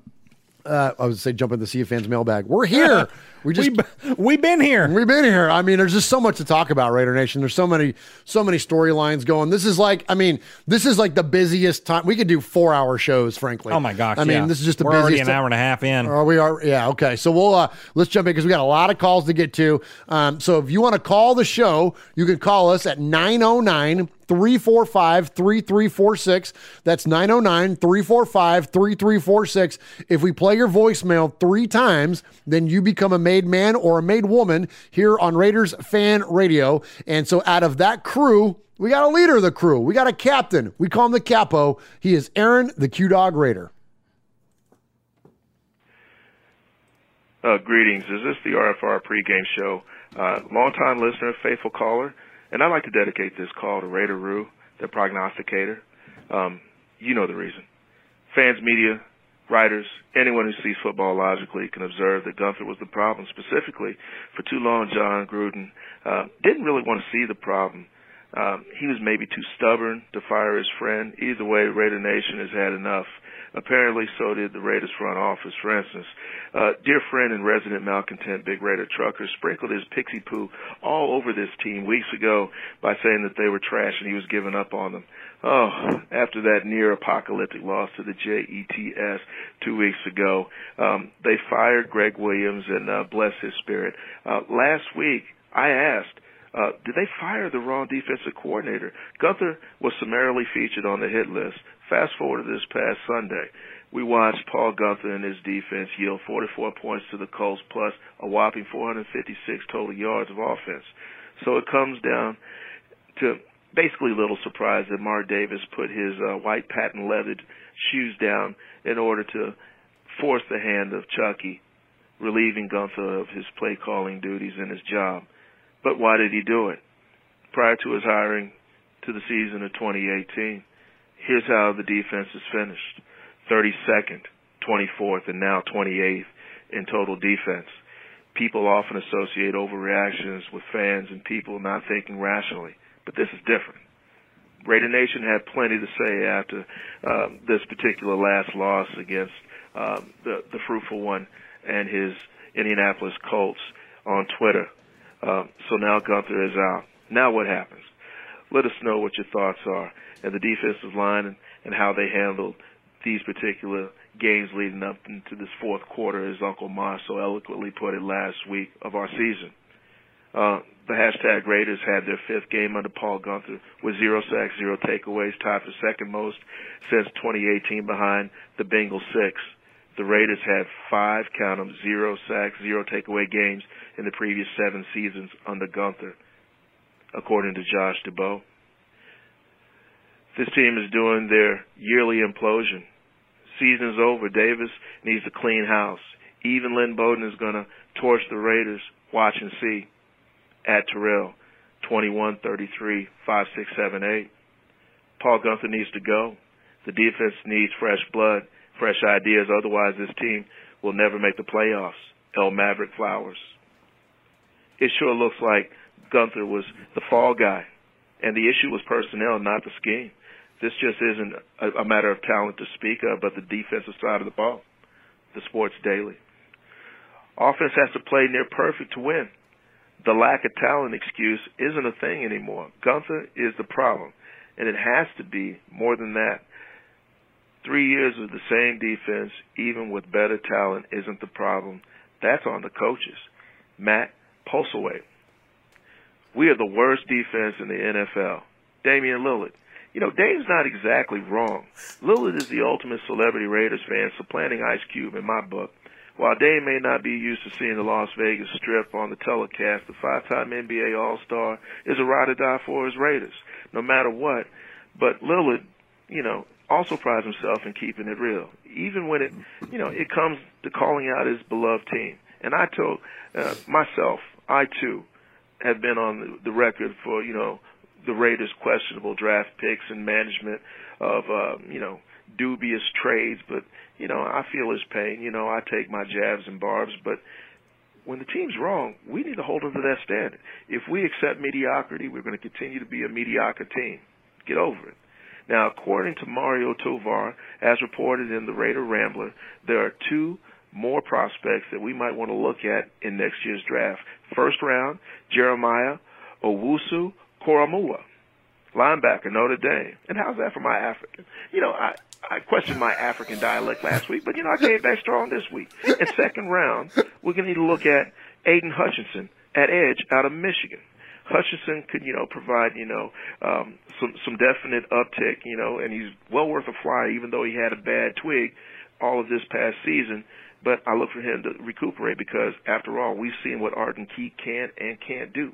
uh, I would say jump into the Sea of Fans mailbag. We're here. (laughs) We just we, have been here. We've been here. I mean, there's just so much to talk about, Raider Nation. There's so many, so many storylines going. This is like, I mean, this is like the busiest time. We could do four hour shows, frankly. oh my gosh. I mean, yeah. this is just the We're already busiest. an hour and a half in. Are we are yeah okay. So we'll uh, let's jump in because we got a lot of calls to get to. Um, so if you want to call the show, you can call us at 909 345 3346. That's 909 345 3346. If we play your voicemail three times, then you become a made man or a made woman here on Raiders Fan Radio. And so out of that crew, we got a leader of the crew. We got a captain. We call him the Capo. He is Aaron, the Q Dog Raider. Uh, greetings. Is this the RFR pregame show? Uh, longtime listener, faithful caller, and I'd like to dedicate this call to Raider Rue, the prognosticator. Um, you know the reason. Fans, media, writers, anyone who sees football logically can observe that Guenther was the problem. Specifically, for too long, Jon Gruden uh, didn't really want to see the problem. Um, he was maybe too stubborn to fire his friend. Either way, Raider Nation has had enough. Apparently, so did the Raiders front office. For instance, uh, dear friend and resident malcontent Big Raider trucker sprinkled his pixie poo all over this team weeks ago by saying that they were trash and he was giving up on them. Oh, after that near apocalyptic loss to the JETS two weeks ago, um, they fired Gregg Williams and uh, bless his spirit. Uh, last week, I asked, uh, did they fire the wrong defensive coordinator? Guenther was summarily featured on the hit list. Fast forward to this past Sunday. We watched Paul Guenther and his defense yield 44 points to the Colts plus a whopping 456 total yards of offense. So it comes down to basically little surprise that Mark Davis put his uh, white patent leathered shoes down in order to force the hand of Chucky, relieving Guenther of his play calling duties and his job. But why did he do it? Prior to his hiring to the season of 2018, here's how the defense is finished 32nd, 24th, and now 28th in total defense. people often associate overreactions with fans and people not thinking rationally, but this is different. Raider Nation had plenty to say after um, this particular last loss against um, the the fruitful one and his Indianapolis Colts on Twitter. Um, so now Guenther is out. Now what happens? Let us know what your thoughts are and the defensive line and, and how they handled these particular games leading up into this fourth quarter, as Uncle Moss so eloquently put it last week of our season. Uh, the hashtag Raiders had their fifth game under Paul Guenther with zero sacks, zero takeaways, tied for second most since 2018 behind the Bengals six. The Raiders had five, count them, zero sacks, zero takeaway games in the previous seven seasons under Guenther, according to Josh Dubow. This team is doing their yearly implosion. Season's over. Davis needs to clean house. Even Lynn Bowden is going to torch the Raiders. Watch and see at Terrell, 21, 33, 5, 6, 7, 8. Paul Guenther needs to go. The defense needs fresh blood, fresh ideas. Otherwise, this team will never make the playoffs. El Maverick Flowers. It sure looks like Guenther was the fall guy, and the issue was personnel, not the scheme. This just isn't a, a matter of talent to speak of, but the defensive side of the ball. The Sports Daily. Offense has to play near perfect to win the lack of talent excuse isn't a thing anymore. Guenther is the problem, and it has to be more than that. Three years of the same defense, even with better talent, isn't the problem. That's on the coaches. Matt Postlethwaite. We are the worst defense in the NFL. Damian Lillard. You know, Dave's not exactly wrong. Lillard is the ultimate celebrity Raiders fan, supplanting Ice Cube in my book. While Dave may not be used to seeing the Las Vegas Strip on the telecast, the five-time NBA All-Star is a ride or die for his Raiders, no matter what. But Lillard, you know, also prides himself in keeping it real, even when it, you know, it comes to calling out his beloved team. And I told uh, myself, I too have been on the, record for, you know, the Raiders' questionable draft picks and management of, uh, you know, dubious trades, but you know, I feel his pain. You know, I take my jabs and barbs, but when the team's wrong, we need to hold them to that standard. If we accept mediocrity, we're going to continue to be a mediocre team. Get over it. Now, according to Mario Tovar, as reported in the Raider Rambler, there are two more prospects that we might want to look at in next year's draft. First round, Jeremiah Owusu Koramoah linebacker, Notre Dame. And how's that for my African? You know, I, I questioned my African dialect last week, but you know, I came back strong this week. In second round, we're going to need to look at Aidan Hutchinson at edge out of Michigan. Hutchinson could, you know, provide, you know, um, some some definite uptick, you know, and he's well worth a fly, even though he had a bad twig all of this past season. But I look for him to recuperate because, after all, we've seen what Arden Key can and can't do.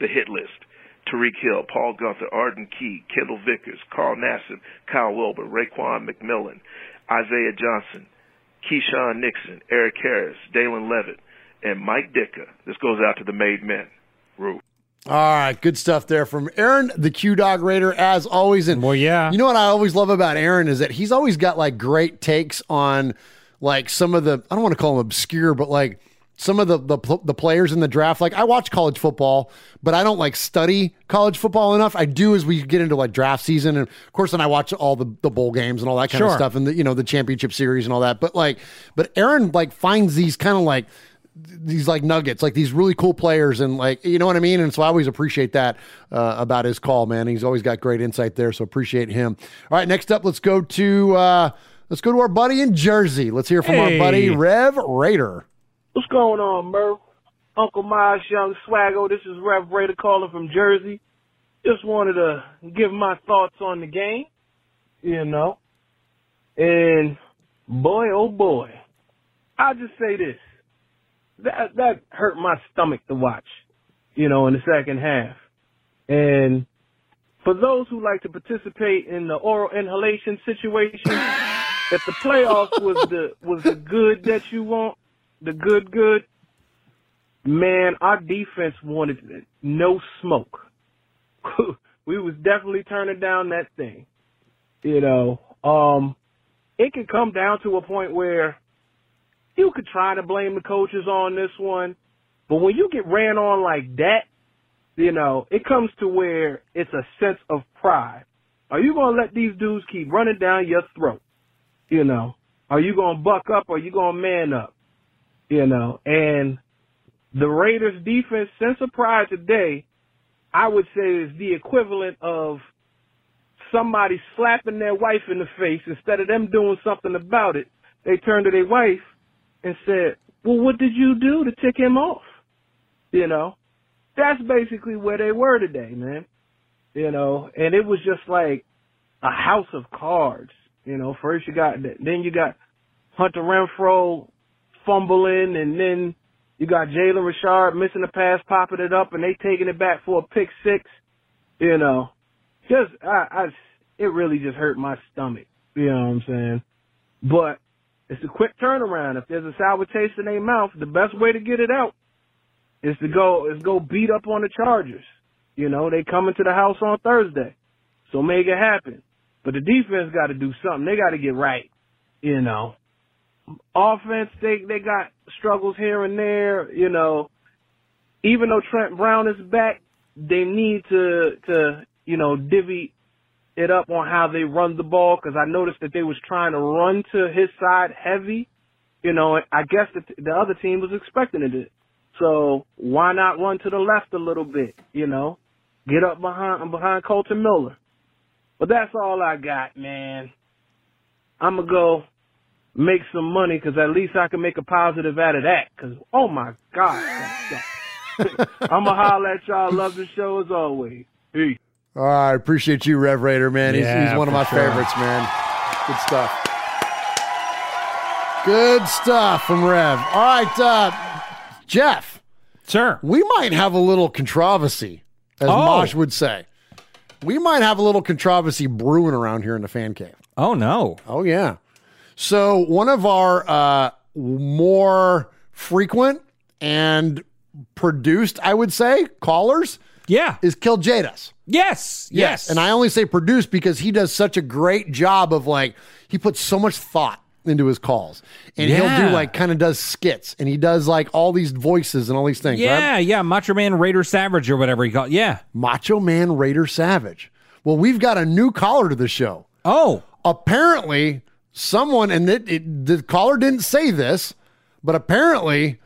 The hit list. Tyreek Hill, Paul Guenther, Arden Key, Kendall Vickers, Carl Nassib, Kyle Wilber, Raekwon McMillan, Isaiah Johnson, Keisean Nixon, Erik Harris, Dallin Leavitt, and Mike Ditka. This goes out to the made men. Rue. All right, good stuff there from Aaron, the Q Dog Raider, as always. And well, yeah, you know what I always love about Aaron is that he's always got like great takes on like some of the I don't want to call them obscure, but like some of the, the the players in the draft. Like I watch college football, but I don't like study college football enough. I do as we get into like draft season, and of course, then I watch all the the bowl games and all that kind Sure. of stuff, and the you know the championship series and all that. But like, but Aaron like finds these kind of like these like nuggets, like these really cool players, and like you know what I mean. And so I always appreciate that uh, about his call, man. He's always got great insight there, so appreciate him. All right, next up, let's go to uh, let's go to our buddy in Jersey. Let's hear from our buddy Rev Raider. What's going on, Murph? Uncle Miles, Young Swaggo. This is Rev Raider calling from Jersey. Just wanted to give my thoughts on the game, you know. And boy, oh boy, I'll just say this: that that hurt my stomach to watch, you know, in the second half. And for those who like to participate in the oral inhalation situation, if the playoffs was the was the good that you want, the good good, man, our defense wanted no smoke. (laughs) we was definitely turning down that thing. You know, um, it could come down to a point where you could try to blame the coaches on this one, But when you get ran on like that, you know, it comes to where it's a sense of pride. Are you going to let these dudes keep running down your throat? You know, are you going to buck up or are you going to man up? You know, and the Raiders defense sense of pride today, I would say is the equivalent of somebody slapping their wife in the face instead of them doing something about it. They turn to their wife and said, well, what did you do to tick him off? You know, that's basically where they were today, man. You know, and it was just like a house of cards. You know, first you got, then you got Hunter Renfrow fumbling, and then you got Jalen Richard missing a pass, popping it up, and they taking it back for a pick six. You know, just I, I, it really just hurt my stomach. You know what I'm saying? But it's a quick turnaround. If there's a sour taste in their mouth, the best way to get it out is to go is go beat up on the Chargers. You know, they coming to the house on Thursday, so make it happen. But the defense got to do something. They got to get right. You know, offense they they got struggles here and there. You know, even though Trent Brown is back, they need to to you know divvy it up on how they run the ball because I noticed that they was trying to run to his side heavy. You know, I guess the, the other team was expecting it. So why not run to the left a little bit? You know, get up behind behind Kolton Miller. But that's all I got, man. I'm gonna go make some money because at least I can make a positive out of that. Because oh my god, (laughs) I'm gonna holler at y'all. Love the show as always. Peace. All right, appreciate you, Rev Raider, man. He's, Yeah, he's one of my sure. favorites, man. Good stuff. Good stuff from Rev. All right, uh, Jeff. Sir. We might have a little controversy, as Oh. Mosh would say. We might have a little controversy brewing around here in the fan cave. Oh, no. Oh, yeah. So, one of our uh, more frequent and produced, I would say, callers. Yeah. Is Kill Jadas. Yes. Yes. And I only say produce because he does such a great job of like, he puts so much thought into his calls. And he'll do like, kind of does skits and he does like all these voices and all these things. yeah, right? yeah. Macho Man Raider Savage or whatever he called. Yeah. Macho Man Raider Savage. Well, we've got a new caller to the show. Oh. Apparently, someone, and it, it, the caller didn't say this, but apparently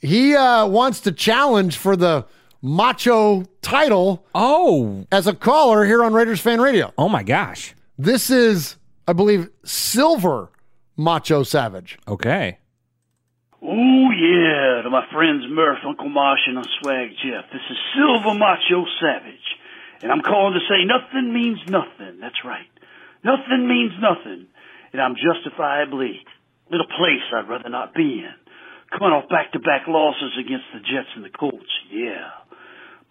he uh, wants to challenge for the macho title. Oh. As a caller here on Raiders Fan Radio. Oh, my gosh. This is, I believe, Silver Macho Savage. Okay. Oh yeah, to my friends Murph, Uncle Marsh, and Swag Jeff. This is Silver Macho Savage, and I'm calling to say nothing means nothing. That's right, nothing means nothing, and I'm justifiably in a place I'd rather not be in. Coming off back-to-back losses against the Jets and the Colts, yeah.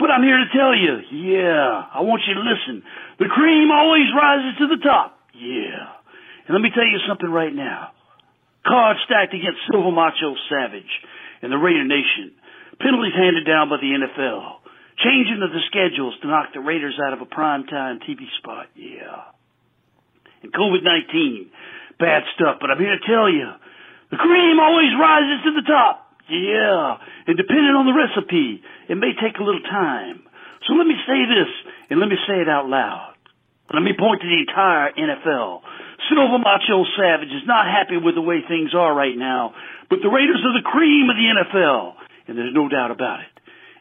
But I'm here to tell you, yeah, I want you to listen. The cream always rises to the top, yeah. And let me tell you something right now. Cards stacked against Silver Macho Savage and the Raider Nation. Penalties handed down by the NFL. Changing of the schedules to knock the Raiders out of a primetime TV spot. Yeah. And COVID-19. Bad stuff, but I'm here to tell you. The cream always rises to the top. Yeah. And depending on the recipe, it may take a little time. So let me say this, and let me say it out loud. Let me point to the entire NFL. Silver Macho Savage is not happy with the way things are right now, but the Raiders are the cream of the NFL, and there's no doubt about it.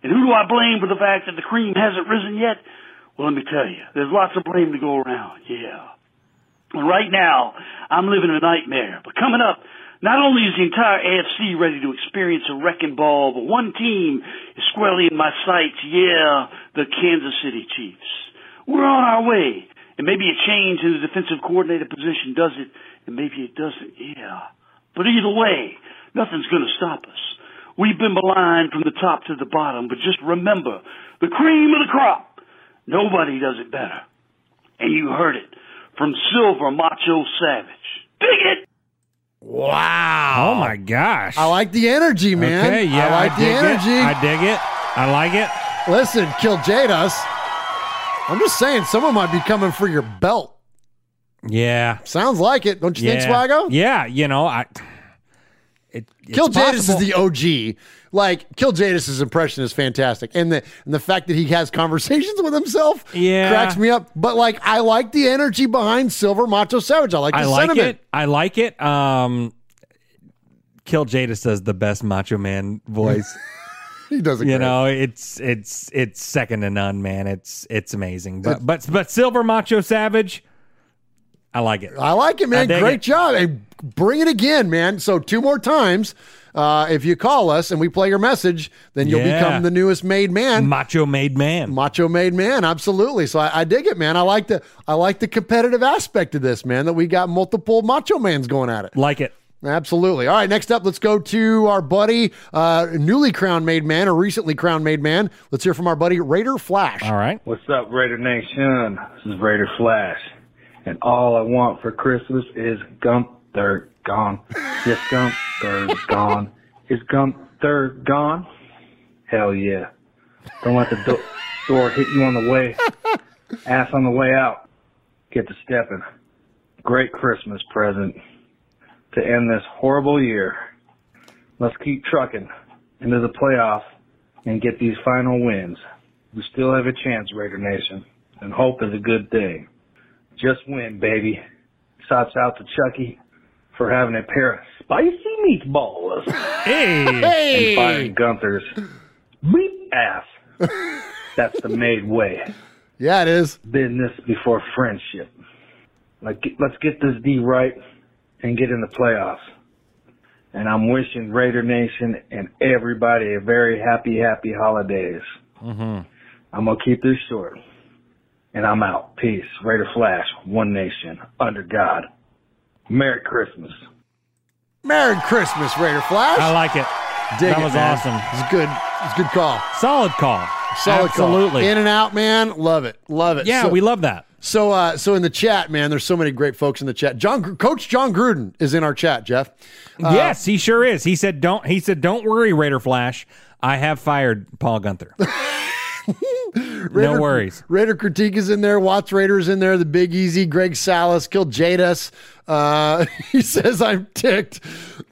And who do I blame for the fact that the cream hasn't risen yet? Well, let me tell you, there's lots of blame to go around, yeah. And right now, I'm living a nightmare. But coming up, not only is the entire AFC ready to experience a wrecking ball, but one team is squarely in my sights, yeah, the Kansas City Chiefs. We're on our way. And maybe a change in the defensive coordinator position does it, and maybe it doesn't, yeah. But either way, nothing's gonna stop us. We've been maligned from the top to the bottom, but just remember, the cream of the crop, nobody does it better. And you heard it from Silver Macho Savage. Dig it! Wow. Oh, my gosh. I like the energy, man. Okay, yeah, I like I the dig it. energy. I dig it. I like it. Listen, Kill Jadas. I'm just saying, someone might be coming for your belt. Yeah. Sounds like it. Don't you yeah. think, Swago? Yeah. You know, I. it, it's Kill Jadis is the OG. Like Kill Jadis's impression is fantastic, and the and the fact that he has conversations with himself, Yeah. cracks me up. But like, I like the energy behind Silver Macho Savage. I like the I like sentiment. it. I like it. Um, Kill Jadis does the best Macho Man voice. (laughs) he does it. You great. know, it's it's it's second to none, man. It's it's amazing. But but but Silver Macho Savage, I like it. I like it, man. Great it. job. Bring it again, man. So two more times. Uh, if you call us and we play your message, then you'll Yeah. become the newest made man. Macho made man. Macho made man, absolutely. So I, I dig it, man. I like the I like the competitive aspect of this, man. That we got multiple macho mans going at it. Like it. Absolutely. All right, next up, let's go to our buddy, uh, newly crowned made man or recently crowned made man. Let's hear from our buddy Raider Flash. All right. What's up, Raider Nation? This is Raider Flash. And all I want for Christmas is Guenther gone. Yes, Guenther gone. Is Guenther gone? Hell yeah. Don't let the do- door hit you on the way. Ass on the way out. Get to stepping. Great Christmas present to end this horrible year. Let's keep trucking into the playoffs and get these final wins. We still have a chance, Raider Nation, and hope is a good thing. Just win, baby. Shouts out to Chucky for having a pair of spicy meatballs. Hey! And firing Guenther's beep ass. That's the made way. Yeah, it is. Business before friendship. Like, let's get this D right and get in the playoffs. And I'm wishing Raider Nation and everybody a very happy, happy holidays. Mm-hmm. I'm gonna keep this short. And I'm out. Peace. Raider Flash, One Nation, under God. Merry Christmas. Merry Christmas, Raider Flash. I like it. Dig that it, was man. awesome. It's good. It's a good call. Solid call. Solid Absolutely. call. In and out, man. Love it. Love it. Yeah, So- we love that. So, uh, so in the chat, man, there's so many great folks in the chat. John, Coach Jon Gruden is in our chat. Jeff. Uh, yes, he sure is. He said, "Don't." He said, "Don't worry, Raider Flash. I have fired Paul Guenther. (laughs) (laughs) Raider, no worries." Raider critique is in there. Watts Raiders is in there. The Big Easy, Greg Salas, killed Jadis. Uh, (laughs) he says I'm ticked.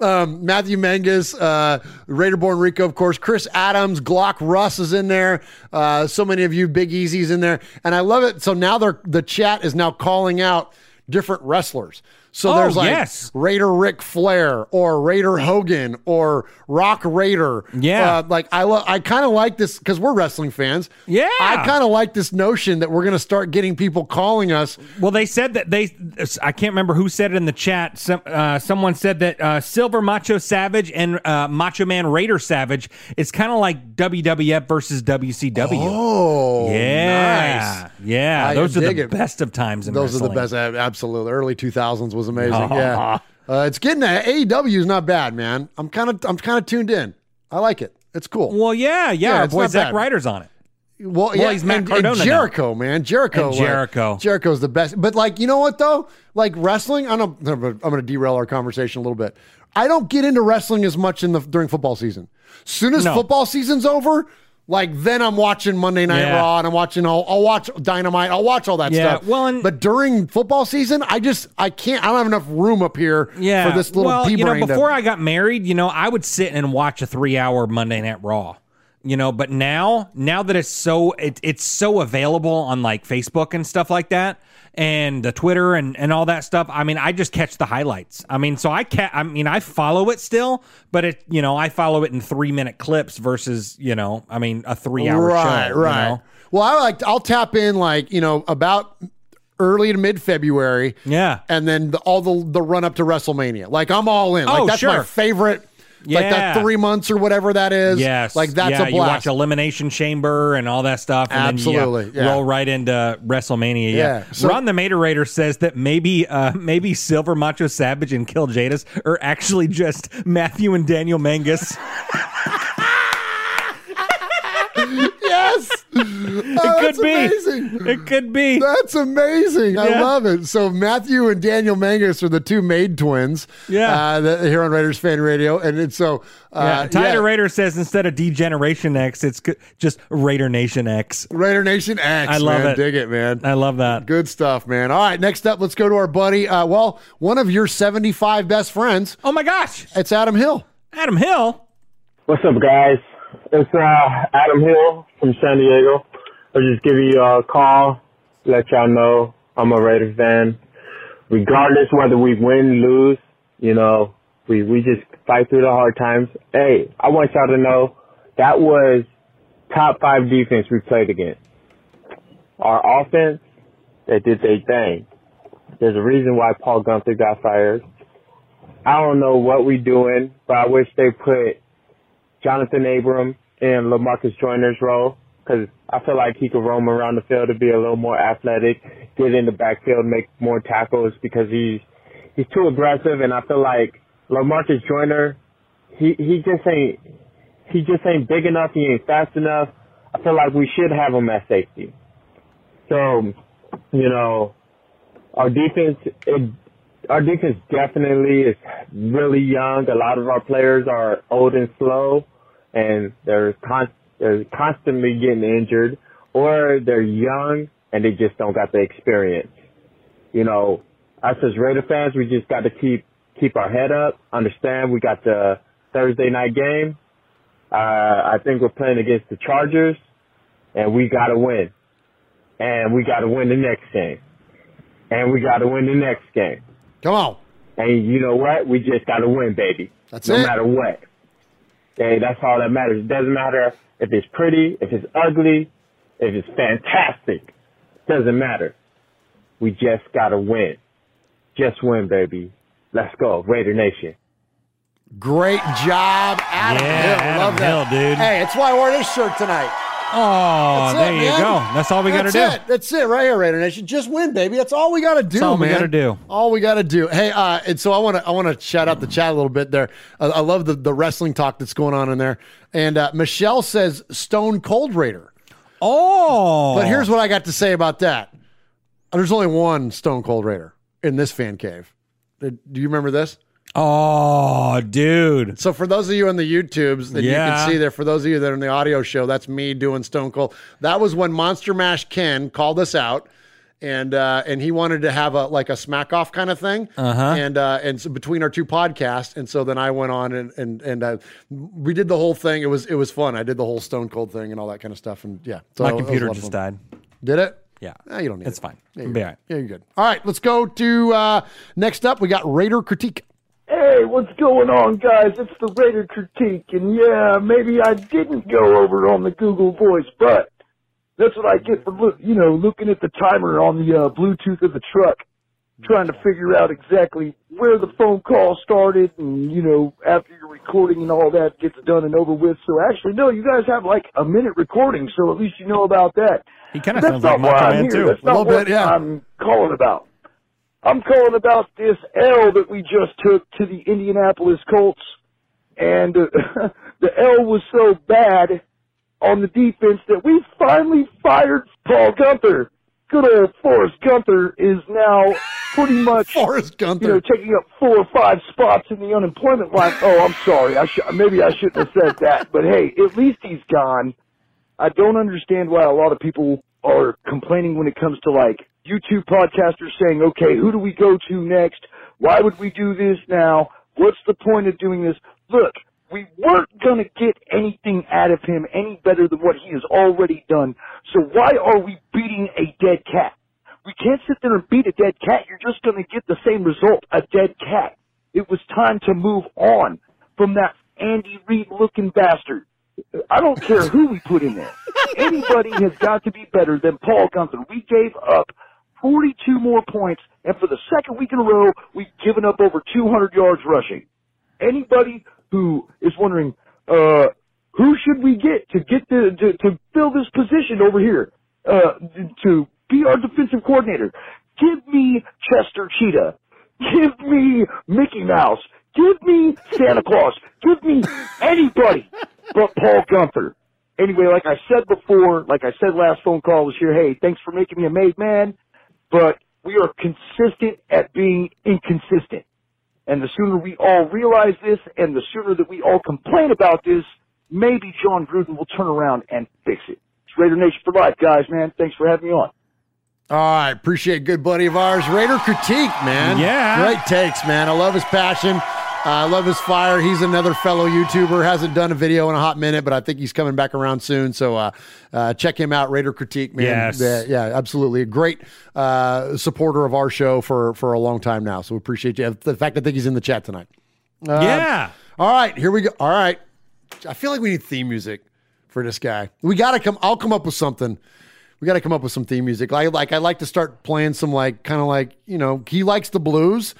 Um, Matthew Menges, uh, Raider born Rico, of course. Chris Adams, Glock Russ is in there. Uh, so many of you Big Easy's in there, and I love it. So now they're the chat is now calling out different wrestlers. So Oh, there's like yes. Raider Ric Flair or Raider Hogan or Rock Raider. Yeah. Uh, like I lo- I kind of like this because we're wrestling fans. Yeah. I kind of like this notion that we're going to start getting people calling us. Well, they said that they. I can't remember who said it in the chat. Some uh, someone said that uh, Silver Macho Savage and uh, Macho Man Raider Savage is kind of like WWF versus WCW. Oh, yeah, nice. yeah. I those are the it. best of times in Those wrestling. are the best. Absolutely, early two thousands was amazing. yeah, (laughs) uh, it's getting there. AEW is not bad, man. I'm kind of I'm kind of tuned in. I like it. It's cool. Well, yeah, yeah. Our boy Zack. Ryder's on it. Well, Well, yeah, he's Matt and, Cardona and now. Jericho, man, Jericho, And like, Jericho. Jericho's the best. But like, you know what though? Like wrestling, I don't. I'm going to derail our conversation a little bit. I don't get into wrestling as much in the during football season. Soon as No. football season's over, like then I'm watching Monday Night Yeah. Raw and I'm watching. All, I'll watch Dynamite. I'll watch all that Yeah, stuff. well, and- but during football season, I just I can't. I don't have enough room up here Yeah, for this little well, you know, brain to- before I got married, you know, I would sit and watch a three-hour Monday Night Raw. You know, but now, now that it's so, it, it's so available on like Facebook and stuff like that, and the Twitter and and all that stuff. I mean, I just catch the highlights. I mean, so I can I mean, I follow it still, but it, you know, I follow it in three-minute clips versus, you know, I mean, a three-hour right, show. you Right, know? Well, I like I'll tap in like you know about early to mid February. Yeah, and then the, all the the run up to WrestleMania. Like I'm all in. Like Oh, that's my sure. Favorite. Like that three months or whatever that is. Yes, like that's yeah, a You watch. Elimination Chamber and all that stuff, and Absolutely, then you yeah. roll right into WrestleMania. Yeah, Yeah, so- Ron the Materator says that maybe, uh, maybe Silver Macho Savage and Kill Jadis are actually just Matthew and Daniel Mangus. (laughs) yes, it could be. Amazing. It could be. That's amazing. I love it. So Matthew and Daniel Mangus are the two maid twins. Yeah. uh, that, here on Raiders Fan Radio, and it's so. yeah, Uh, Tyler yeah. Raider says instead of Degeneration X, it's just Raider Nation X. Raider Nation X. I love man. it. Dig it, man. I love that. Good stuff, man. All right, next up, let's go to our buddy. Uh, well, one of your 75 best friends. Oh my gosh, it's Adam Hill. Adam Hill. What's up, guys? It's uh, Adam Hill from San Diego. I'll just give you a call, let y'all know I'm a Raiders fan. Regardless whether we win, lose, you know, we we just fight through the hard times. Hey, I want y'all to know that was top five defense we played against. Our offense, they did their thing. There's a reason why Paul Guenther got fired. I don't know what we doing, but I wish they put Johnathan Abram in Lamarcus Joyner's role because I feel like he could roam around the field to be a little more athletic, get in the backfield, make more tackles because he's he's too aggressive, and I feel like Lamarcus Joyner, he he just ain't he just ain't big enough. He ain't fast enough. I feel like we should have him at safety. So, you know, our defense, it, our defense definitely is really young. A lot of our players are old and slow, and they're con- they're constantly getting injured, or they're young and they just don't got the experience. You know, us as Raider fans, we just got to keep keep our head up. Understand we got the Thursday night game. Uh, I think we're playing against the Chargers, and we got to win. And we got to win the next game. And we got to win the next game. Come on. And you know what? We just got to win, baby. That's no it. matter what. Okay, that's all that matters. It doesn't matter if it's pretty, if it's ugly, if it's fantastic. Doesn't matter. We just got to win. Just win, baby. Let's go, Raider Nation. Great job, Adam Yeah, Hill. Adam Love that. Hill, dude. Hey, it's why I wore this shirt tonight. Oh, That's there it, you man. go. That's all we got to do. it. That's it right here, Raider Nation. Just win, baby. That's all we got to do, That's all we gotta do. All we got to do. Hey, uh, and so I want to I want to shout out the chat a little bit there. I, I love the the wrestling talk that's going on in there. And uh, Michelle says Stone Cold Raider. Oh, But here's what I got to say about that. There's only one Stone Cold Raider in this fan cave. Do you remember this? Oh, dude. So for those of you on the YouTubes that you can see there, for those of you that are in the audio show, that's me doing Stone Cold. That was when Monster Mash Ken called us out. And uh, and he wanted to have a like a smack off kind of thing, Uh-huh. and uh, and so between our two podcasts, and so then I went on and and and uh, we did the whole thing. It was it was fun. I did the whole Stone Cold thing and all that kind of stuff, and yeah, so My it was a computer just died. Did it? Yeah. Ah, you don't need It's it. fine. Yeah, you're be good. all right. Yeah, you're good. All right, let's go to uh, next up. We got Raider critique. Hey, what's going on, guys? It's the Raider critique, and yeah, maybe I didn't go over on the Google Voice, but that's what I get for look, you know, looking at the timer on the uh, Bluetooth of the truck, trying to figure out exactly where the phone call started, and you know, after your recording and all that gets done and over with. So actually, no, you guys have like a minute recording, so at least you know about that. He kind of sounds like Macho Man too. That's not what I'm calling about. I'm calling about this L that we just took to the Indianapolis Colts, and uh, (laughs) the L was so bad on the defense that we finally fired Paul Guenther. Good old Forrest Guenther is now pretty (laughs) much Forrest Gunther. you know, taking up four or five spots in the unemployment line. Oh, I'm sorry. I sh- maybe I shouldn't have said that, but hey, at least he's gone. I don't understand why a lot of people are complaining when it comes to like YouTube podcasters saying, okay, who do we go to next? Why would we do this now? What's the point of doing this? Look, we weren't going to get anything out of him any better than what he has already done. So why are we beating a dead cat? We can't sit there and beat a dead cat. You're just going to get the same result, a dead cat. It was time to move on from that Andy Reid looking bastard. I don't care who we put in there. Anybody has got to be better than Paul Guenther. We gave up 42 more points, and for the second week in a row, we've given up over 200 yards rushing. Anybody who is wondering, uh, who should we get to get the to, to fill this position over here uh, to be our defensive coordinator? Give me Chester Cheetah. Give me Mickey Mouse. Give me Santa Claus. Give me anybody but Paul Guenther. Anyway, like I said before, like I said last phone call was here, hey, thanks for making me a made man, but we are consistent at being inconsistent. And the sooner we all realize this and the sooner that we all complain about this, maybe Jon Gruden will turn around and fix it. It's Raider Nation for life, guys, man. Thanks for having me on. All right, appreciate good buddy of ours, Raider critique, man. Yeah. great takes, man. I love his passion. I love his fire. He's another fellow YouTuber. Hasn't done a video in a hot minute, but I think he's coming back around soon. So uh, uh, check him out. Raider Critique, man. Yes. Yeah, yeah, absolutely. A great uh, supporter of our show for for a long time now. So we appreciate you. The fact I think he's in the chat tonight. Uh, Yeah. All right, here we go. All right. I feel like we need theme music for this guy. We got to come. I'll come up with something. We got to come up with some theme music. Like, like I like to start playing some like kind of like you know he likes the blues.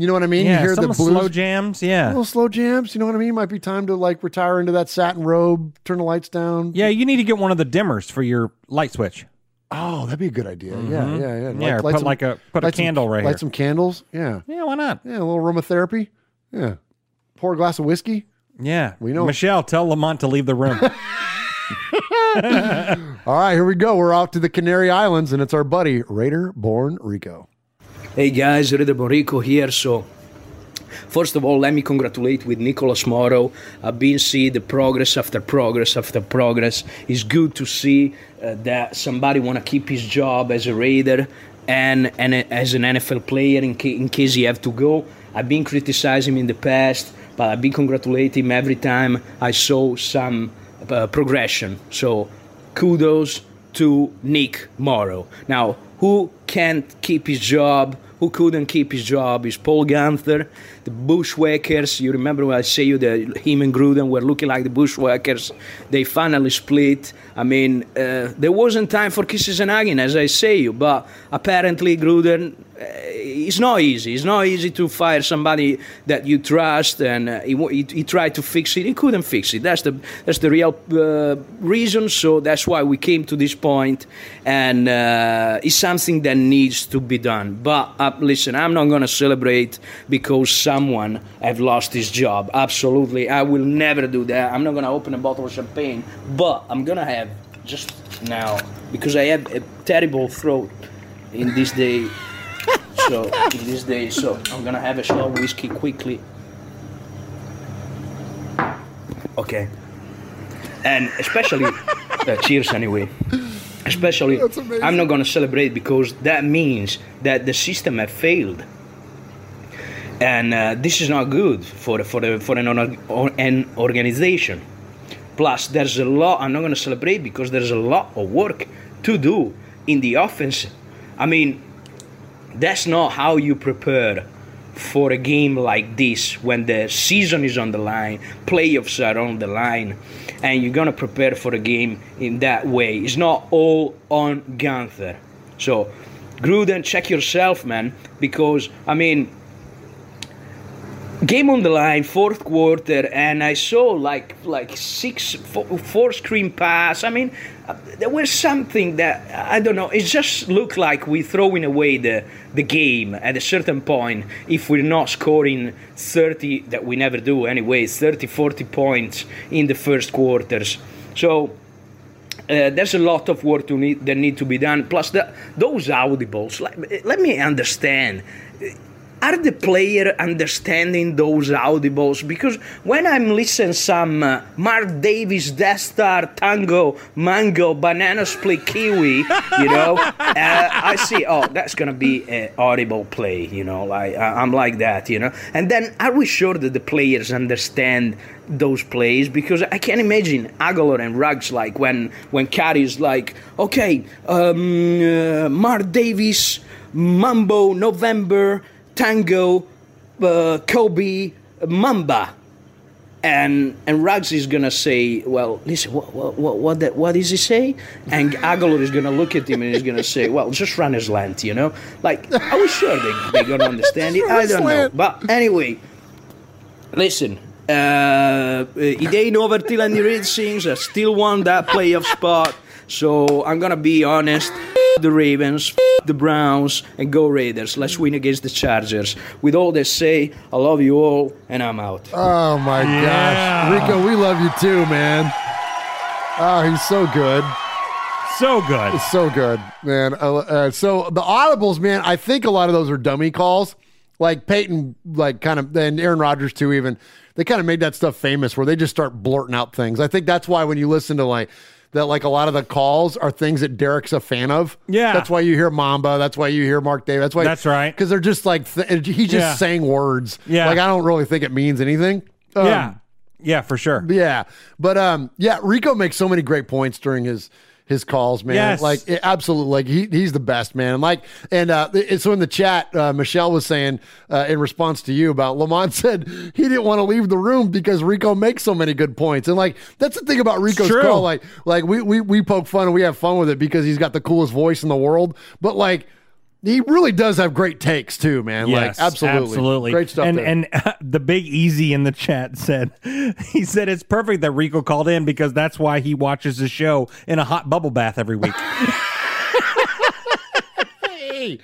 You know what I mean? Yeah, you hear some the blues slow jams. Yeah. little slow jams. You know what I mean? Might be time to like retire into that satin robe, turn the lights down. Yeah, you need to get one of the dimmers for your light switch. Oh, that'd be a good idea. Mhm. Yeah, yeah, yeah. Yeah, or put like a- put a light some- candle right Light here. some candles. Yeah. Yeah, why not? Yeah, a little aromatherapy. Yeah. Pour a glass of whiskey. Yeah. We know. Michelle, tell Lamont to leave the room. (laughs) (laughs) All right, here we go. We're off to the Canary Islands, and it's our buddy Raider Born Rico. Hey guys, Raider Borico here. So, first of all, let me congratulate with Nicholas Morrow. I've been seeing the progress after progress after progress. It's good to see uh, that somebody want to keep his job as a Raider and and as an NFL player in, ca- in case he have to go. I've been criticizing him in the past, but I've been congratulating him every time I saw some uh, progression. So, kudos to Nick Morrow. Now, who can't keep his job? Who couldn't keep his job is Paul Guenther, the Bushwhackers. You remember when I say you that him and Gruden were looking like the Bushwhackers. They finally split. I mean, uh, there wasn't time for kisses and hugging, as I say you, but apparently Gruden, it's not easy. It's not easy to fire somebody that you trust, and uh, he, he, he tried to fix it. He couldn't fix it. That's the that's the real uh, reason. So that's why we came to this point, and uh, it's something that needs to be done. But uh, listen, I'm not going to celebrate because someone have lost his job. Absolutely, I will never do that. I'm not going to open a bottle of champagne, but I'm going to have just now because I have a terrible throat in this day. So in this day, so I'm gonna have a shot of whiskey quickly. Okay. And especially, (laughs) uh, cheers anyway. Especially, I'm not gonna celebrate because that means that the system has failed, and uh, this is not good for for the, for an an organization. Plus, there's a lot. I'm not gonna celebrate because there's a lot of work to do in the offense. I mean, that's not how you prepare for a game like this when the season is on the line, playoffs are on the line, and you're gonna prepare for a game in that way. It's not all on Guenther. So, Gruden, check yourself, man, because I mean, game on the line, fourth quarter, and I saw like like six four, four screen pass. I mean, there was something that I don't know. It just looked like we're throwing away the the game at a certain point if we're not scoring 30 that we never do anyway 30 40 points in the first quarters so uh, there's a lot of work to need, that need to be done. Plus, the, those audibles. Let, let me understand. Are the player understanding those audibles? Because when I'm listening some uh, Mark Davis, Death Star, Tango, Mango, Banana Split, Kiwi, you know, (laughs) uh, I see. Oh, that's gonna be an audible play. You know, like I- I'm like that. You know, and then are we sure that the players understand those plays because I can't imagine Agholor and Ruggs like when when Carey's like, okay, um, uh, Mark Davis, Mambo, November, Tango, uh, Kobe, Mamba. And and Ruggs is gonna say, well, listen, what what what what, that, what does he say? And Agholor is gonna look at him and he's gonna say, well, just run his slant, you know. Like, are we sure they they gonna understand it? I don't know. But anyway, listen, uh, ain't over till Andy Reid Sings. I still want that playoff spot. So I'm gonna be honest. The Ravens, the Browns, and go Raiders. Let's win against the Chargers. With all this say, I love you all, and I'm out. Oh my gosh, Rico, we love you too, man. Oh, he's so good. So good. It's so good, man. Uh, so the audibles, man, I think a lot of those are dummy calls. Like Peyton, like kind of, and Aaron Rodgers too. Even they kind of made that stuff famous where they just start blurting out things. I think that's why when you listen to like that like a lot of the calls are things that Derek's a fan of. Yeah. that's why you hear Mamba. That's why you hear Mark Davis. That's why. That's right. Because they're just like th- he's just Yeah. saying words. Yeah. like I don't really think it means anything. Um, yeah. Yeah, for sure. yeah, but um, yeah, Rico makes so many great points during his his calls, man. Yes. Like it- absolutely, like he he's the best, man. And like, and uh, it- so in the chat, uh, Michelle was saying uh, in response to you about Lamont (laughs) said he didn't want to leave the room because Rico makes so many good points, and like that's the thing about Rico's call. Like, like we we we poke fun and we have fun with it because he's got the coolest voice in the world, but like. He really does have great takes too, man. Yes, like absolutely, absolutely. great stuff. And there. and the big easy in the chat said (laughs) he said it's perfect that Rico called in because that's why he watches the show in a hot bubble bath every week. (laughs) hey,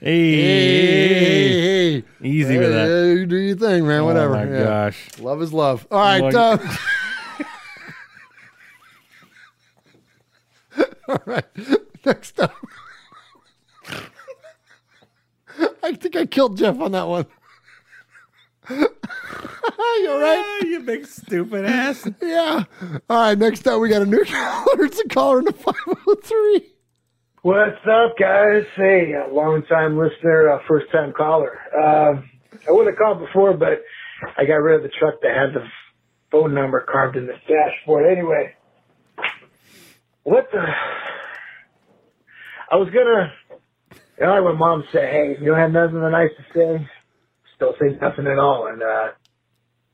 Hey, hey, easy with that. Hey, do your thing, man. Oh, Whatever. my Yeah. gosh. love is love. All right. Look- Uh, (laughs) all right. Next up. (laughs) I think I killed Jeff on that one. (laughs) You're all right? (laughs) you big stupid ass. Yeah. All right. Next up, we got a new caller. It's a caller in the 503. What's up, guys? Hey, a long time listener, uh, first time caller. Um, I would have called before, but I got rid of the truck that had the phone number carved in the dashboard. Anyway, what the? I was gonna, you know, like when mom said, "Hey, you don't have nothing nice to say," still say nothing at all, and uh,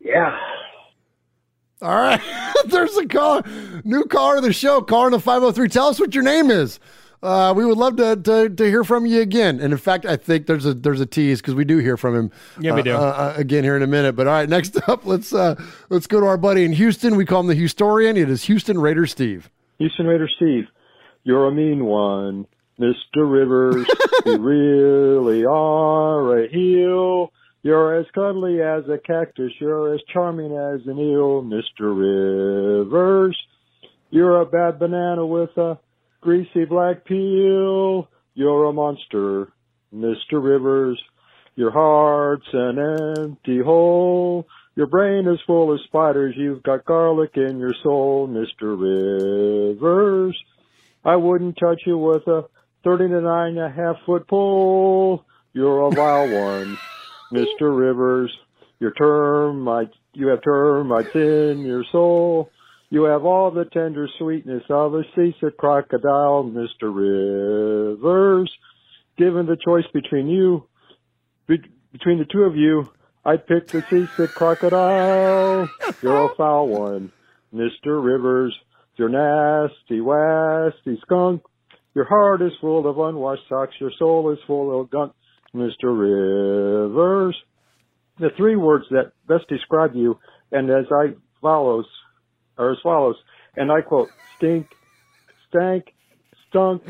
yeah. All right. (laughs) There's a caller, new caller to the show, caller in the 503. Tell us what your name is. Uh, we would love to, to to hear from you again. And in fact, I think there's a there's a tease because we do hear from him. Yeah, we uh, do. uh, uh, again here in a minute. But all right, next (laughs) up, let's uh, let's go to our buddy in Houston. We call him the Houstorian. It is Houston Raider Steve. Houston Raider Steve, you're a mean one. Mr. Rivers, you (laughs) really are a heel. You're as cuddly as a cactus. You're as charming as an eel, Mr. Rivers. You're a bad banana with a greasy black peel. You're a monster, Mr. Rivers. Your heart's an empty hole. Your brain is full of spiders. You've got garlic in your soul, Mr. Rivers. I wouldn't touch you with a 39 and a half foot pole. You're a vile one, (laughs) Mr. Rivers. Your termite, you have termites in your soul. You have all the tender sweetness of a seasick crocodile, Mr. Rivers. Given the choice between you, be, between the two of you, I'd pick the seasick crocodile. You're a (laughs) foul one, Mr. Rivers. You're nasty, wasty skunk. Your heart is full of unwashed socks. Your soul is full of gunk, Mr. Rivers. The three words that best describe you, and as I follows, are as follows, and I quote, stink, stank, stunk.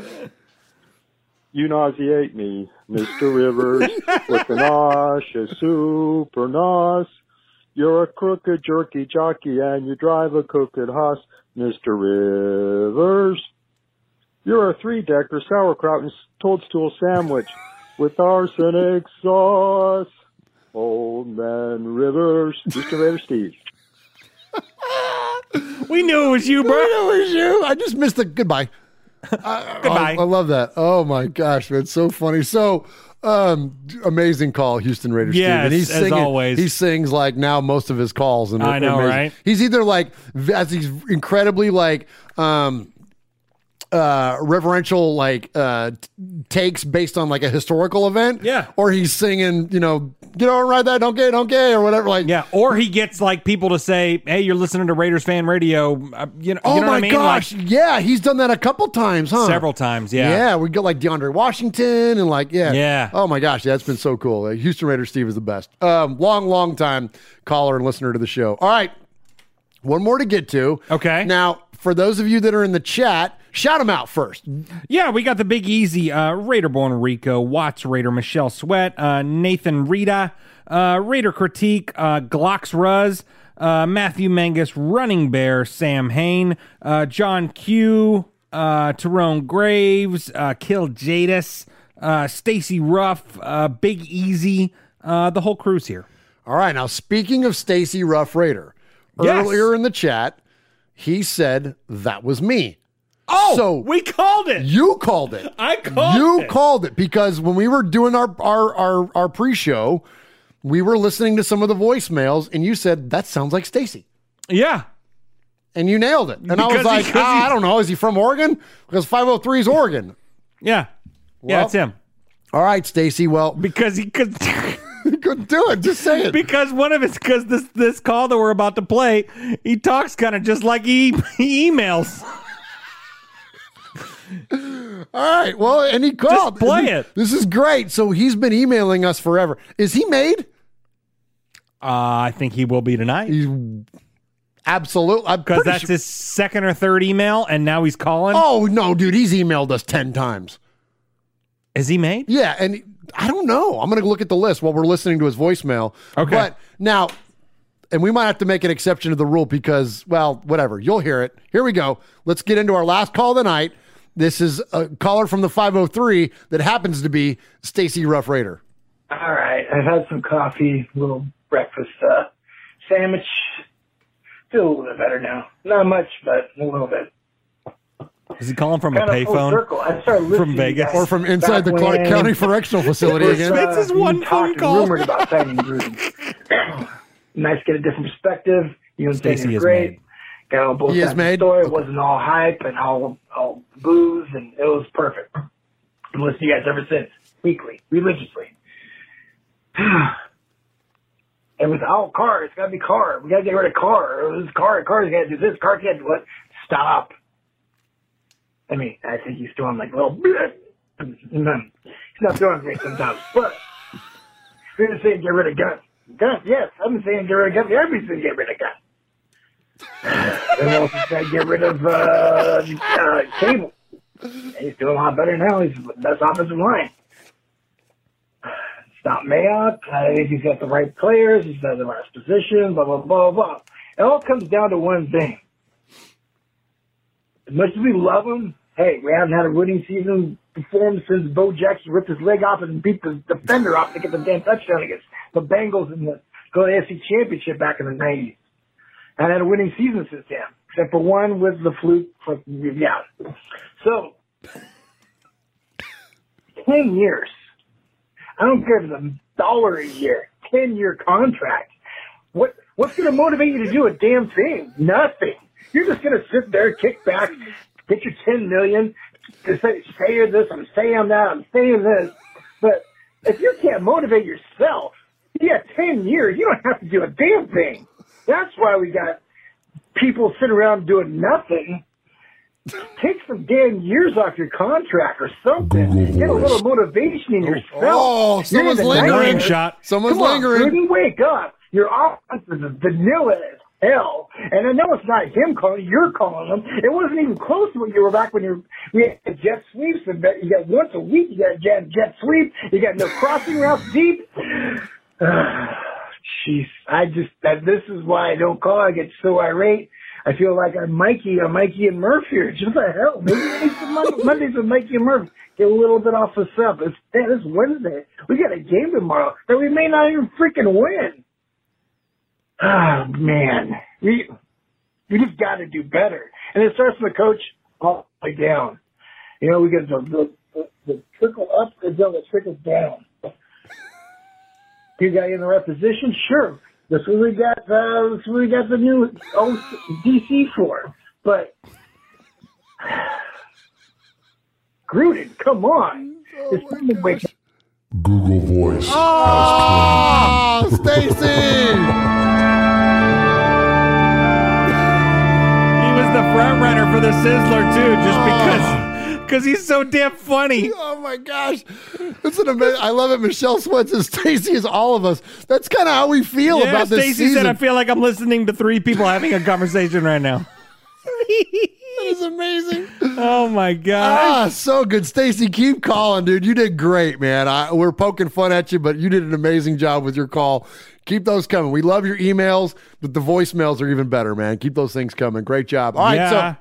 You nauseate me, Mr. Rivers, (laughs) with the nauseous super nos. You're a crooked jerky jockey and you drive a crooked hoss, Mr. Rivers. You're a three decker sauerkraut and toadstool sandwich with arsenic sauce. Old man Rivers, Mr. Raider Steve. (laughs) We knew it was you, bro. I know it was you. I just missed the goodbye. (laughs) Goodbye. I, I love that. Oh my gosh, man, it's so funny. So um, amazing call, Houston Raiders. Steve. Yes, and he's singing, as singing, always. He sings like now most of his calls, and I know, amazing. right? He's either like as he's incredibly like um uh reverential like uh takes based on like a historical event Yeah. or he's singing you know get on ride that don't gay don't gay or whatever like Yeah, or he gets like people to say, "Hey, you're listening to Raiders fan radio." Uh, you know, oh you know my what I mean? gosh Like, yeah he's done that a couple times huh several times. Yeah. Yeah, we got like DeAndre Washington and like yeah, Yeah. Oh my gosh, yeah, that's been so cool. Like, Houston Raiders Steve is the best. Um, long, long time caller and listener to the show. All right, one more to get to. Okay. Now, for those of you that are in the chat, shout them out first. Yeah, we got the Big Easy, uh, Raider Born Rico, Watts Raider, Michelle Sweat, uh, Nathan Rita, uh, Raider Critique, uh, Glocks Ruz, uh, Matthew Mangus, Running Bear, Sam Hain, uh, John Q, uh, Tyrone Graves, uh, Kill Jadis, uh, Stacy Ruff, uh, Big Easy, uh, the whole crew's here. All right, now speaking of Stacy Ruff Raider, Yes. earlier in the chat, he said that was me. Oh, so we called it. You called it. I called it. you it. called it because when we were doing our our our, our pre-show, we were listening to some of the voicemails, and you said that sounds like Stacy. Yeah. And you nailed it. And I was Because he- like, ah, I don't know. Is he from Oregon? Because 503 is Oregon. Yeah. yeah, Well, it's him. All right, Stacy. Well, because he could (laughs) (laughs) couldn't do it. Just say it. Because one of his because this this call that we're about to play, he talks kind of just like he, (laughs) he emails. All right. Well, and he called. play it. This is great. So he's been emailing us forever. Is he made? Uh, I think he will be tonight. Absolutely. Because that's his second or third email, and now he's calling. Oh no, dude, he's emailed us ten times. Is he made? Yeah, and I don't know. I'm going to look at the list while we're listening to his voicemail. Okay. But now, and we might have to make an exception to the rule because, well, whatever. You'll hear it. Here we go. Let's get into our last call of the night. This is a caller from the 503 that happens to be Stacy Rough Raider. All right, I've had some coffee, a little breakfast uh, sandwich. Feel a little bit better now. Not much, but a little bit. Is he calling from a Kind of full payphone circle. I started listening from Vegas Or from inside the Clark when County Correctional Facility it was, again. uh, This is one you phone and call. Rumored about signing Gruden. (laughs) nice, to get a different perspective. You and Stacey Stacey is great. made. Got on both He sides of the made? story. It wasn't all hype and all all booze, and it was perfect. I've listened to you guys ever since, weekly, religiously. And with all Carr, it's gotta be Carr. We gotta get rid of Carr. This Carr, Carr's gotta do this, Carr can't do what? Stop. I mean, I think he's throwing like little. (clears throat) He's not throwing great sometimes, but we're just saying get rid of guns. Guns, yes. Been saying get rid of guns. Everybody's saying get rid of guns. And also said get rid of uh, uh, cable. He's doing a lot better now. He's the best offensive line. Stop Mayock. I think he's got the right players. He's got the right position. Blah blah blah blah. It all comes down to one thing. As much as we love him, hey, we haven't had a winning season performed since Bo Jackson ripped his leg off and beat the defender off to get the damn touchdown against the Bengals in the to AFC Championship back in the nineties. And had a winning season since then, except for one with the fluke. Yeah. So, ten years. I don't care if it's a dollar a year. Ten year contract. What what's going to motivate you to do a damn thing? Nothing. You're just going to sit there, kick back, get your ten million, to say, say this, I'm saying that, I'm saying this. But if you can't motivate yourself, you got ten years. You don't have to do a damn thing. That's why we got people sitting around doing nothing. Take some damn years off your contract or something. Get a little motivation in yourself. Oh, someone's in the lingering. shot. Someone's Come on, lingering. Gruden, wake up. Your offense is vanilla as hell. And I know it's not him calling, you're calling him. It wasn't even close to what you were back when you were, we had jet sweeps. And you got once a week, you got a jet, jet sweep. You got no crossing routes deep. (sighs) (sighs) Jeez, I just, that, this is why I don't call. I get so irate. I feel like I'm Mikey, I'm Mikey and Murphy, here. Just the hell. Maybe it's Mon- (laughs) Mondays with Mikey and Murph. Get a little bit off the stuff. It's, man, it's Wednesday. We got a game tomorrow that we may not even freaking win. Oh man, we we just got to do better, and it starts from the coach all the way down. You know, we get the the, the, the trickle up and then the trickle down. You got in the right position, sure. That's what we got. Uh, that's what we got the new DC for. But (sighs) Gruden, come on, it's time to wake up. Google Voice. Oh, Stacy! He was the front runner for the Sizzler too, just because because he's so damn funny. (laughs) Oh my gosh, it's an amazing. I love it. Michelle Sweat says (laughs) Stacy is all of us. That's kind of how we feel Yeah, about this Stacy season. said, "I feel like I'm listening to three people having a conversation right now." (laughs) that is amazing. Oh my gosh! Ah, so good, Stacy. Keep calling, dude. You did great, man. I, we're poking fun at you, but you did an amazing job with your call. Keep those coming. We love your emails, but the voicemails are even better, man. Keep those things coming. Great job. All right, Yeah. so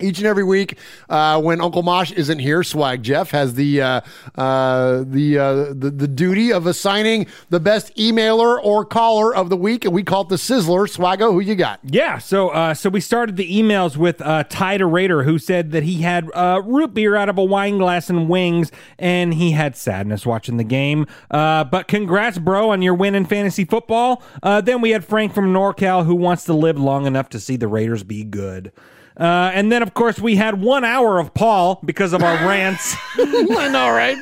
Each and every week, uh, when Uncle Mosh isn't here, Swag Jeff has the uh, uh, the, uh, the the duty of assigning the best emailer or caller of the week, and we call it the Sizzler. Swaggo, who you got? Yeah, so uh, so we started the emails with uh, Ty Raider, who said that he had uh, root beer out of a wine glass and wings, and he had sadness watching the game. But congrats, bro, on your win in fantasy football. Then we had Frank from NorCal, who wants to live long enough to see the Raiders be good. Uh, and then, of course, we had one hour of Paul because of our rants. (laughs) I know, right?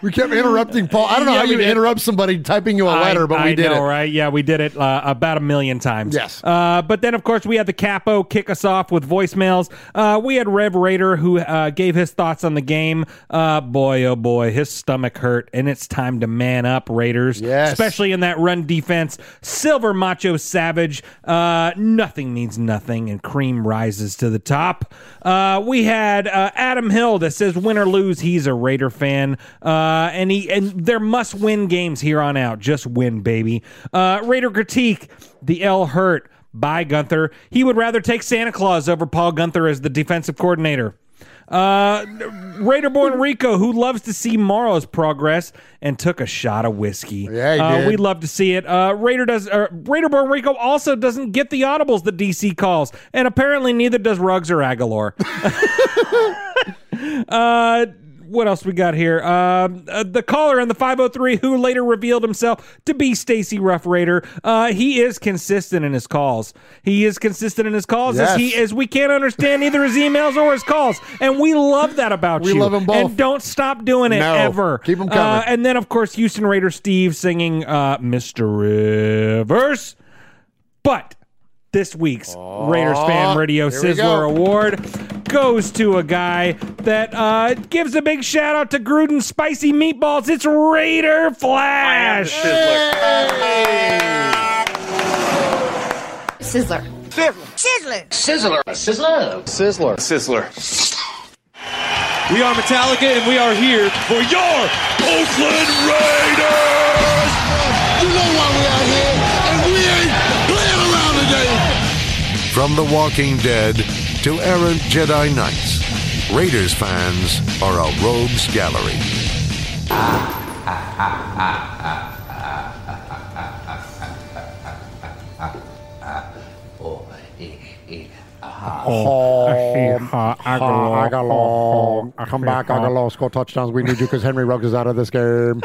We kept interrupting Paul. I don't know Yeah, how you interrupt somebody typing you a letter, I- but we I did know, it. right? Yeah, we did it uh, about a million times. Yes. Uh, but then, of course, we had the capo kick us off with voicemails. Uh, we had Rev Raider who uh, gave his thoughts on the game. Uh, boy, oh boy, his stomach hurt, and it's time to man up, Raiders. Yes. Especially in that run defense. Silver Macho Savage. Uh, nothing means nothing, and cream rises to the top. Uh, we had uh, Adam Hill that says, win or lose, he's a Raider fan. Uh, and he and there must win games here on out. Just win, baby. Uh, Raider critique, the L hurt. by Guenther. He would rather take Santa Claus over Paul Guenther as the defensive coordinator. Uh, Raiderborn Rico, who loves to see Morrow's progress, and took a shot of whiskey. Yeah, uh. We'd love to see it. Uh, Raider does. Uh, Raiderborn Rico also doesn't get the audibles that DC calls, and apparently neither does Ruggs or Agholor. (laughs) uh, what else we got here? Um, uh, the caller in the 503 who later revealed himself to be Stacy Rough Raider. Uh, he is consistent in his calls. He is consistent in his calls as he Yes. as we can't understand either his emails or his calls, and we love that about We you. love 'em both. And don't stop doing it No. ever. Keep 'em Uh, coming. and then of course Houston Raider Steve singing uh, "Mr. Rivers," but. This week's Raiders Fan Radio Sizzler. Award goes to a guy that uh, gives a big shout out to Gruden Spicy Meatballs. It's Raider Flash. Sizzler. Sizzler. Sizzler. Sizzler. Sizzler. Sizzler. We are Metallica and we are here for your Oakland Raiders! You know why From The Walking Dead to errant Jedi Knights, Raiders fans are a rogues gallery. Oh, Agholor. Come back, Agholor. Score touchdowns. We need you because Henry Ruggs is out of this game.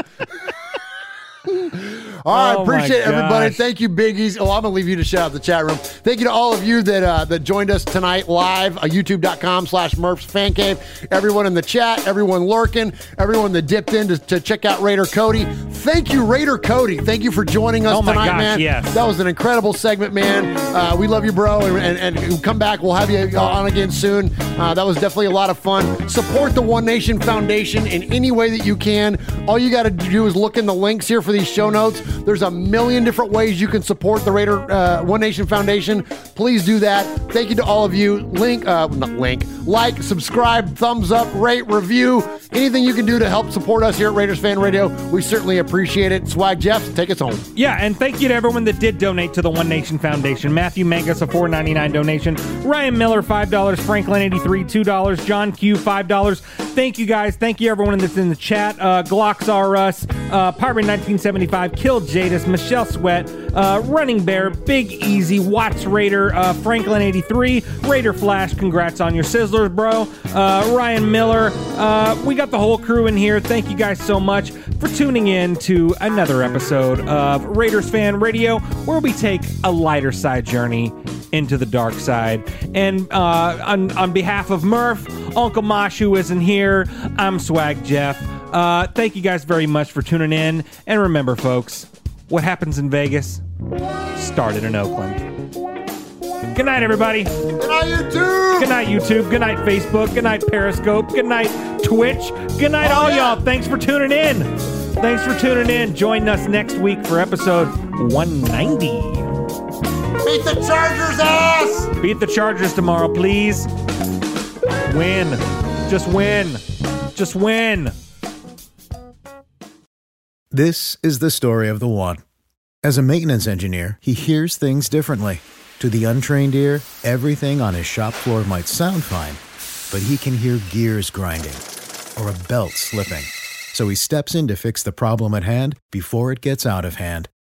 (laughs) All right, Oh, appreciate everybody. Thank you, Biggies. Oh, I'm gonna leave you to shout out the chat room. Thank you to all of you that uh, that joined us tonight live. Uh, YouTube.com/slash Murph's Fan Cave. Everyone in the chat, everyone lurking, everyone that dipped in to, to check out Raider Cody. Thank you, Raider Cody. Thank you for joining us Oh tonight, gosh, man. yes. That was an incredible segment, man. Uh, we love you, bro, and, and, and come back. We'll have you on again soon. Uh, that was definitely a lot of fun. Support the One Nation Foundation in any way that you can. All you got to do is look in the links here for these show notes. There's a million different ways you can support the Raider uh, One Nation Foundation. Please do that. Thank you to all of you. Link, uh, not link, like, subscribe, thumbs up, rate, review, anything you can do to help support us here at Raiders Fan Radio. We certainly appreciate it. Swag Jeff, take us home. Yeah, and thank you to everyone that did donate to the One Nation Foundation. Matthew Mangus, a four ninety nine donation. Ryan Miller, five dollars. Franklin eighty three, two dollars. John Q, five dollars. Thank you guys. Thank you everyone that's in the chat. Uh, Glocks R Us, uh, Pirate nineteen seventy five, Killed Jadis, Michelle Sweat, uh, Running Bear, Big Easy, Watts Raider, uh, Franklin eighty three, Raider Flash. Congrats on your sizzlers, bro. Uh, Ryan Miller. Uh, we got the whole crew in here. Thank you guys so much for tuning in to another episode of Raiders Fan Radio, where we take a lighter side journey into the dark side. And uh, on, on behalf of Murph, Uncle Mosh, who isn't here, I'm Swag Jeff. Uh, thank you guys very much for tuning in. And remember, folks, what happens in Vegas started in Oakland. Good night, everybody. Good night, YouTube. Good night, YouTube. Good night, Facebook. Good night, Periscope. Good night, Twitch. Good night, all y'all. Thanks for tuning in. Thanks for tuning in. Join us next week for episode 190. Beat the Chargers ass! Beat the Chargers tomorrow, please. Win. Just win. Just win. This is the story of the one. As a maintenance engineer, he hears things differently. To the untrained ear, everything on his shop floor might sound fine, but he can hear gears grinding or a belt slipping. So he steps in to fix the problem at hand before it gets out of hand.